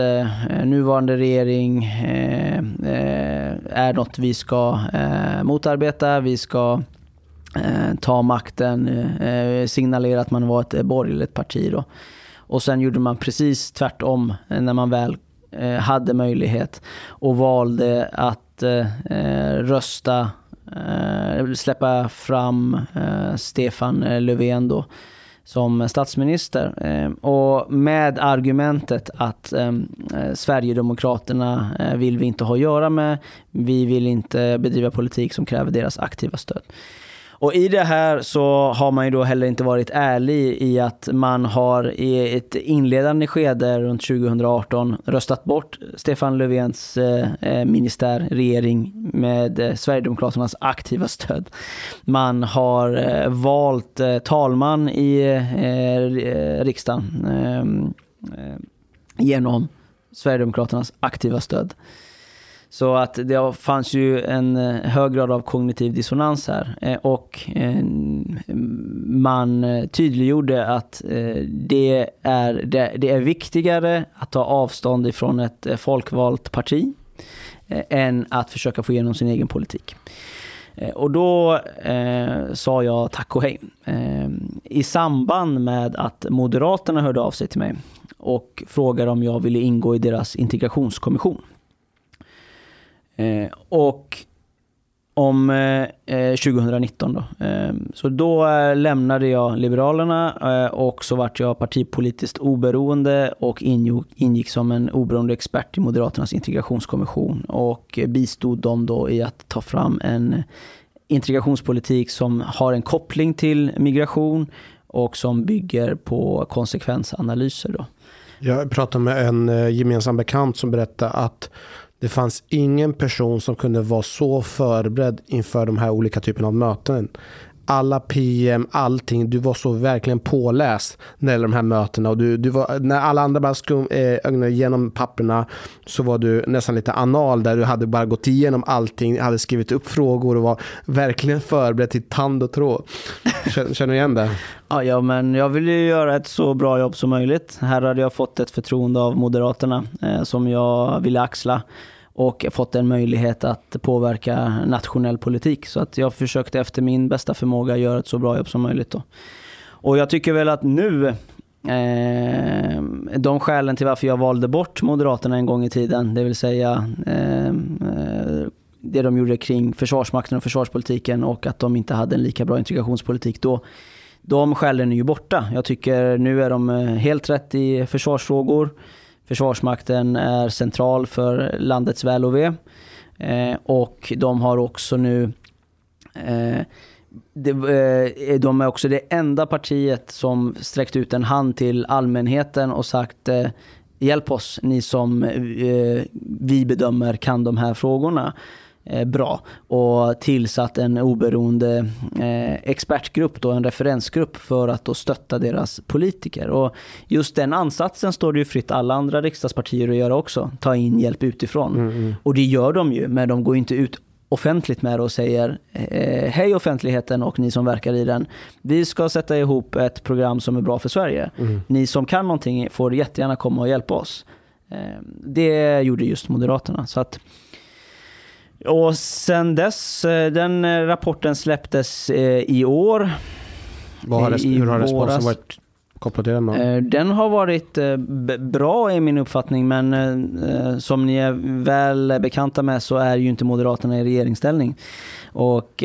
nuvarande regering är något vi ska motarbeta, vi ska eh, ta makten, eh, signalera att man var ett borgerligt parti. Då. Och sen gjorde man precis tvärtom när man väl eh, Eh, hade möjlighet och valde att eh, rösta, eh, släppa fram eh, Stefan eh, Löfven då som statsminister. Eh, och med argumentet att Sverigedemokraterna vill vi inte ha att göra med. Vi vill inte bedriva politik som kräver deras aktiva stöd. Och i det här så har man ju då heller inte varit ärlig i att man har i ett inledande skede runt 2018 röstat bort Stefan Löfvens eh, eh ministär, regering med eh, Sverigedemokraternas aktiva stöd. Man har eh, valt eh, talman i riksdagen ehm, genom Sverigedemokraternas aktiva stöd. Så att det fanns ju en eh, hög grad av kognitiv dissonans här. Eh, och man eh, tydliggjorde att det är, det är viktigare att ta avstånd ifrån ett folkvalt parti än att försöka få igenom sin egen politik. Och då eh, sa jag tack och hej. Eh, I samband med att Moderaterna hörde av sig till mig och frågade om jag ville ingå i deras integrationskommission. Eh, och om eh, eh 2019 ehm, då. Eh, så då lämnade jag Liberalerna eh, och så vart jag partipolitiskt oberoende och ingick, ingick som en oberoende expert i Moderaternas integrationskommission och eh, bistod dem då i att ta fram en integrationspolitik som har en koppling till migration och som bygger på konsekvensanalyser. Då. Jag pratade med en eh, gemensam bekant som berättade att det fanns ingen person som kunde vara så förberedd inför de här olika typerna av möten. Alla PM, allting. Du var så verkligen påläst när det de här mötena. Och du, du var, när alla andra bara skum, eh, ögnade igenom papperna så var du nästan lite anal där du hade bara gått igenom allting, hade skrivit upp frågor och var verkligen förberedd till tand och tråd. Känner, du igen det? Ja, men jag ville ju göra ett så bra jobb som möjligt. Här hade jag fått ett förtroende av Moderaterna eh, som jag ville axla och fått en möjlighet att påverka nationell politik. Så att jag försökte efter min bästa förmåga göra ett så bra jobb som möjligt. Då. Och jag tycker väl att nu, eh, de skälen till varför jag valde bort Moderaterna en gång i tiden, det vill säga eh, eh det de gjorde kring Försvarsmakten och försvarspolitiken och att de inte hade en lika bra integrationspolitik då. De skälen är ju borta. Jag tycker nu är de eh, helt rätt i försvarsfrågor. Försvarsmakten är central för landets väl och ve. Eh, och de har också nu eh, de, eh, de är också det enda partiet som sträckt ut en hand till allmänheten och sagt eh, hjälp oss, ni som eh, vi bedömer kan de här frågorna bra och tillsatt en oberoende eh, expertgrupp, då, en referensgrupp för att då stötta deras politiker. Och just den ansatsen står det ju fritt alla andra riksdagspartier att göra också, ta in hjälp utifrån. Mm, Och det gör de ju, men de går inte ut offentligt med det och säger eh, hej offentligheten och ni som verkar i den. Vi ska sätta ihop ett program som är bra för Sverige. mm. Ni som kan någonting får jättegärna komma och hjälpa oss. Eh, det gjorde just Moderaterna. Så att, och sen dess, eh, den eh, rapporten släpptes eh, i år. Har, I hur har responsen varit kopplat till den? då? Eh, Den har varit eh, bra i min uppfattning, men eh, som ni är väl bekanta med så är ju inte Moderaterna i regeringsställning. Och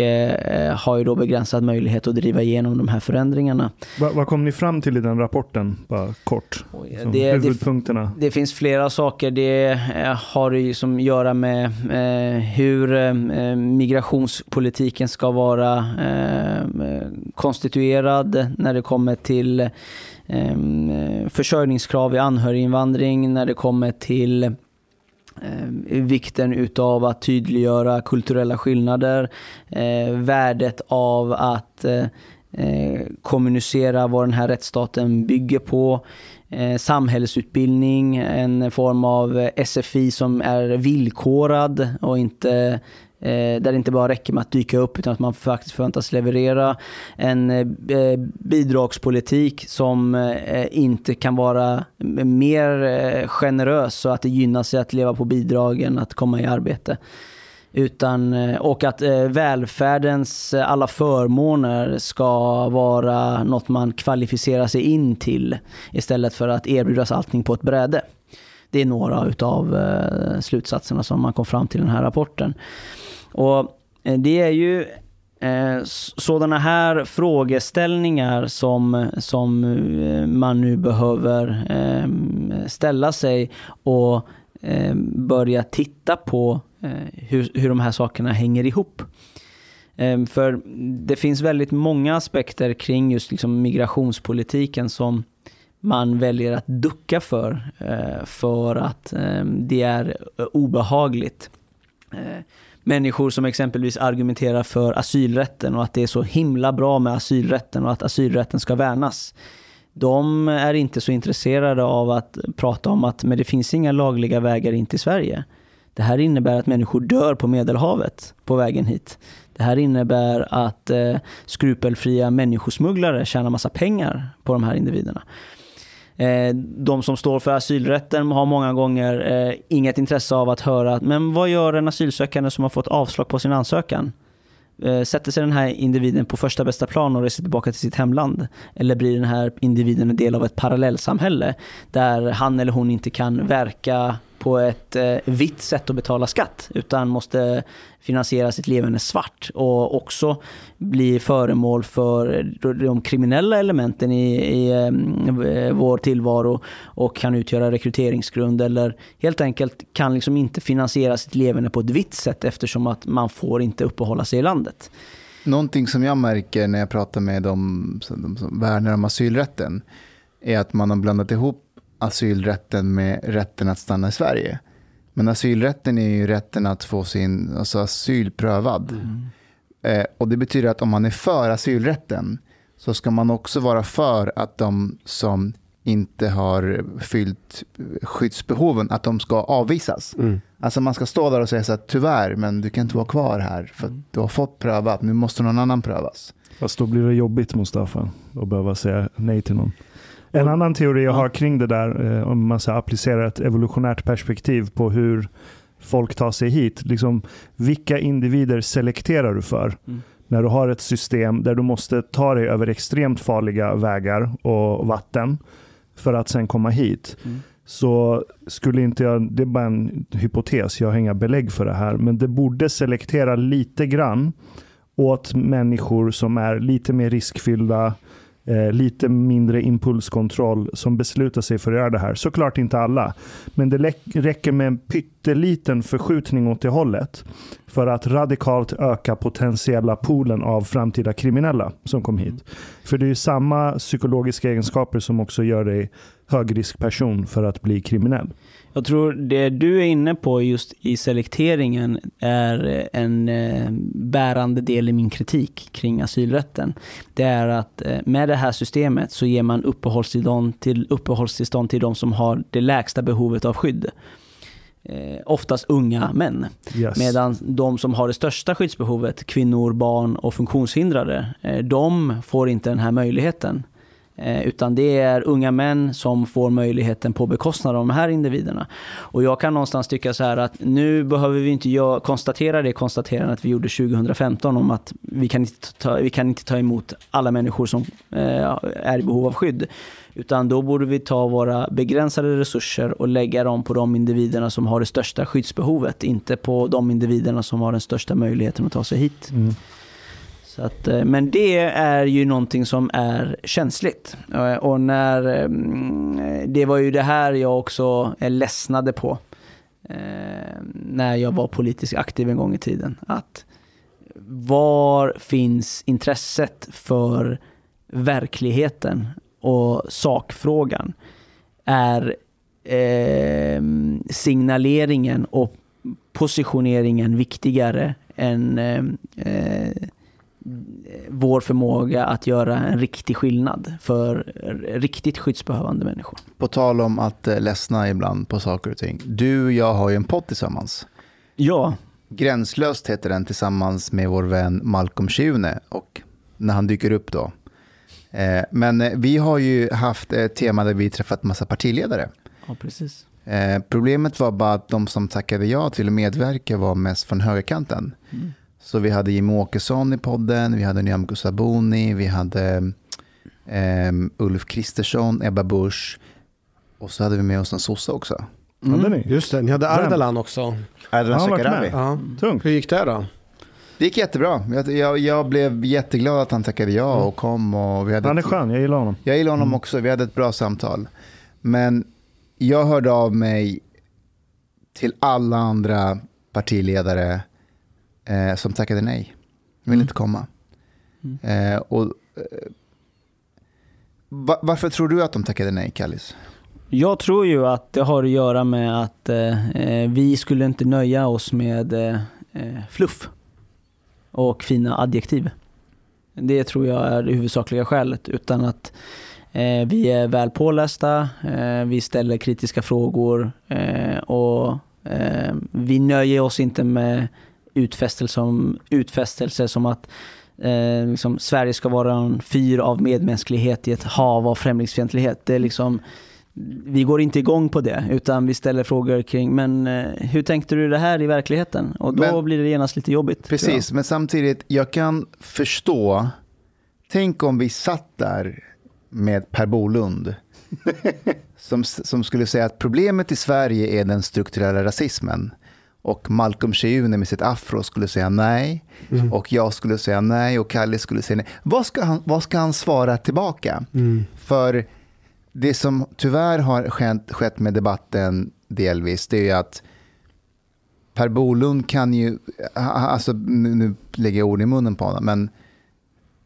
har ju då begränsad möjlighet att driva igenom de här förändringarna. Va, vad kom ni fram till i den rapporten? Bara kort. Oj, Som det- det- huvudpunkterna. Det finns flera saker. Det har ju som att göra med hur migrationspolitiken ska vara konstituerad när det kommer till eh, försörjningskrav i anhöriginvandring, när det kommer till eh, vikten utav att tydliggöra kulturella skillnader, eh, värdet av att eh, eh, kommunicera vad den här rättsstaten bygger på, eh, samhällsutbildning, en form av SFI som är villkorad och inte Eh, där det inte bara räcker med att dyka upp utan att man faktiskt förväntas leverera. En eh, eh, bidragspolitik som inte kan vara mer generös så att det gynnar sig att leva på bidrag än att komma i arbete. Utan, och att välfärdens alla förmåner ska vara något man kvalificerar sig in till istället för att erbjudas allting på ett bräde. Det är några utav slutsatserna som man kom fram till i den här rapporten. Och eh, det är ju eh, sådana här frågeställningar som, som eh, man nu behöver ställa sig och börja titta på hur, hur de här sakerna hänger ihop. Ehm, för det finns väldigt många aspekter kring just liksom migrationspolitiken som man väljer att ducka för, för att ehm, det är obehagligt. Människor som exempelvis argumenterar för asylrätten och att det är så himla bra med asylrätten och att asylrätten ska värnas. De är inte så intresserade av att prata om att men det finns inga lagliga vägar in till Sverige. Det här innebär att människor dör på Medelhavet på vägen hit. Det här innebär att eh, skrupelfria människosmugglare tjänar massa pengar på de här individerna. Eh, de som står för asylrätten har många gånger eh, inget intresse av att höra men vad gör en asylsökande som har fått avslag på sin ansökan? Eh, sätter sig den här individen på första bästa plan och reser tillbaka till sitt hemland? Eller blir den här individen en del av ett parallellsamhälle där han eller hon inte kan verka på ett eh, vitt sätt att betala skatt utan måste finansiera sitt levande svart och också bli föremål för de kriminella elementen i, i eh, vår tillvaro och kan utgöra rekryteringsgrund eller helt enkelt kan liksom inte finansiera sitt levande på ett vitt sätt eftersom att man får inte uppehålla sig i landet. Någonting som jag märker när jag pratar med de, de som värnar om asylrätten är att man har blandat ihop asylrätten med rätten att stanna i Sverige. Men asylrätten är ju rätten att få sin alltså asyl prövad. Eh, och det betyder att om man är för asylrätten så ska man också vara för att de som inte har fyllt skyddsbehoven, att de ska avvisas. Mm. Alltså man ska stå där och säga så att tyvärr, men du kan inte vara kvar här för att du har fått prövat, nu måste någon annan prövas. Fast då blir det jobbigt Mustafa att behöva säga nej till någon. En annan teori jag har kring det där, eh, om man ska applicera ett evolutionärt perspektiv på hur folk tar sig hit. Liksom, vilka individer selekterar du för? Mm. När du har ett system där du måste ta dig över extremt farliga vägar och vatten för att sen komma hit. Mm. Så skulle inte jag, det är bara en hypotes, jag har inga belägg för det här, men det borde selektera lite grann åt människor som är lite mer riskfyllda, eh, lite mindre impulskontroll som beslutar sig för att göra det här. Såklart inte alla, men det räcker med en pytteliten förskjutning åt det hållet för att radikalt öka potentiella poolen av framtida kriminella som kom hit. För det är ju samma psykologiska egenskaper som också gör dig högriskperson för att bli kriminell. Jag tror det du är inne på just i selekteringen är en eh, bärande del i min kritik kring asylrätten. Det är att eh, med det här systemet så ger man uppehållstillstånd till, uppehållstillstånd till de som har det lägsta behovet av skydd. Eh, oftast unga män. Yes. Medan de som har det största skyddsbehovet, kvinnor, barn och funktionshindrade, de får inte den här möjligheten. Eh, utan det är unga män som får möjligheten på bekostnad av de här individerna. Och jag kan någonstans tycka så här att nu behöver vi inte konstatera det konstaterandet vi gjorde 2015 om att vi kan inte ta, vi kan inte ta emot alla människor som eh, är i behov av skydd. Utan då borde vi ta våra begränsade resurser och lägga dem på de individerna som har det största skyddsbehovet. Inte på de individerna som har den största möjligheten att ta sig hit. Mm. Så att, eh, men det är ju någonting som är känsligt. Eh, och när, ehm, det var ju det här jag också eh, ledsnade på. När jag var politiskt aktiv en gång i tiden. Att var finns intresset för verkligheten och sakfrågan? Är eh, signaleringen och positioneringen viktigare än ehm, eh, vår förmåga att göra en riktig skillnad för riktigt skyddsbehövande människor. På tal om att eh, ledsna ibland på saker och ting. Du och jag har ju en podd tillsammans. Ja, Gränslöst heter den tillsammans med vår vän Malcolm Schune och när han dyker upp då. Eh, Men eh, vi har ju haft ett tema där vi träffat massa partiledare. ja precis. Problemet var bara att de som tackade ja till att medverka var mest från högerkanten. Mm. Så vi hade Jimmie Åkesson i podden, vi hade Nyamko Sabuni, vi hade eh, Ulf Kristersson, Ebba Busch och så hade vi med oss en sosse också. Hade ni? Just det, ni hade? Ardalan också. Varit Shekarabi. Ja. Tungt. Hur gick det då? Det gick jättebra. Jag, jag, jag blev jätteglad att han tackade ja och kom. Och vi hade Han är ett- skön, jag gillar honom. Jag gillar honom också, vi hade ett bra samtal. Men jag hörde av mig till alla andra partiledare eh, som tackade nej. De ville inte komma. Eh, och, eh, va, varför tror du att de tackade nej, Kallis? Jag tror ju att det har att göra med att eh, eh, vi skulle inte nöja oss med eh, eh, fluff och fina adjektiv. Det tror jag är det huvudsakliga skälet. Utan att eh, vi är väl pålästa, vi ställer kritiska frågor och vi nöjer oss inte med utfästelser som, utfästelser som att eh, liksom, Sverige ska vara en fyr av medmänsklighet i ett hav av främlingsfientlighet. Det är liksom, vi går inte igång på det, utan vi ställer frågor kring, men eh, hur tänkte du det här i verkligheten? Och då Men- blir det genast lite jobbigt. Precis, men samtidigt, jag kan förstå. Tänk om vi satt där med Per Bolund. [laughs] som, som skulle säga att problemet i Sverige är den strukturella rasismen. Och Malcolm Schune med sitt afro skulle säga nej. Och jag skulle säga nej och Kalle skulle säga nej. Vad ska han, vad ska han svara tillbaka? För det som tyvärr har skett, skett med debatten delvis, det är ju att Per Bolund kan ju, alltså nu, nu lägger jag ord i munnen på honom, men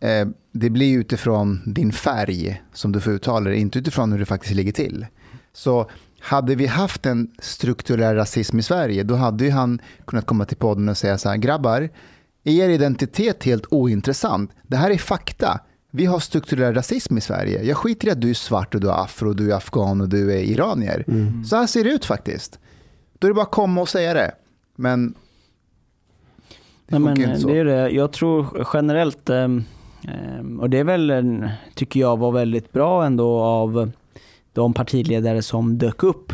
eh, det blir utifrån din färg som du får uttala det, inte utifrån hur det faktiskt ligger till. Så hade vi haft en strukturell rasism i Sverige, då hade ju han kunnat komma till podden och säga så här, grabbar, er identitet är helt ointressant. Det här är fakta. Vi har strukturell rasism i Sverige. Jag skiter i att du är svart och du är afro, och du är afghan och du är iranier. Så här ser det ut faktiskt. Då är det bara att komma och säga det. Men det Nej, men, funkar inte så. det är det. Jag tror generellt, ehm, ehm, och det är väl, tycker jag var väldigt bra ändå av de partiledare som dök upp.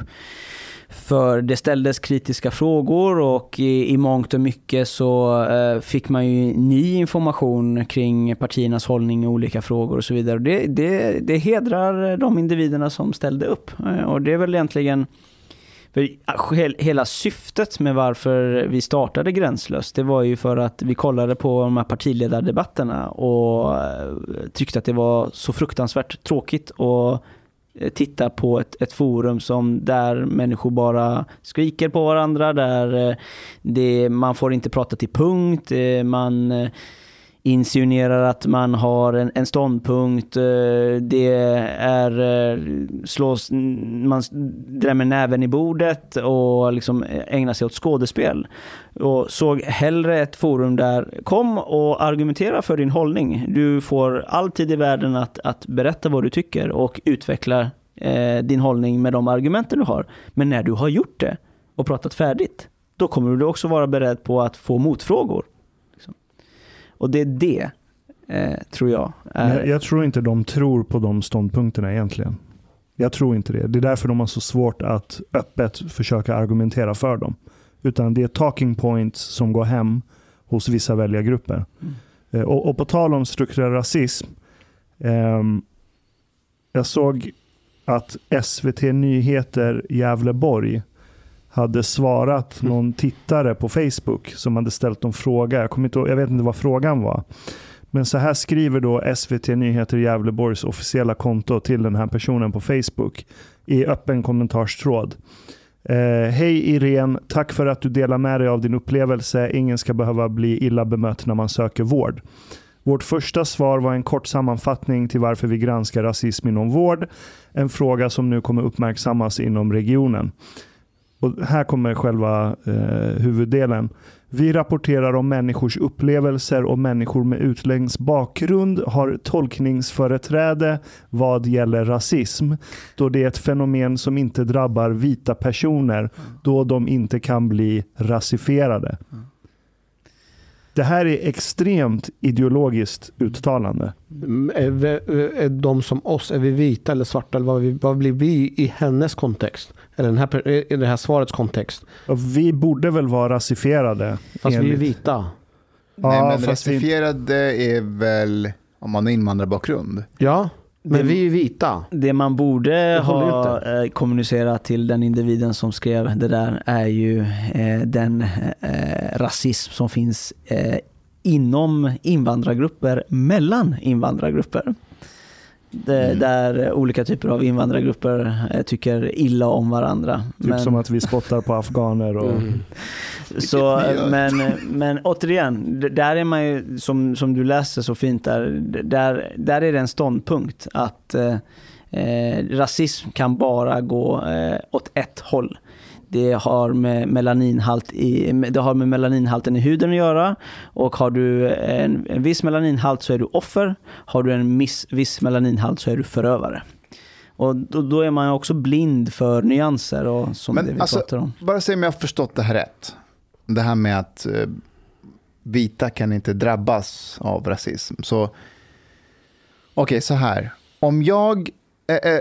För det ställdes kritiska frågor och i, i mångt och mycket så eh, fick man ju ny information kring partiernas hållning i olika frågor och så vidare. Det, det, det hedrar de individerna som ställde upp. Eh, Och det är väl egentligen För hela syftet med varför vi startade Gränslöst, det var ju för att vi kollade på de här partiledardebatterna och eh, tyckte att det var så fruktansvärt tråkigt och Eh, titta på ett, ett forum som där människor bara skriker på varandra, där eh, det, man får inte prata till punkt, eh, man insinuerar att man har en, en ståndpunkt, det är slås, man drämmer näven i bordet och liksom ägnar sig åt skådespel. Och såg hellre ett forum där kom och argumentera för din hållning. Du får alltid i världen att, att berätta vad du tycker och utveckla eh, din hållning med de argumenten du har. Men när du har gjort det och pratat färdigt, då kommer du också vara beredd på att få motfrågor. Liksom. Och det är det, eh, tror jag. Är, Jag, jag tror inte de tror på de ståndpunkterna egentligen. Jag tror inte det. Det är därför de har så svårt att öppet försöka argumentera för dem. Utan det är talking points som går hem hos vissa väljargrupper. Eh, Och, och på tal om strukturell rasism. ehm, jag såg att SVT Nyheter Gävleborg hade svarat någon tittare på Facebook som hade ställt en fråga. Jag, kommer inte, jag vet inte vad frågan var. Men så här skriver då SVT Nyheter Gävleborgs officiella konto till den här personen på Facebook i öppen kommentarstråd. Eh, Hej Irene, tack för att du delar med dig av din upplevelse. Ingen ska behöva bli illa bemött när man söker vård. Vårt första svar var en kort sammanfattning till varför vi granskar rasism inom vård. En fråga som nu kommer uppmärksammas inom regionen. Och här kommer själva eh, huvuddelen. Vi rapporterar om människors upplevelser och människor med utländsk bakgrund har tolkningsföreträde vad gäller rasism. Då det är ett fenomen som inte drabbar vita personer då de inte kan bli rasifierade. Det här är extremt ideologiskt uttalande. Mm, är, vi, är de som oss, är vi vita eller svarta? Eller vad, vi, vad blir vi i hennes kontext? Eller den här, i det här svarets kontext? Vi borde väl vara rasifierade. Fast vi är enligt- vita. Nej, Ja, men fast vi- rasifierade är väl om man har invandrarbakgrund. Ja, men Det- vi är vita. Det man borde ha eh, kommunicerat till den individen som skrev det där är ju eh, den eh, rasism som finns eh, inom invandrargrupper, mellan invandrargrupper. Det, Mm. Där olika typer av invandrargrupper eh, tycker illa om varandra. Typ som att vi spottar på afghaner och... Mm. [laughs] Så, men, men återigen, där är man ju, som, som du läser så fint där, där, där är det en ståndpunkt att eh, eh, rasism kan bara gå eh, åt ett håll. Det har med, melaninhalt i, det har med melaninhalten i huden att göra och har du en, en viss melaninhalt så är du offer. Har du en miss, viss melaninhalt så är du förövare. Och då, då är man också blind för nyanser och som Men det vi alltså- pratar om. Bara se om jag har förstått det här rätt. Det här med att eh, vita kan inte drabbas av rasism. Så, okej, så här. Om jag, eh, eh,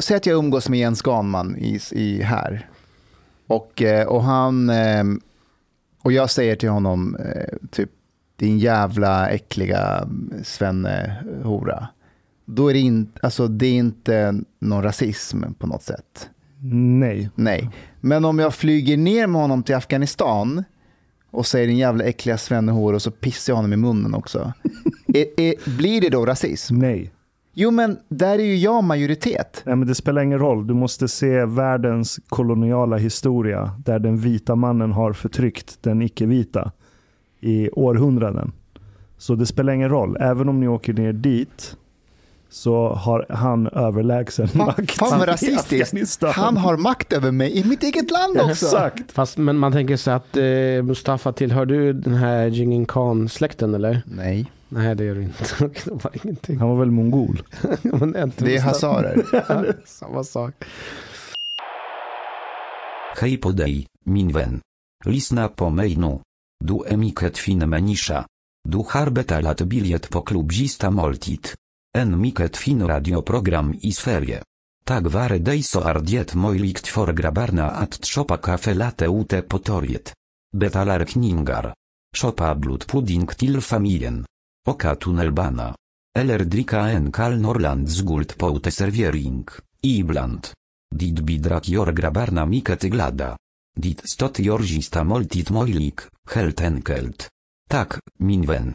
säg att jag umgås med Jens Ganman i, i här. Och, eh, och han, eh, och jag säger till honom, eh, typ, din jävla äckliga svennehora. Då är det, in, alltså, det är inte någon rasism på något sätt. Nej. Nej, men om jag flyger ner med honom till Afghanistan och säger din jävla äckliga svennehår och så pissar jag honom i munnen också. [laughs] är, är, blir det då rasism? Nej. Jo, men där är ju jag majoritet. Nej, men det spelar ingen roll. Du måste se världens koloniala historia där den vita mannen har förtryckt den icke-vita i århundraden. Så det spelar ingen roll. Även om ni åker ner dit så har han överlägsen Fan, makt fan vad rasistiskt. Han har makt över mig i mitt eget land också. Exakt. Fast men man tänker sig att eh, Mustafa, tillhör du den här Jingin Khan-släkten eller? Nej, Nej det gör du inte. [laughs] det var ingenting. Han var väl mongol? [laughs] Det är hazarer. [laughs] Samma sak. Hej på dig, min vän. Lyssna på mig nu. Du är mycket fin människa. Du har betalat bilet på klubbzista måltid. En mycket fin radioprogram i Sverige. Tack vare dig så är det möjligt för grabbarna att shoppa kaffe latte ute på torget. Betalar kningar. Shoppa blodpudding till familjen. Åka tunnelbana. Eller dricka en kall Norrlands guld på uteservering. Ibland. Dit bidrak jor grabarna miket glada. Dit stot jorzista moltit moilik, helt enkelt. Tak, minwen.